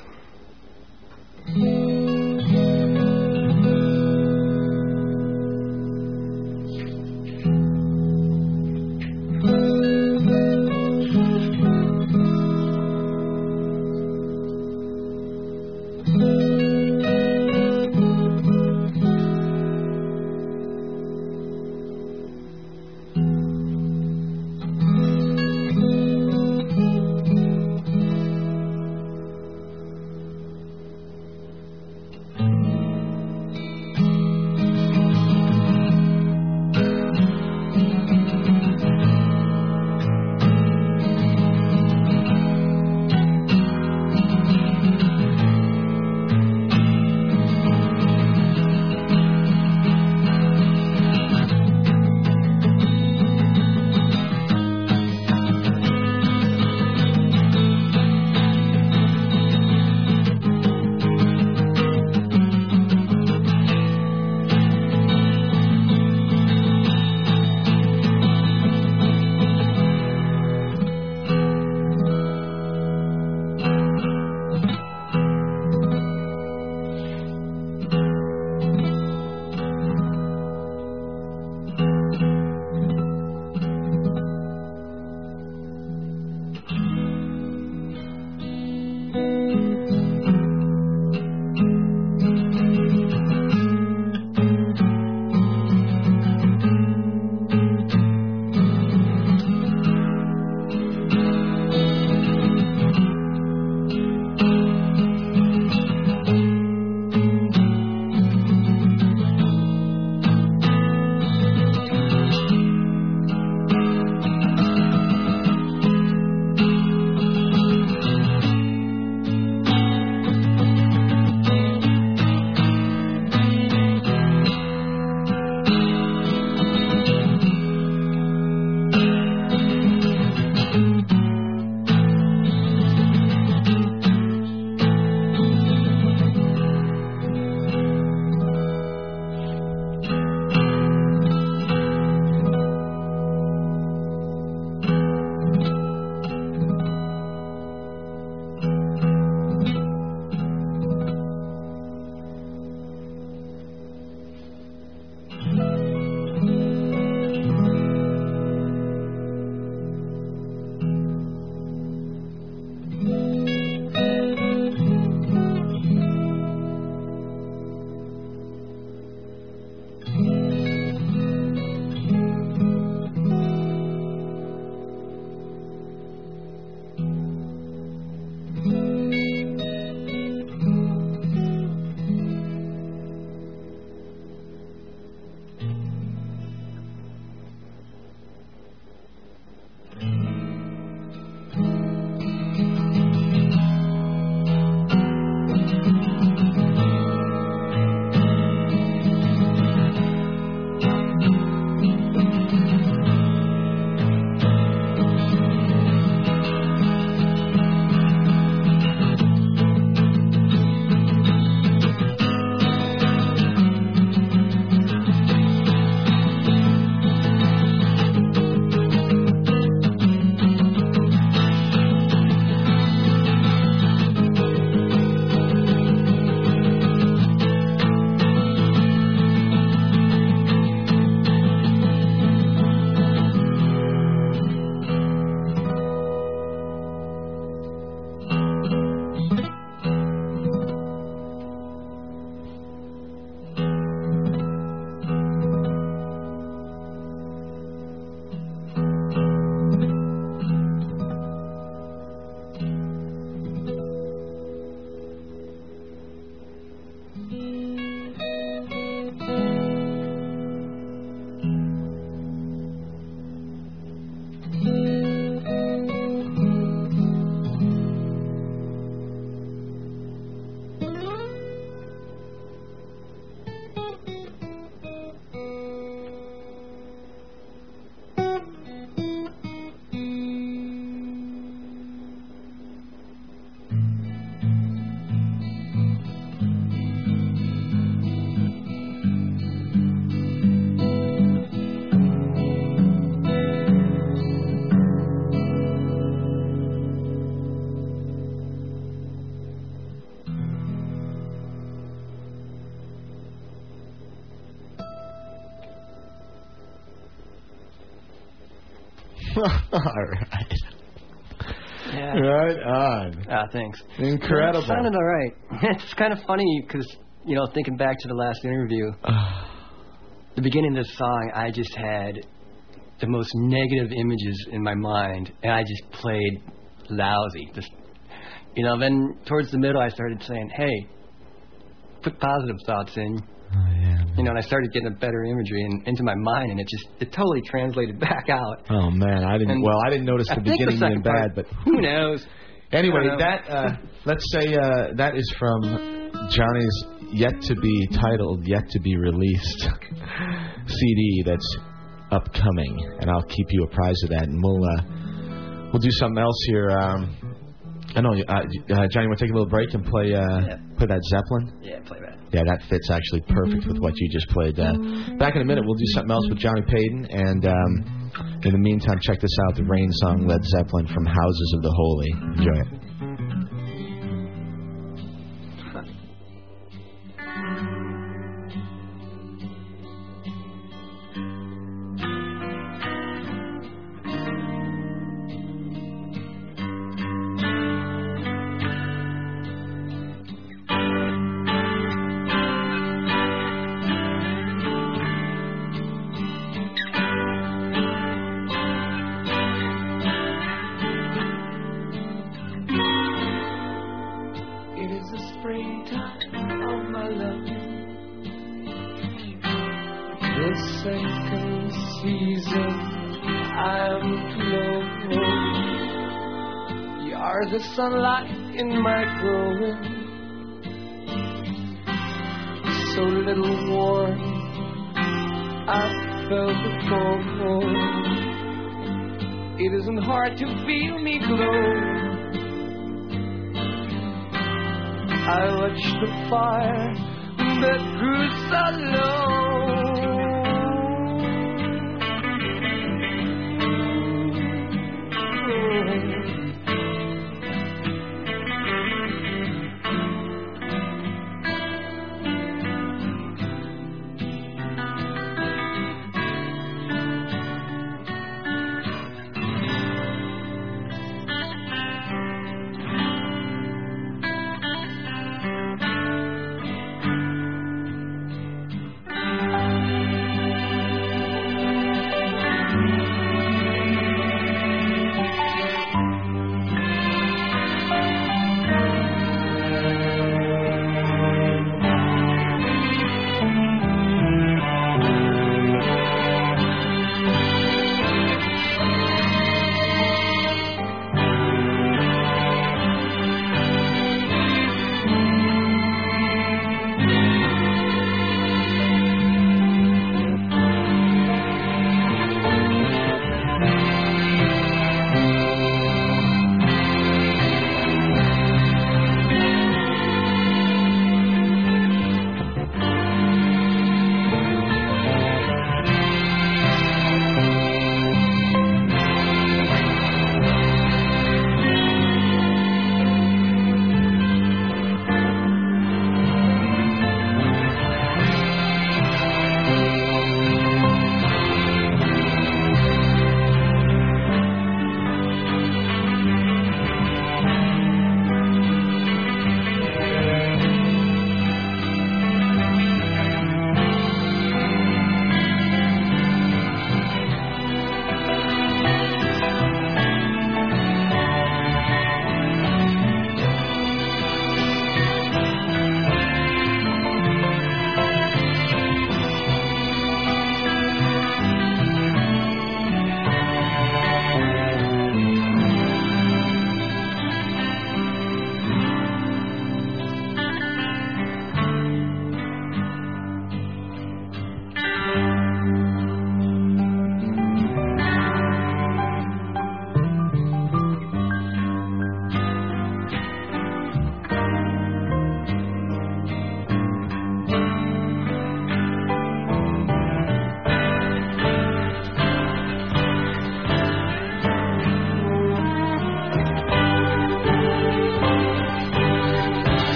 Right. Yeah. Right on. Ah, thanks. Incredible. It sounded all right. It's kind of funny because, you know, thinking back to the last interview, the beginning of the song, I just had the most negative images in my mind, and I just played lousy. Just, you know, then towards the middle, I started saying, hey, put positive thoughts in. You know, and I started getting a better imagery in, into my mind, and it just it totally translated back out. Oh man, I didn't. And well, I didn't notice the I think the beginning being part- bad, but Who knows? anyway, know. that uh, let's say uh, that is from Johnny's yet to be titled, yet to be released CD that's upcoming, and I'll keep you apprised of that. And we'll uh, we'll do something else here. Um, I know, uh, uh, Johnny. Want to take a little break and play uh, Yeah. play that Zeppelin? Yeah, play that. Yeah, that fits actually perfect with what you just played. Uh, back in a minute, we'll do something else with Johnny Payton, and um, in the meantime, check this out: the Rain song, Led Zeppelin from Houses of the Holy. Enjoy it.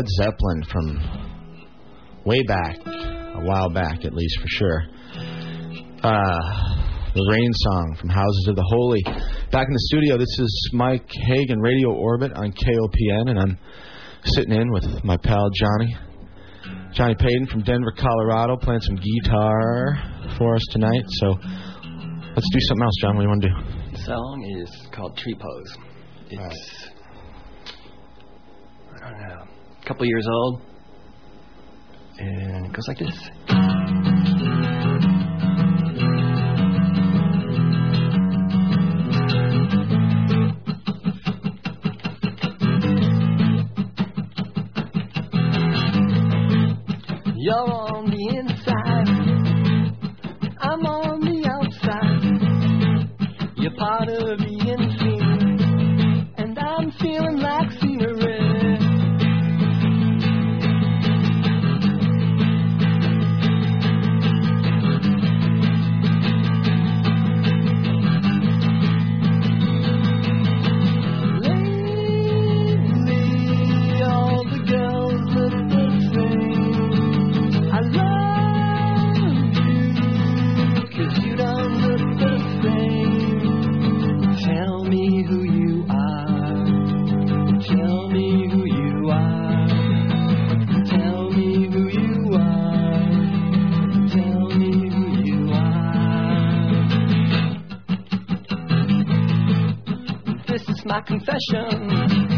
Led Zeppelin from way back, a while back at least for sure. Uh, the Rain Song from Houses of the Holy. Back in the studio, this is Mike Hagan, Radio Orbit on KOPN, and I'm sitting in with my pal Johnny. Johnny Payton from Denver, Colorado, playing some guitar for us tonight. So let's do something else, John. What do you want to do? The song is called Tree Pose. It's I don't know, couple years old, and it goes like this. Confession.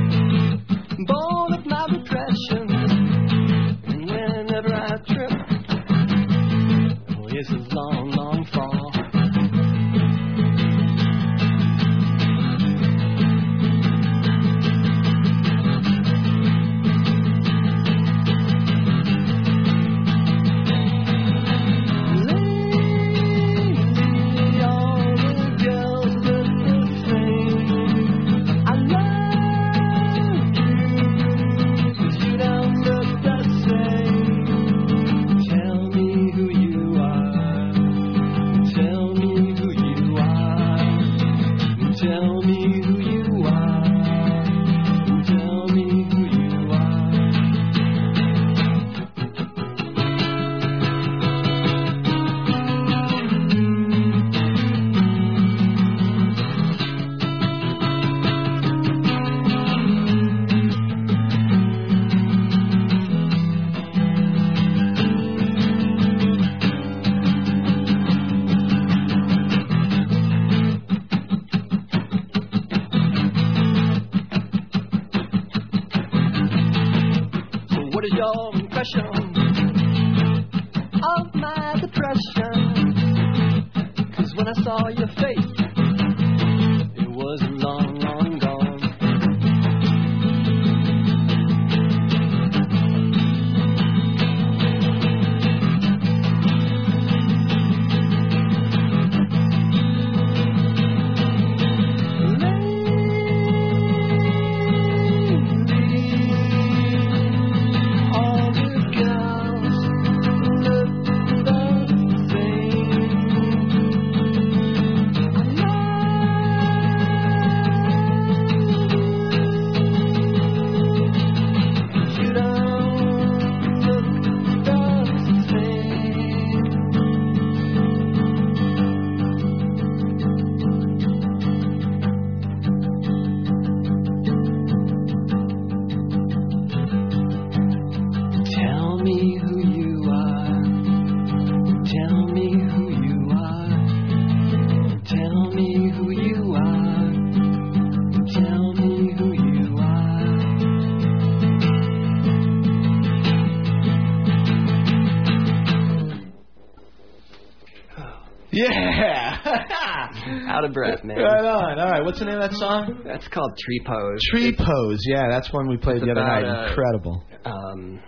The name of that song? That's called Tree Pose. Tree Pose. Yeah, that's one we played the other about, night. uh, Incredible. Um,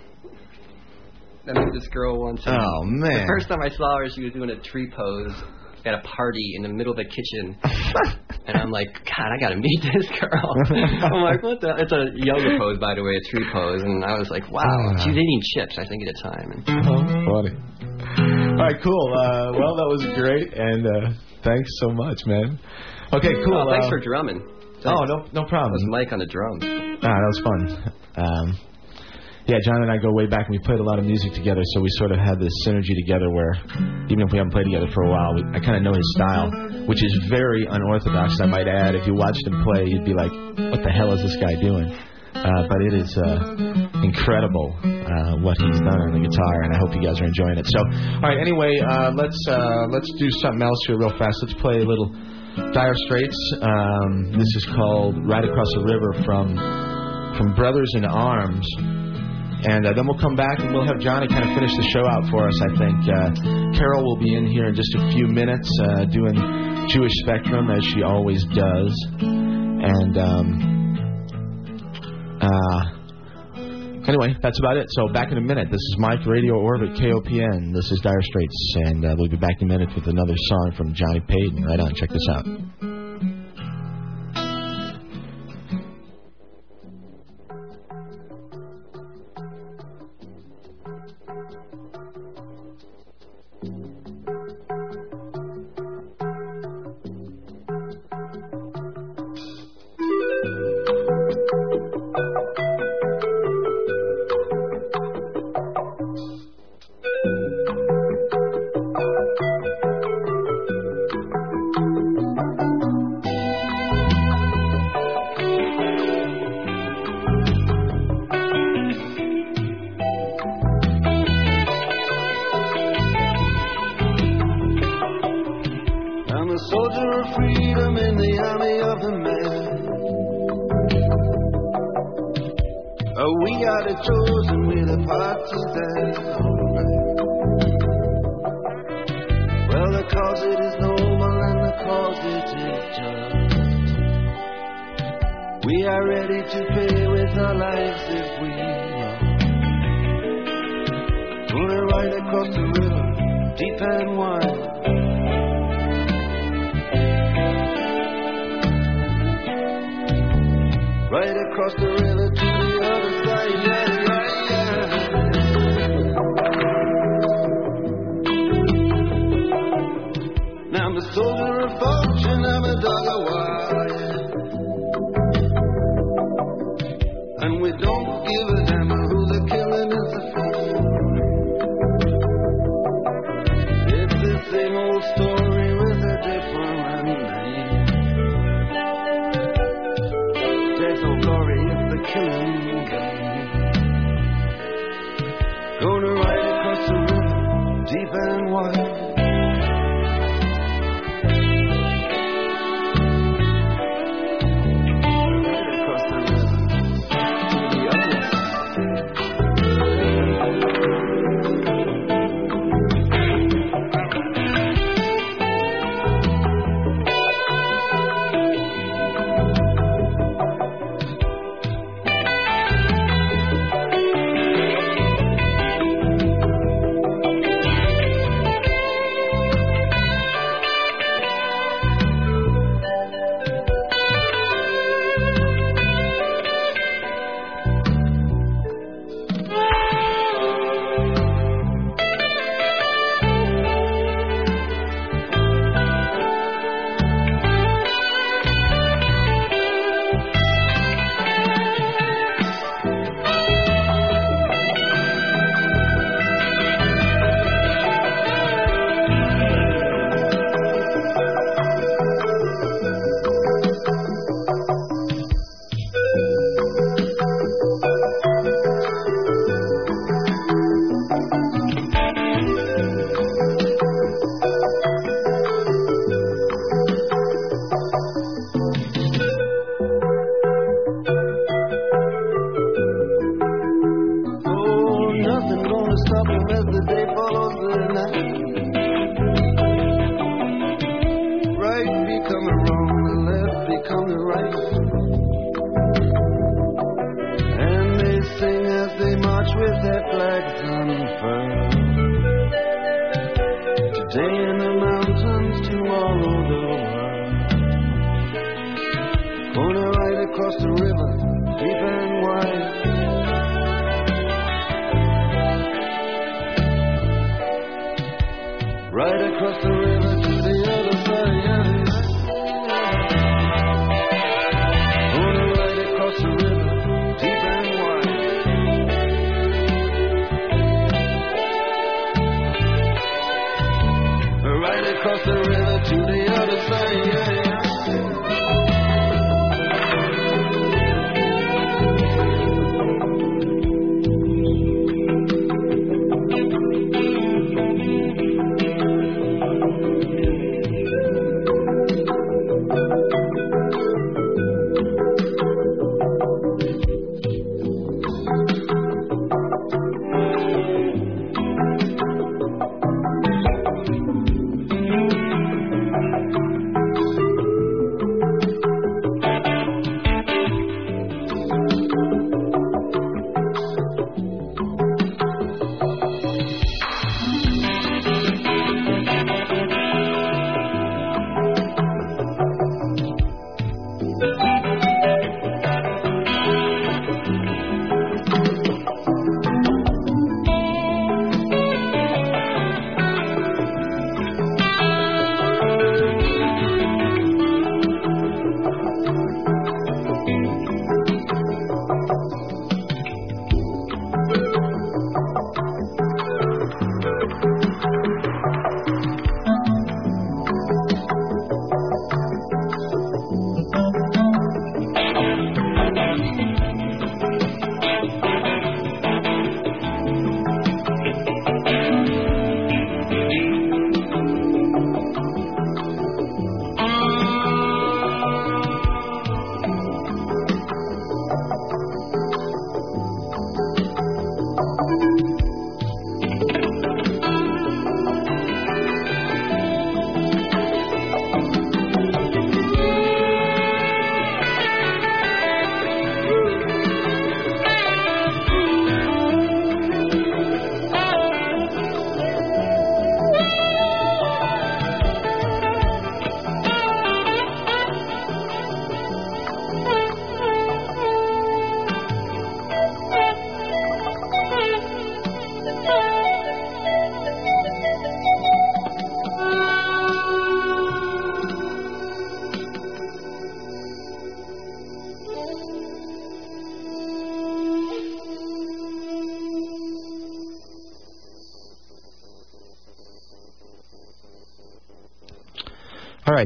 I met this girl once. and Oh man. The first time I saw her, she was doing a tree pose at a party in the middle of the kitchen. And I'm like, God, I gotta meet this girl. I'm like, what the? It's a yoga pose, by the way, a tree pose. And I was like, wow. She was eating chips, I think, at the time. And Funny. All right, cool. Uh, well, that was great, and uh, thanks so much, man. Okay, cool. oh, thanks uh, for drumming. Oh, no, no problem. That was Mike on the drums. Ah, that was fun. Um, yeah, John and I go way back, and we played a lot of music together, so we sort of had this synergy together where even if we haven't played together for a while, we, I kind of know his style, which is very unorthodox, I might add. If you watched him play, you'd be like, what the hell is this guy doing? Uh, but it is uh, incredible uh, what he's done on the guitar, and I hope you guys are enjoying it. So, all right. Anyway, uh, let's uh, let's do something else here real fast. Let's play a little Dire Straits. Um, this is called "Ride Across the River" from from Brothers in Arms. And uh, then we'll come back and we'll have Johnny kind of finish the show out for us, I think. Uh, Carol will be in here in just a few minutes uh, doing Jewish Spectrum, as she always does. And um, uh, anyway, that's about it. So back in a minute. This is Mike, Radio Orbit, KOPN. This is Dire Straits. And uh, we'll be back in a minute with another song from Johnny Payton. Right on, check this out. story.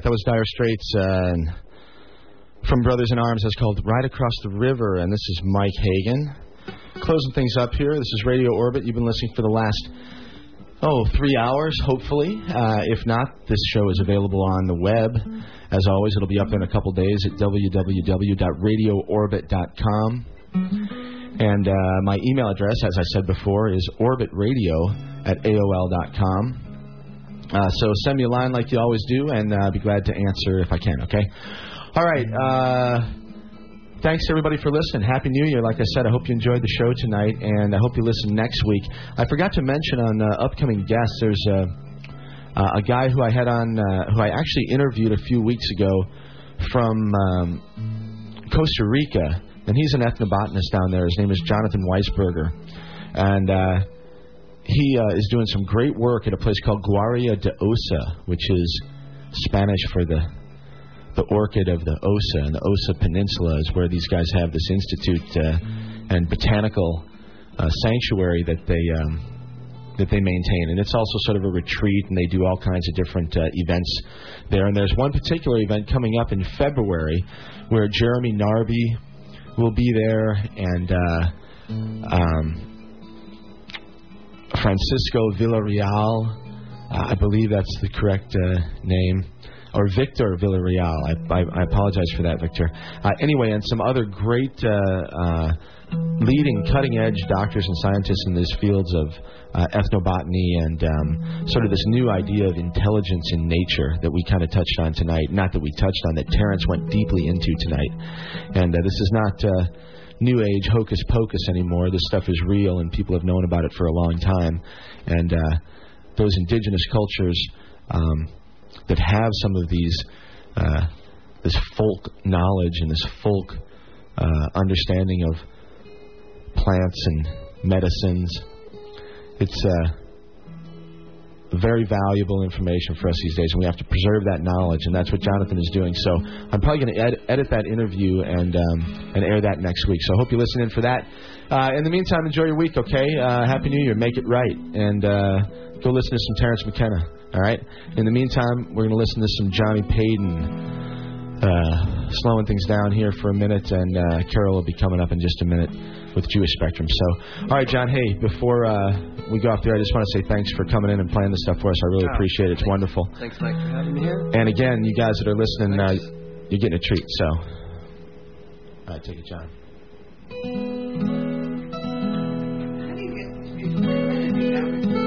That was Dire Straits uh, from Brothers in Arms. That's called Ride Across the River, and this is Mike Hagan. Closing things up here. This is Radio Orbit. You've been listening for the last, oh, three hours, hopefully. Uh, if not, this show is available on the web. As always, it'll be up in a couple days at www.radioorbit.com. And uh, my email address, as I said before, is orbitradio at AOL.com. Uh, so send me a line like you always do, and uh, I'll be glad to answer if I can. Okay. All right. Uh, thanks everybody for listening. Happy New Year. Like I said, I hope you enjoyed the show tonight, and I hope you listen next week. I forgot to mention on uh, upcoming guests. There's a uh, a guy who I had on, who I actually interviewed a few weeks ago from um, Costa Rica, and he's an ethnobotanist down there. His name is Jonathan Weisberger, and. He uh, is doing some great work at a place called Guaria de Osa, which is Spanish for the the orchid of the Osa, and the Osa Peninsula is where these guys have this institute uh, and botanical uh, sanctuary that they um, that they maintain, and it's also sort of a retreat, and they do all kinds of different uh, events there. And there's one particular event coming up in February where Jeremy Narby will be there, and uh, um, Francisco Villarreal, uh, I believe that's the correct uh, name. or Victor Villarreal. I, I, I apologize for that, Victor. Uh, anyway, and some other great uh, uh, leading, cutting-edge doctors and scientists in these fields of uh, ethnobotany and um, sort of this new idea of intelligence in nature that we kind of touched on tonight. Not that we touched on, that Terence went deeply into tonight. And uh, this is not. Uh, New age hocus pocus anymore. This stuff is real, and people have known about it for a long time. And uh, those indigenous cultures um, that have some of these uh, this folk knowledge and this folk uh, understanding of plants and medicines. It's uh, very valuable information for us these days, and we have to preserve that knowledge, and that's what Jonathan is doing. So I'm probably going to ed- edit that interview and um, and air that next week. So I hope you listen in for that. Uh, in the meantime, enjoy your week, okay? Uh, Happy New Year. Make it right, and uh, go listen to some Terence McKenna. All right. In the meantime, we're going to listen to some Johnny Payton. Uh, slowing things down here for a minute, and uh, Carol will be coming up in just a minute with Jewish Spectrum. So, all right, John. Hey, before uh, we go off there, I just want to say thanks for coming in and playing this stuff for us. I really appreciate it. It's wonderful. Thanks, Mike, for having me here. And again, you guys that are listening, uh, you're getting a treat. So, all right, take it, John. You